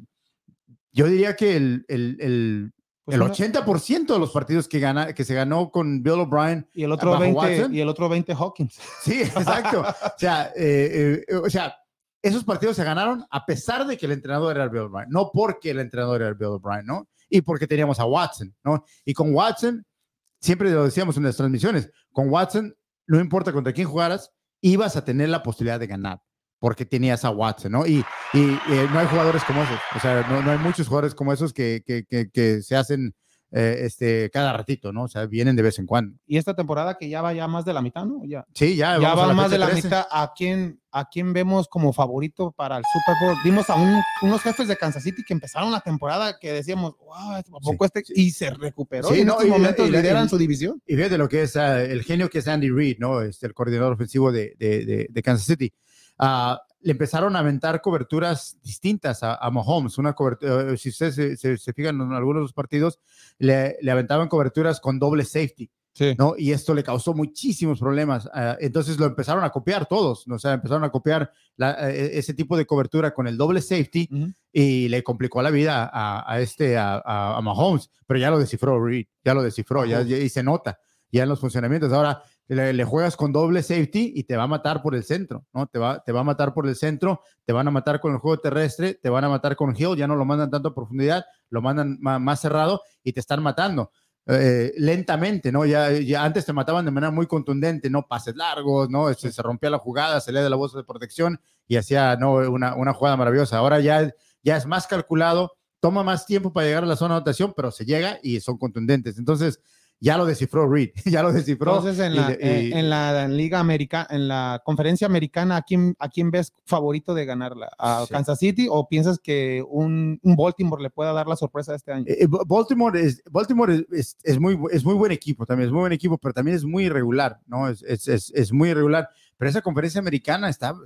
yo diría que el, el, el, Pues el una- 80% de los partidos que, gana, que se ganó con Bill O'Brien, y el otro bajo 20 Watson. y el otro 20 Hawkins. sí, exacto. (laughs) o, sea, eh, eh, o sea, esos partidos se ganaron a pesar de que el entrenador era Bill O'Brien, no porque el entrenador era Bill O'Brien, ¿no? Y porque teníamos a Watson, ¿no? Y con Watson, siempre lo decíamos en las transmisiones, con Watson, no importa contra quién jugaras, ibas a tener la posibilidad de ganar, porque tenías a Watson, ¿no? Y, y, eh, no hay jugadores como esos, o sea, no, no hay muchos jugadores como esos que, que, que, que se hacen eh, este, cada ratito, ¿no? O sea, vienen de vez en cuando. Y esta temporada que ya va ya más de la mitad, ¿no? Ya, Sí, ya, ya va más de la 13. mitad. ¿A quién, ¿A quién vemos como favorito para el Super Bowl? Vimos a un- unos jefes de Kansas City que empezaron la temporada que decíamos, wow, ¿a poco este? Y se recuperó. Sí, y en no, estos y momentos y lideran y- su división. y fíjate lo que es ah, el genio que es Andy Reid, ¿no? Este, el coordinador ofensivo de, de, de- de Kansas City. Ah, le empezaron a aventar coberturas distintas a, a Mahomes. Una cobertura, si ustedes se, se- se fijan en algunos de los partidos, le, le aventaban coberturas con doble safety, Sí. ¿no? Y esto le causó muchísimos problemas. Ah, entonces lo empezaron a copiar todos, ¿no? o sea, empezaron a copiar la- eh, ese tipo de cobertura con el doble safety Ujú. y le complicó la vida a, a este, a, a- Mahomes, pero ya lo descifró Reed, ya lo descifró, ya, ya- y se nota ya en los funcionamientos. Ahora le, juegas con doble safety y te va a matar por el centro, ¿no? Te va, te va a matar por el centro, te van a matar con el juego terrestre, te van a matar con Hill, ya no lo mandan tanto a profundidad, lo mandan ma- más cerrado y te están matando. eh, lentamente, ¿no? Ya, ya antes te mataban de manera muy contundente, ¿no? Pases largos, ¿no? Se, se rompía la jugada, se le de la voz de protección y hacía, ¿no? Una, una jugada maravillosa. Ahora ya, ya es más calculado, toma más tiempo para llegar a la zona de anotación, pero se llega y son contundentes. Entonces, ya lo descifró Reed, (laughs) ya lo descifró. Entonces, en y la, le- eh, y- en la Liga Americana, en la conferencia americana, ¿a quién, ¿a quién ves favorito de ganarla? ¿A Sí. Kansas City o piensas que un, un Baltimore le pueda dar la sorpresa este año? Eh, Ba- Baltimore, es, Baltimore es, es- es muy, es muy buen equipo también, es muy buen equipo, pero también es muy irregular, ¿no? Es, es, es, muy irregular. Pero esa conferencia americana está, o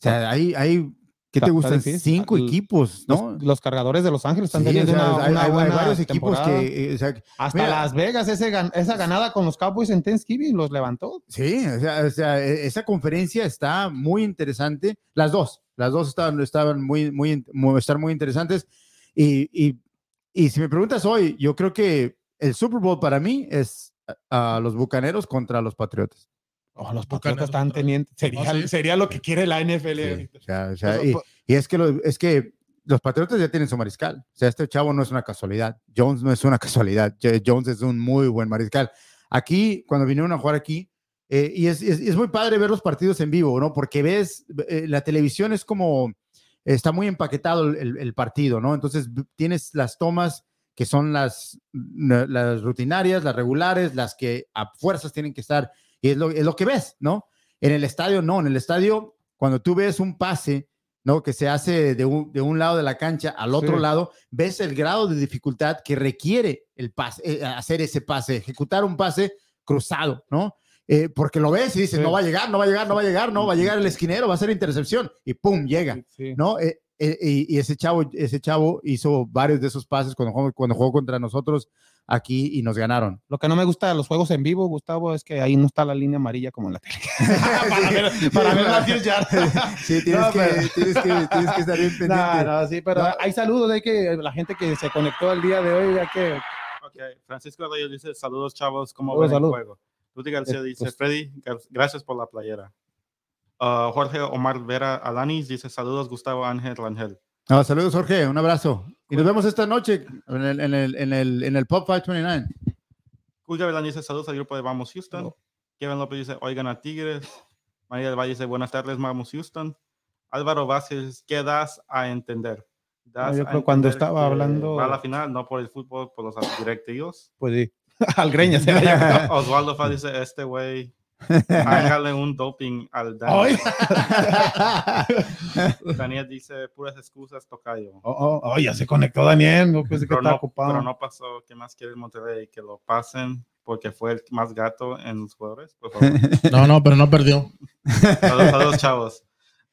sea, hay, hay ¿qué te gustan? Cinco equipos, ¿no? Los, los cargadores de Los Ángeles están Sí, teniendo o sea, una, hay, una hay- hay buena varios equipos que, eh, o sea, Hasta mira, Las Vegas, ese esa ganada con los Cowboys en Thanksgiving los levantó. Sí, o sea, o sea, e- esa conferencia está muy interesante. Las dos, las dos estaban, estaban muy, muy, muy, están muy interesantes. Y, y, y si me preguntas hoy, yo creo que el Super Bowl para mí es a, a los Bucaneros contra los Patriotas. Oh, los Patriotas están teniendo. Sería, Oh, sí. sería lo que quiere la NFL. Sí, o sea, o sea, y, y es, que lo- es que los Patriotas ya tienen su mariscal. O sea, este chavo no es una casualidad. Jones no es una (laughs) casualidad. Jo- Jones es un muy buen mariscal. Aquí, cuando vinieron a jugar aquí, eh, y es, es- es muy padre ver los partidos en vivo, ¿no? Porque ves, eh, la televisión es como, está muy empaquetado el, el- el partido, ¿no? Entonces tienes las tomas que son las, las rutinarias, las regulares, las que a fuerzas tienen que estar, y es lo, es lo que ves, ¿no? En el estadio, no, en el estadio, cuando tú ves un pase, ¿no? Que se hace de un, de un lado de la cancha al otro Sí. lado, ves el grado de dificultad que requiere el pase, eh, hacer ese pase, ejecutar un pase cruzado, ¿no? Eh, porque lo ves y dices, Sí. no va a llegar, no va a llegar, no va a llegar, no va a llegar el esquinero, va a ser intercepción y ¡pum! llega. Sí. ¿no? Eh, eh, y, y ese chavo, ese chavo hizo varios de esos pases cuando jugó, cuando jugó contra nosotros aquí y nos ganaron. Lo que no me gusta de los juegos en vivo, Gustavo, es que ahí no está la línea amarilla como en la tele. (laughs) para ver, para ver las 10 yardas. Sí, tienes, No, que, pero- tienes, que, tienes que estar bien pendiente. (laughs) No, no, sí, pero No. hay saludos de que la gente que se conectó el día de hoy, ya que Ok, Francisco Arroyo dice, saludos chavos, ¿cómo ven el juego? Rudy García Eh, dice, pues- Freddy, gra- gracias por la playera. Ah, Jorge Omar Vera Alanis dice, saludos Gustavo Ángel Rangel. No, saludos, Jorge, un abrazo. Y nos vemos esta noche en el, en el, en el, en el Pop 529. Julio Gavilán dice, saludos al grupo de Vamos Houston. Kevin López dice, oigan a Tigres. María del Valle dice, buenas tardes, Vamos Houston. Álvaro Vázquez, ¿qué das a entender? Das No, yo a creo cuando estaba hablando- a la final, no por el fútbol, por los directivos. pues sí, (laughs) al greña se. (laughs) Osvaldo Fa dice, este güey, hágale un doping al. Daniel. (laughs) Daniel dice, puras excusas, tocayo. Oh, oh, oh, ya se conectó Daniel, no pensé que Pero estaba no, ocupado. pero no pasó. ¿Qué más quiere el Monterrey? Que lo pasen porque fue el más gato en los jugadores. Por favor. (laughs) No, no, pero no perdió. Saludos, saludos, chavos.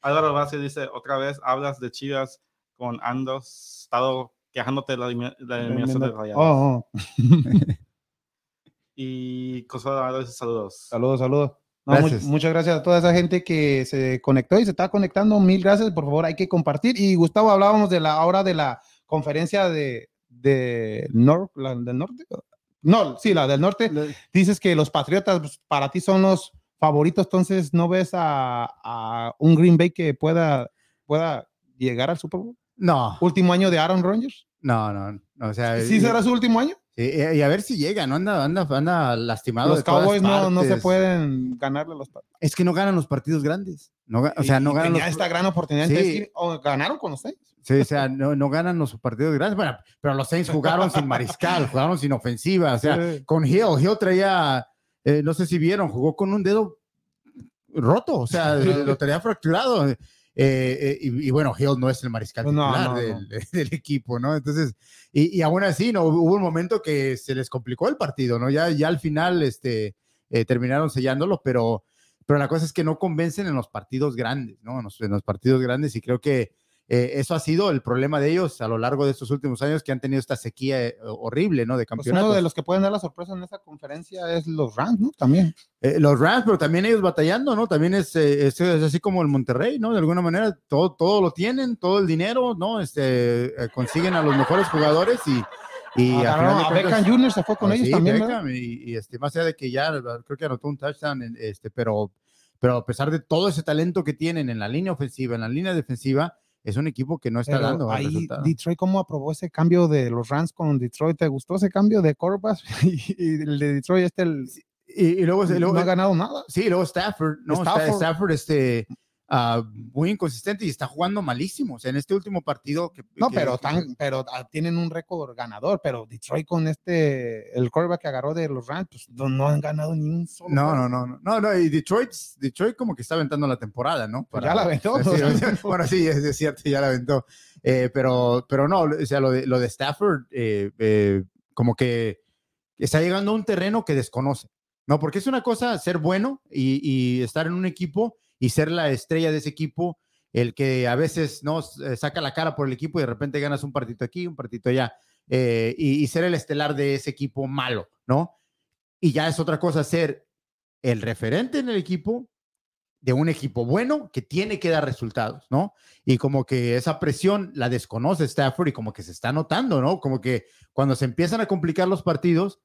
Álvaro Vázquez dice, otra vez hablas de Chivas con Andos, estado quejándote de la eliminación de Rayados. Oh, oh. Y Consuelo saludos. Saludos, saludos. No, mu- Gracias. muchas gracias a toda esa gente que se conectó y se está conectando. Mil gracias, por favor, hay que compartir. Y Gustavo, hablábamos de la hora de la conferencia de, de nor- la del norte. No, sí, la del norte. Dices que los Patriotas pues, para ti son los favoritos, entonces no ves a, a un Green Bay que pueda, pueda llegar al Super Bowl. No, Último año de Aaron Rodgers. no, no. no, O sea, ¿Sí será su último año? Y, y a ver si llega, ¿no? Anda, anda, anda lastimado. Los de todas Cowboys no, no se pueden ganarle los Patriotas. Es que no ganan los partidos grandes. No, o sea, no Y ganan los, tenía esta gran oportunidad. Sí. sí, o ganaron con los Saints. Sí, o sea, no, no ganan los partidos grandes. Bueno, pero los Saints jugaron sin mariscal, (laughs) jugaron sin ofensiva. O sea, Sí. con Hill, Hill traía, eh, no sé si vieron, jugó con un dedo roto, o sea, lo tenía fracturado. Eh, eh, y, y bueno, Hill no es el mariscal No, no, titular no, del, (laughs) del equipo, ¿no? Entonces, y, y aún así, ¿no? Hubo un momento que se les complicó el partido, ¿no? Ya, ya al final, este, eh, terminaron sellándolo, pero, pero la cosa es que no convencen en los partidos grandes, ¿no? En los, en los partidos grandes y creo que eh, eso ha sido el problema de ellos a lo largo de estos últimos años que han tenido esta sequía eh, horrible, ¿no? De Pues campeonatos. uno de los que pueden dar la sorpresa en esa conferencia es los Rams, ¿no? También. Eh, los Rams, pero también ellos batallando, ¿no? También es, eh, es, es así como el Monterrey, ¿no? De alguna manera, todo, todo lo tienen, todo el dinero, ¿no? Este, consiguen a los mejores jugadores y... y al Agarraron final de a cuentas- Beckham Jr. se fue con Ah, ellos sí, también. Beckham, y, y, este, más allá de que ya creo que anotó un touchdown, este, pero, pero a pesar de todo ese talento que tienen en la línea ofensiva, en la línea defensiva, es un equipo que no está Pero dando ahí resultado. Detroit, ¿cómo aprobó ese cambio de los Rams con Detroit? ¿Te gustó ese cambio de quarterbacks? (laughs) y, y el de Detroit, este, el, Y, y luego, y luego- no ha ganado nada. sí, luego Stafford, ¿no? Stafford. Stafford este, ah, muy inconsistente y está jugando malísimo. O sea, en este último partido. Que, No, que- pero, tan, pero ah, tienen un récord ganador, pero Detroit con este, el quarterback que agarró de los Rams, pues no, no han ganado ni un solo. No, no, no, no, no, no, y Detroit, Detroit como que está aventando la temporada, ¿no? Pues ya la aventó, (laughs) (laughs) bueno, sí, es, es cierto, ya la aventó. Eh, pero, pero no, o sea, lo de, lo de Stafford, eh, eh, como que está llegando a un terreno que desconoce, ¿no? Porque es una cosa ser bueno y, y estar en un equipo y ser la estrella de ese equipo, el que a veces no Eh, saca la cara por el equipo y de repente ganas un partito aquí, un partito allá, eh, y, ser el estelar de ese equipo malo, ¿no? Y ya es otra cosa ser el referente en el equipo de un equipo bueno que tiene que dar resultados, ¿no? Y como que esa presión la desconoce Stafford y como que se está notando, ¿no? Como que cuando se empiezan a complicar los partidos,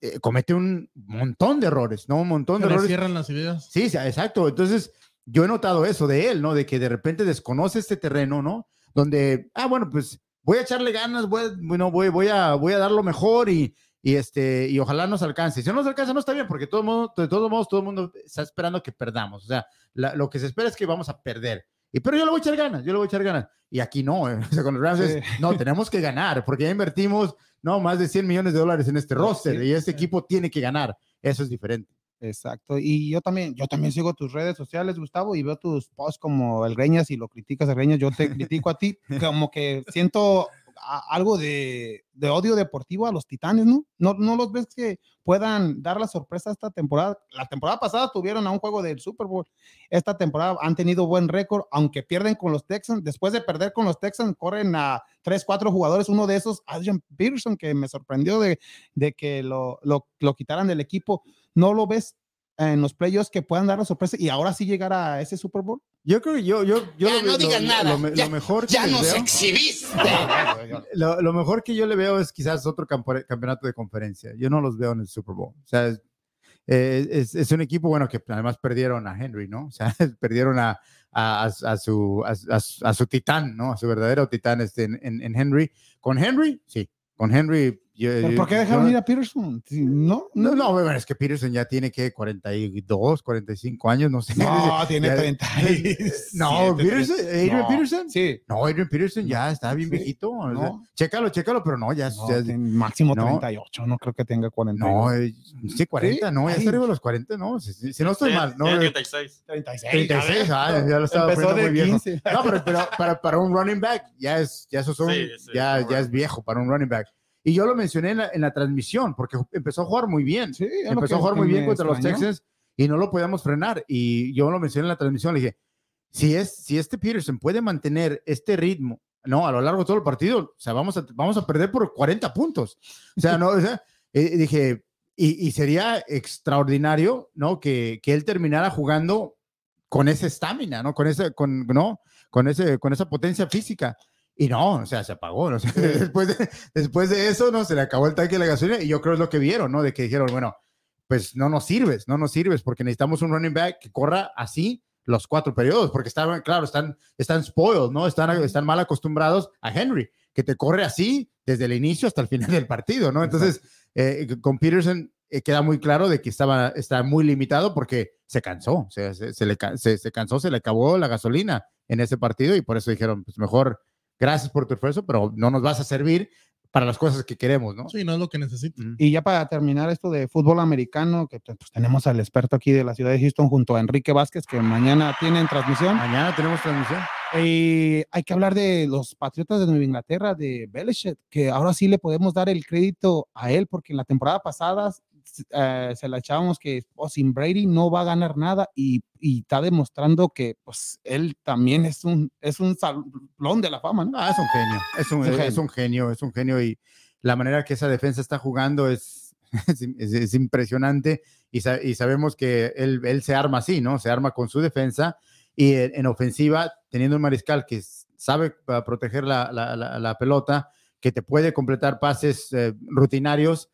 eh, comete un montón de errores, ¿no? Un montón de le errores. cierran las ideas. Sí, sí, exacto. Entonces, yo he notado eso de él, ¿no? De que de repente desconoce este terreno, ¿no? Donde, ah, bueno, pues voy a echarle ganas, voy, a- bueno, voy, voy, a, voy a dar lo mejor y, y, este, y ojalá nos alcance. Si no nos alcanza, no está bien, porque todo mundo, de todos modos, todo el mundo está esperando que perdamos. O sea, la- lo que se espera es que vamos a perder. Y, pero yo le voy a echar ganas, yo le voy a echar ganas. Y aquí no, eh, (laughs) o sea, con los Rams es, no, tenemos que ganar, porque ya invertimos, no, más de 100 millones de dólares en este roster Sí. y este equipo tiene que ganar. Eso es diferente. Exacto. Y yo también, yo también sigo tus redes sociales, Gustavo, y veo tus posts como el Greñas y lo criticas el Greñas, yo te critico a ti, (laughs) como que siento algo de, odio deportivo a los Titanes, ¿no? ¿no? ¿No los ves que puedan dar la sorpresa esta temporada? La temporada pasada tuvieron a un juego del Super Bowl. Esta temporada han tenido buen récord, aunque pierden con los Texans. Después de perder con los Texans, corren a tres, cuatro jugadores. Uno de esos, Adrian Peterson, que me sorprendió de, que lo quitaran del equipo. ¿No lo ves en los playoffs que puedan dar la sorpresa y ahora sí llegar a ese Super Bowl? Yo creo que yo, yo, yo Ya lo, no digas lo- nada, Lo, ya- lo mejor que Ya les nos veo- exhibiste. lo, lo mejor que yo le veo es quizás otro campo- campeonato de conferencia. Yo no los veo en el Super Bowl. O sea, es, eh, es- es un equipo, bueno, que además perdieron a Henry, ¿no? O sea, (laughs) perdieron a, a, a- a su, a, a- a su titán, ¿no? A su verdadero titán este, en, en- en Henry. Con Henry, sí. Con Henry. Yo- ¿Pero yo- por qué dejaron yo- ir a Peterson? Sí, No, No, no, bueno, es que Peterson ya tiene que 42, 45 años, no sé. No, (laughs) tiene Ya- 30. (laughs) No, Peterson, Adrian No. Peterson. Sí. No, Adrian Peterson ya está bien Sí. viejito. o sea, No. chécalo, chécalo, pero no, ya, No, ya- máximo no. 38, no creo que tenga 40. no, eh, sí, 40, no, ya Ay. está arriba de los 40, no, si, si- si no estoy mal, no, Tiene eh, 36. 36. 36, ah, ya lo estaba Empezó poniendo de muy viejo. 15. No, pero, pero para, para un running back, ya es, ya eso son, Sí, sí, ya, ya es viejo para un running back. Y yo lo mencioné en la, en la transmisión, porque empezó a jugar muy bien. Sí, empezó a jugar muy bien contra los extrañó. Texans y no lo podíamos frenar. Y yo lo mencioné en la transmisión, le dije, si, es, si este Peterson puede mantener este ritmo, no, a lo largo de todo el partido, o sea, vamos a, vamos a perder por 40 puntos. O sea, no, o sea, (laughs) eh, dije, y, y sería extraordinario, ¿no? Que, que él terminara jugando con esa estamina, ¿no? Con ese, con, ¿no? Con ese, con esa potencia física. Y no, o sea, se apagó. ¿no? (laughs) O sea, después, de, después de eso, ¿no? Se le acabó el tanque de la gasolina y yo creo es lo que vieron, ¿no? De que dijeron, bueno, pues no nos sirves, no nos sirves porque necesitamos un running back que corra así los cuatro periodos, porque están, claro, están, están spoiled, ¿no? Están, están mal acostumbrados a Henry, que te corre así desde el inicio hasta el final del partido, ¿no? Entonces, eh, con Peterson eh, queda muy claro de que estaba, está muy limitado porque se cansó, o sea, se, se le, se, se cansó, se le acabó la gasolina en ese partido y por eso dijeron, pues mejor, gracias por tu esfuerzo, pero no nos vas a servir para las cosas que queremos, ¿no? Sí, no es lo que necesito. Mm. Y ya para terminar esto de fútbol americano, que pues, tenemos al experto aquí de la ciudad de Houston junto a Enrique Vázquez, que mañana tienen transmisión. Mañana tenemos transmisión. Y hay que hablar de los Patriotas de Nueva Inglaterra, de Belichick, que ahora sí le podemos dar el crédito a él, porque en la temporada pasada eh, se la echábamos que oh, sin Brady no va a ganar nada y, y está demostrando que pues él también es un, es un salón de la fama, ¿no? No, es un genio, es un, Es un es un genio, es un genio y la manera que esa defensa está jugando es, (laughs) es, es- es impresionante y, sa- y sabemos que él, él se arma así, ¿no? Se arma con su defensa y en, en ofensiva, teniendo un mariscal que sabe uh, proteger la, la- la- la pelota, que te puede completar pases eh, rutinarios,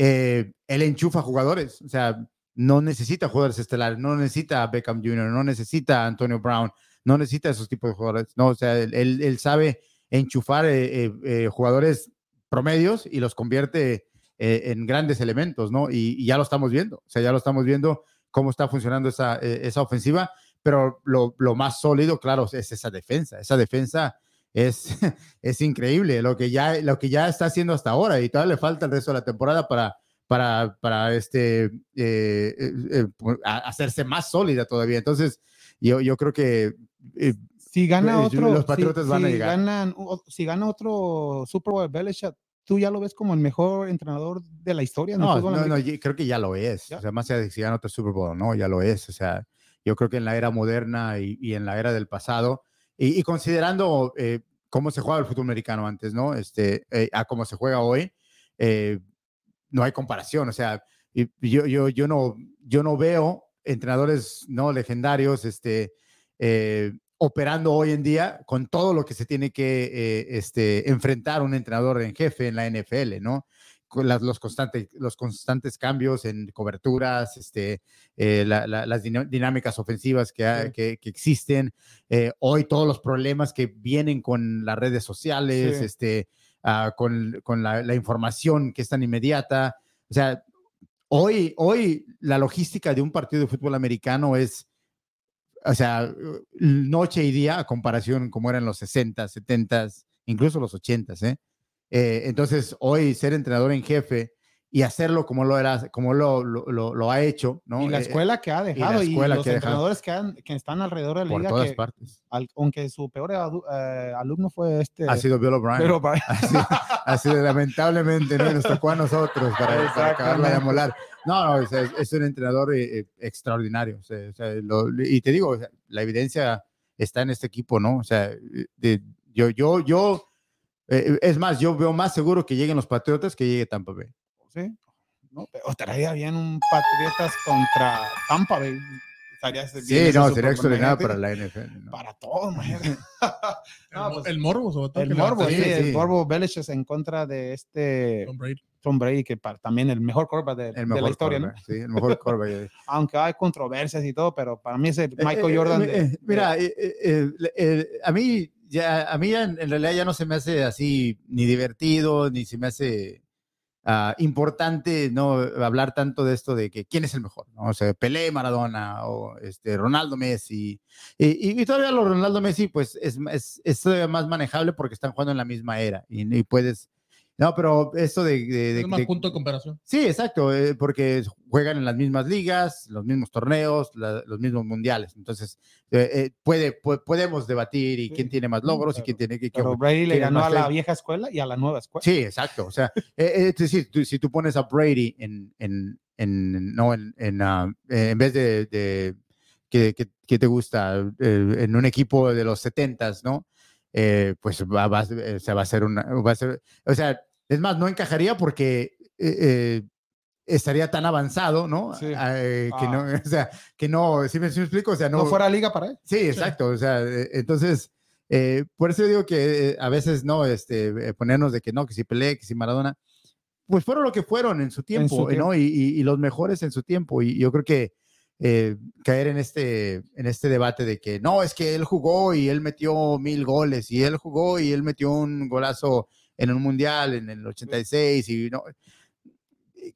eh, él enchufa jugadores, o sea, no necesita jugadores estelares, no necesita a Beckham Jr., no necesita a Antonio Brown, no necesita esos tipos de jugadores, no, o sea, él, sabe enchufar eh, eh, eh, jugadores promedios y los convierte en grandes elementos, ¿no? Y, ya lo estamos viendo, o sea, ya lo estamos viendo cómo está funcionando esa, ofensiva, pero lo más sólido, claro, es esa defensa, esa defensa es, (laughs) es increíble lo que, ya, lo que ya está haciendo hasta ahora y todavía le falta el resto de la temporada para, para, para este, eh, eh, eh, a- hacerse más sólida todavía. Entonces, yo, yo creo que eh, Si gana Los otro, Patriotas si, van a si llegar. ganan si gana otro Super Bowl Belichick, tú ya lo ves como el mejor entrenador de la historia. No, no, no, yo creo que ya lo es. ¿Ya? O sea, más allá de si gana otro Super Bowl, no, ya lo es. O sea, yo creo que en la era moderna y, y en la era del pasado, y, considerando eh, cómo se juega el fútbol americano antes, ¿no? Este, eh, a cómo se juega hoy, eh, no hay comparación. O sea, yo, yo, no, yo no veo entrenadores no legendarios este, eh, operando hoy en día con todo lo que se tiene que eh, este, enfrentar un entrenador en jefe en la NFL, ¿no? Las- los, constantes, los constantes cambios en coberturas, este, eh, la- la- las dinámicas ofensivas que, ha- Sí. que, que existen, eh, hoy todos los problemas que vienen con las redes sociales, Sí. este, ah, con, con la, la información que es tan inmediata. O sea, hoy, hoy la logística de un partido de fútbol americano es, o sea, noche y día a comparación como eran los 60, 70, incluso los 80, ¿eh? Eh, entonces, hoy ser entrenador en jefe y hacerlo como lo era, como lo, lo, lo- lo ha hecho, ¿no? Y la Eh, escuela que ha dejado y, escuela los que ha entrenadores que, han- que están alrededor de la por liga, todas que, partes. al- aunque su peor eh, alumno fue este. Ha sido Bill O'Brien. (laughs) así de lamentablemente ¿no? Y nos tocó a nosotros para, para acabarla de amolar. No, no, es, es un entrenador eh, eh, extraordinario. o sea, o sea, y te digo, o sea, la evidencia está en este equipo, ¿no? O sea, de- yo, yo, yo, eh, es más, yo veo más seguro que lleguen los Patriotas que llegue Tampa Bay. Sí. No, pero traía bien un Patriotas contra Tampa Bay. Estaría bien Sí, no, sería extraordinario para la NFL. ¿no? Para todo, (laughs) No, pues, el morbo, sobre todo. El morbo, sí, sí, el morbo Belichick en contra de este Tom Brady. Tom Brady, que para, también el mejor quarterback de, El de la historia, ¿no? quarterback, Sí, el mejor quarterback. (laughs) Aunque hay controversias y todo, pero para mí es el Michael Eh, eh, Jordan. eh, de- eh, de- mira, eh, eh, eh, eh, a mí ya, a mí ya en, realidad ya no se me hace así ni divertido ni se me hace ah, importante no hablar tanto de esto de que quién es el mejor, ¿no? O sea, Pelé, Maradona o este Ronaldo Messi y, y- y todavía los Ronaldo Messi pues es, es, es más manejable porque están jugando en la misma era y, y puedes no, pero esto de, de- de- Es más de- punto de comparación. Sí, exacto, eh, porque juegan en las mismas ligas, los mismos torneos, la- los mismos mundiales. Entonces, eh, eh, puede, pu- podemos debatir y Sí. quién tiene más logros y Pero- quién tiene que... pero Brady le ganó a la fe. vieja escuela y a la nueva escuela. Sí, exacto. O sea, eh, eh, es decir, tú- si tú pones a Brady en, en, en- no, en, en, eh, en vez de, de que, que- que te gusta eh, en un equipo de los 70s, ¿no? Eh, pues va, va, eh, se va a hacer una, va a ser, o sea, es más, no encajaría porque eh, eh, estaría tan avanzado, ¿no? Sí. Eh, que Ah. no, (laughs) o sea, que no, ¿sí me, sí me explico? O sea, no, fuera liga para él. Sí, exacto. O sea, entonces, por eso digo que a veces no, este, ponernos de que no, que si Pelé, que si Maradona, pues fueron lo que fueron en su tiempo, su eh, ¿no? Y, y- y los mejores en su tiempo. Y yo creo que eh, caer en este, en este debate de que no, es que él jugó y él metió mil goles, y él jugó y él metió un golazo en un mundial en el 86, y no.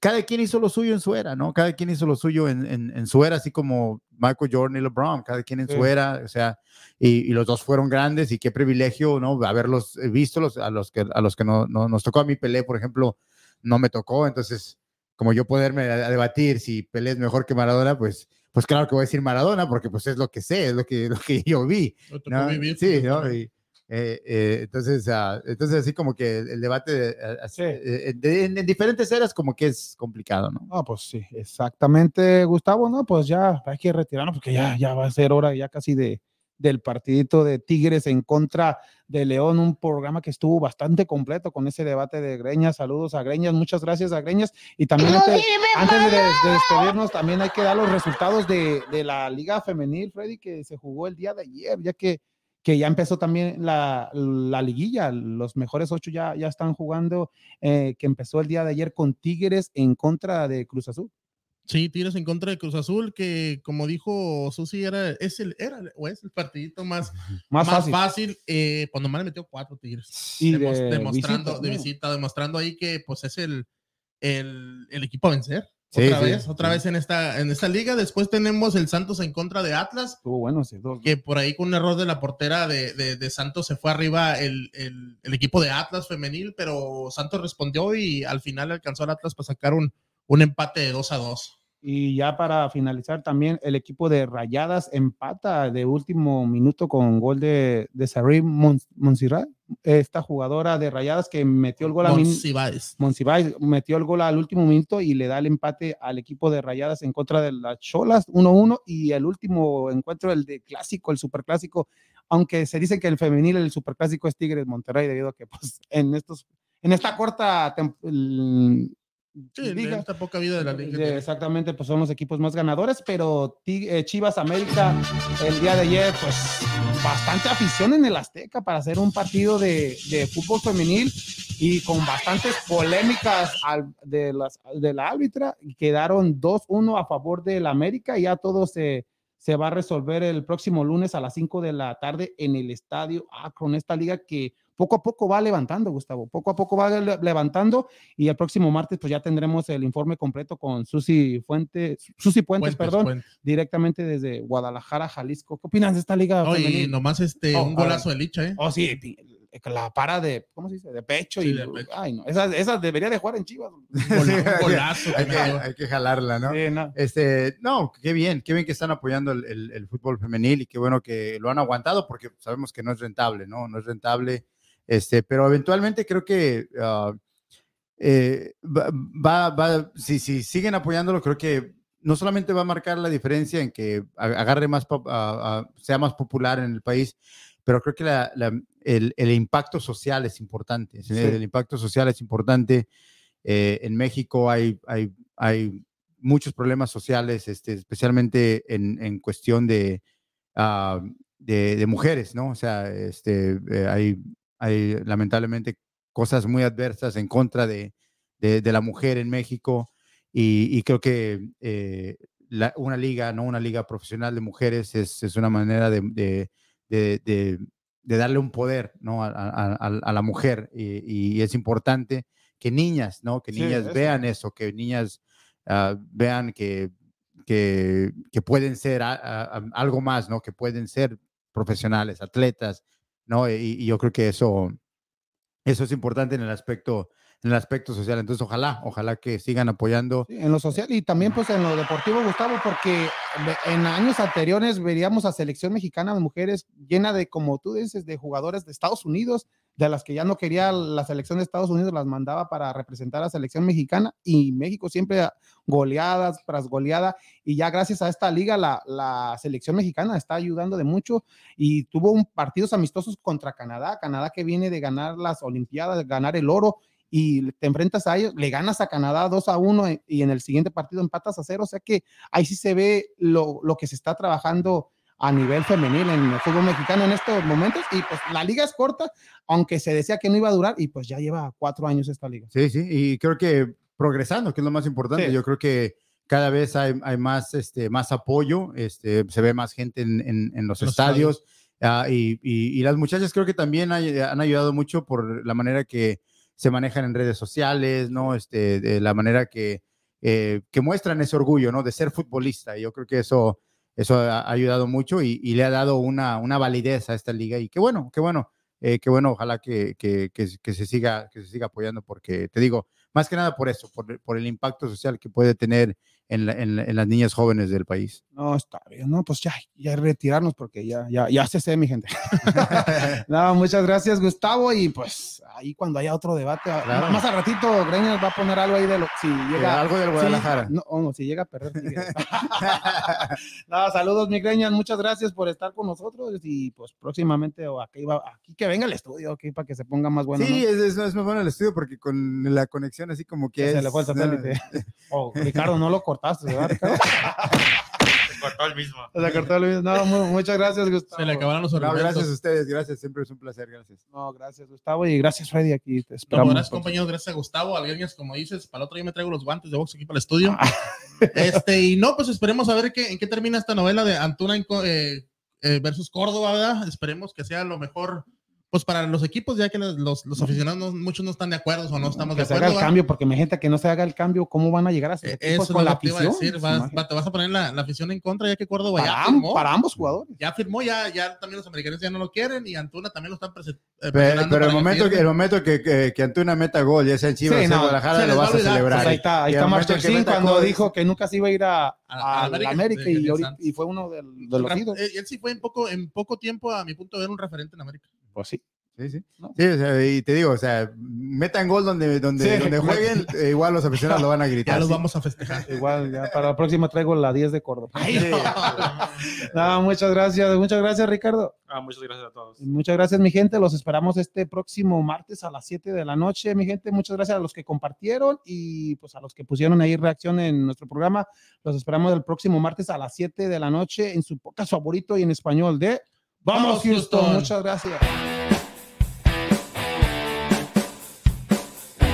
Cada quien hizo lo suyo en su era, ¿no? Cada quien hizo lo suyo en, en- en su era, así como Michael Jordan y LeBron, cada quien en su Sí. era, o sea, y, y los dos fueron grandes y qué privilegio, ¿no? Haberlos visto, los, a los que, a los que no, no- nos tocó a mí Pelé, por ejemplo, no me tocó, entonces, como yo poderme a- a debatir si Pelé es mejor que Maradona, pues, pues claro que voy a decir Maradona, porque pues es lo que sé, es lo que, (laughs) lo que yo vi, ¿no? vivir, Sí, pues, ¿no? Y, eh, eh, entonces, ah, entonces así como que el debate de, ah, así, Sí. eh, de- en, en diferentes eras como que es complicado, ¿no? Ah, pues sí, exactamente, Gustavo, ¿no? Pues ya hay que retirarnos porque ya, ya va a ser hora ya casi de, del partidito de Tigres en contra de León, un programa que estuvo bastante completo con ese debate de Greñas. Saludos a Greñas, muchas gracias a Greñas. Y también antes, antes de, de despedirnos, también hay que dar los resultados de, de la Liga Femenil, Freddy, que se jugó el día de ayer, ya que que ya empezó también la, la liguilla, los mejores ocho ya, ya están jugando, eh, que empezó el día de ayer con Tigres en contra de Cruz Azul. Sí, Tigres en contra de Cruz Azul, que como dijo Susi, era, es el, era o es el partidito más, (laughs) Más, más, fácil. fácil. eh, cuando más le metió cuatro Tigres. Y de demostrando, visita, de visita, demostrando ahí que pues es el, el, el equipo a vencer. Sí, otra sí, vez, otra sí. vez en esta, en esta liga. Después tenemos el Santos en contra de Atlas, Estuvo bueno ese dos. que por ahí con un error de la portera de, de- de Santos se fue arriba el, el- el equipo de Atlas femenil, pero Santos respondió y al final alcanzó al Atlas para sacar un, un empate de 2 a 2. Y ya para finalizar también el equipo de Rayadas empata de último minuto con gol de, de Sarri Mon- Monserrat, esta jugadora de Rayadas que metió el gol a Monsiváis. Monsiváis metió el gol al último minuto y le da el empate al equipo de Rayadas en contra de las Cholas 1-1 y el último encuentro el de clásico, el superclásico, aunque se dice que el femenil el superclásico es Tigres Monterrey debido a que pues en estos en esta corta Sí, liga. esta poca vida de la liga. Exactamente, pues son los equipos más ganadores, pero eh, Chivas América el día de ayer, pues bastante afición en el Azteca para hacer un partido de, de fútbol femenil y con bastantes polémicas al- de, las, de la árbitra. y Quedaron 2-1 a favor del América y ya todo se, se va a resolver el próximo lunes a las 5 de la tarde en el estadio ah, con esta liga que poco a poco va levantando, Gustavo, poco a poco va le- levantando y el próximo martes pues ya tendremos el informe completo con Susi Fuente, Susi Puentes, Puentes, perdón, Puentes. directamente desde Guadalajara, Jalisco. ¿Qué opinas de esta liga No, y femenil? nomás este, Oh, un golazo de Licha, ¿eh? Oh, sí, la para de, ¿cómo se dice? De pecho Sí, y, de pecho. ay, no, esa, esa debería de jugar en Chivas. Gola- un (laughs) golazo. hay, que hay que jalarla, ¿no? Sí, no. Este, no, qué bien, qué bien que están apoyando el, el- el fútbol femenil y qué bueno que lo han aguantado porque sabemos que no es rentable, ¿no? No es rentable, este, pero eventualmente creo que eh, va, va, va- si, si siguen apoyándolo, creo que no solamente va a marcar la diferencia en que agarre más, a- sea más popular en el país, pero creo que la- la- el, el impacto social es importante. Sí. El impacto social es importante. Eh, en México hay, hay, hay muchos problemas sociales, este, especialmente en, en cuestión de, de, de mujeres, ¿no? O sea, este, eh, hay, hay lamentablemente cosas muy adversas en contra de, de, de la mujer en México y, y creo que eh, la- una liga, ¿no? Una liga profesional de mujeres es, es una manera de, de, darle un poder, ¿no? A, a- a- a la mujer y, y es importante que niñas, ¿no? Que Sí, niñas eso. vean eso, que niñas ah, vean que, que, que pueden ser a- algo más, ¿no? Que pueden ser profesionales, atletas, ¿no? Y, y yo creo que eso, eso es importante en el aspecto, en el aspecto social. Entonces, ojalá, ojalá que sigan apoyando. Sí, en lo social y también pues en lo deportivo, Gustavo, porque en años anteriores veríamos a selección mexicana de mujeres llena de, como tú dices, de jugadores de Estados Unidos, de las que ya no quería la selección de Estados Unidos, las mandaba para representar a la selección mexicana y México siempre goleadas tras goleada y ya gracias a esta liga la, la selección mexicana está ayudando de mucho y tuvo un partidos amistosos contra Canadá, Canadá que viene de ganar las Olimpiadas, de ganar el oro y te enfrentas a ellos, le ganas a Canadá 2 a 1 y- y en el siguiente partido empatas a 0, o sea que ahí sí se ve lo, lo que se está trabajando a nivel femenil en el fútbol mexicano en estos momentos y pues la liga es corta, aunque se decía que no iba a durar y pues ya lleva cuatro años esta liga. Sí, sí, y creo que progresando, que es lo más importante. Sí. Yo creo que cada vez hay, hay más, este, más apoyo, este, se ve más gente en, en- en los, Los estadios. ah, y, y- y las muchachas creo que también hay- han ayudado mucho por la manera que se manejan en redes sociales, ¿no? Este, de la manera que, eh, que muestran ese orgullo, ¿no? De ser futbolista. Y yo creo que eso, eso ha ayudado mucho y, y le ha dado una, una validez a esta liga. Y qué bueno, qué bueno, eh, qué bueno, ojalá que, que, que, que se siga, que se siga apoyando, porque te digo, más que nada por eso, por, por el impacto social que puede tener en, la- en la- en las niñas jóvenes del país. No, está bien, no, pues ya, ya retirarnos porque ya, ya, ya se sé, mi gente. (laughs) no, muchas gracias, Gustavo, y pues ahí cuando haya otro debate, Claro. más al ratito, Greñas va a poner algo ahí de lo, si llega, algo del Guadalajara. no, oh, no, si llega a perder. (laughs) no, saludos, mi Greñas, muchas gracias por estar con nosotros y pues próximamente o aquí, va, aquí que venga el estudio, aquí para que se ponga más bueno. sí, ¿no? es, es, es muy bueno el estudio porque con la conexión así como que es, se le fue el satélite. (laughs) Oh, Ricardo, no lo cortaste, ¿verdad, Ricardo? Se cortó el mismo. Se cortó el- No, mu- muchas gracias, Gustavo. Se le acabaron los No, gracias a ustedes, gracias, siempre es un placer, gracias. No, gracias, Gustavo, y gracias, Freddy. Aquí te No, esperamos. gracias, compañeros. Gracias a Gustavo. Alguienes, como dices, para el otro día me traigo los guantes de box aquí para el estudio. Ah. Este, y no, pues esperemos a ver qué, en qué termina esta novela de Antuna eh, eh, versus Córdoba, ¿verdad? Esperemos que sea lo mejor, pues para los equipos, ya que los, los- aficionados no- muchos no están de acuerdo o no estamos que de se acuerdo. haga el cambio, porque mi gente que no se haga el cambio, ¿cómo van a llegar a sus Eh, equipos Eso con es la lo que te iba a afición? decir. Vas- Imagínate. va- te vas a poner la, la afición en contra, ya que Córdoba ya para, firmó. am- para ambos jugadores. Ya firmó, ya, ya también los americanos ya no lo quieren y Antuna también lo están prese- eh, Pero, el momento, que, el momento que, que, que Antuna meta gol, ya sea en Chivas Sí, o en no, Guadalajara, lo va vas a celebrar. Pues ahí está, ahí Y está cuando gol- dijo que nunca se iba a ir a, A- a a la América, y, fue uno de los ídolos. Eh, Él sí fue en poco, en poco tiempo, a mi punto de ver, un referente en América. Pues sí. Sí, sí. ¿no? Sí, o sea, y te digo, o sea, metan gol donde, donde, Sí, donde jueguen, (laughs) eh, igual los aficionados lo van a gritar. Ya los sí. vamos a festejar. (laughs) Igual, ya para la próxima traigo la 10 de Córdoba. Ay, Sí. (laughs) No, muchas gracias, muchas gracias, Ricardo. Ah, muchas gracias a todos. Y Muchas gracias, mi gente. Los esperamos este próximo martes a las 7 de la noche, mi gente. Muchas gracias a los que compartieron y pues a los que pusieron ahí reacción en nuestro programa. Los esperamos el próximo martes a las 7 de la noche en su podcast favorito y en español de Vamos, Houston. Houston. Muchas gracias.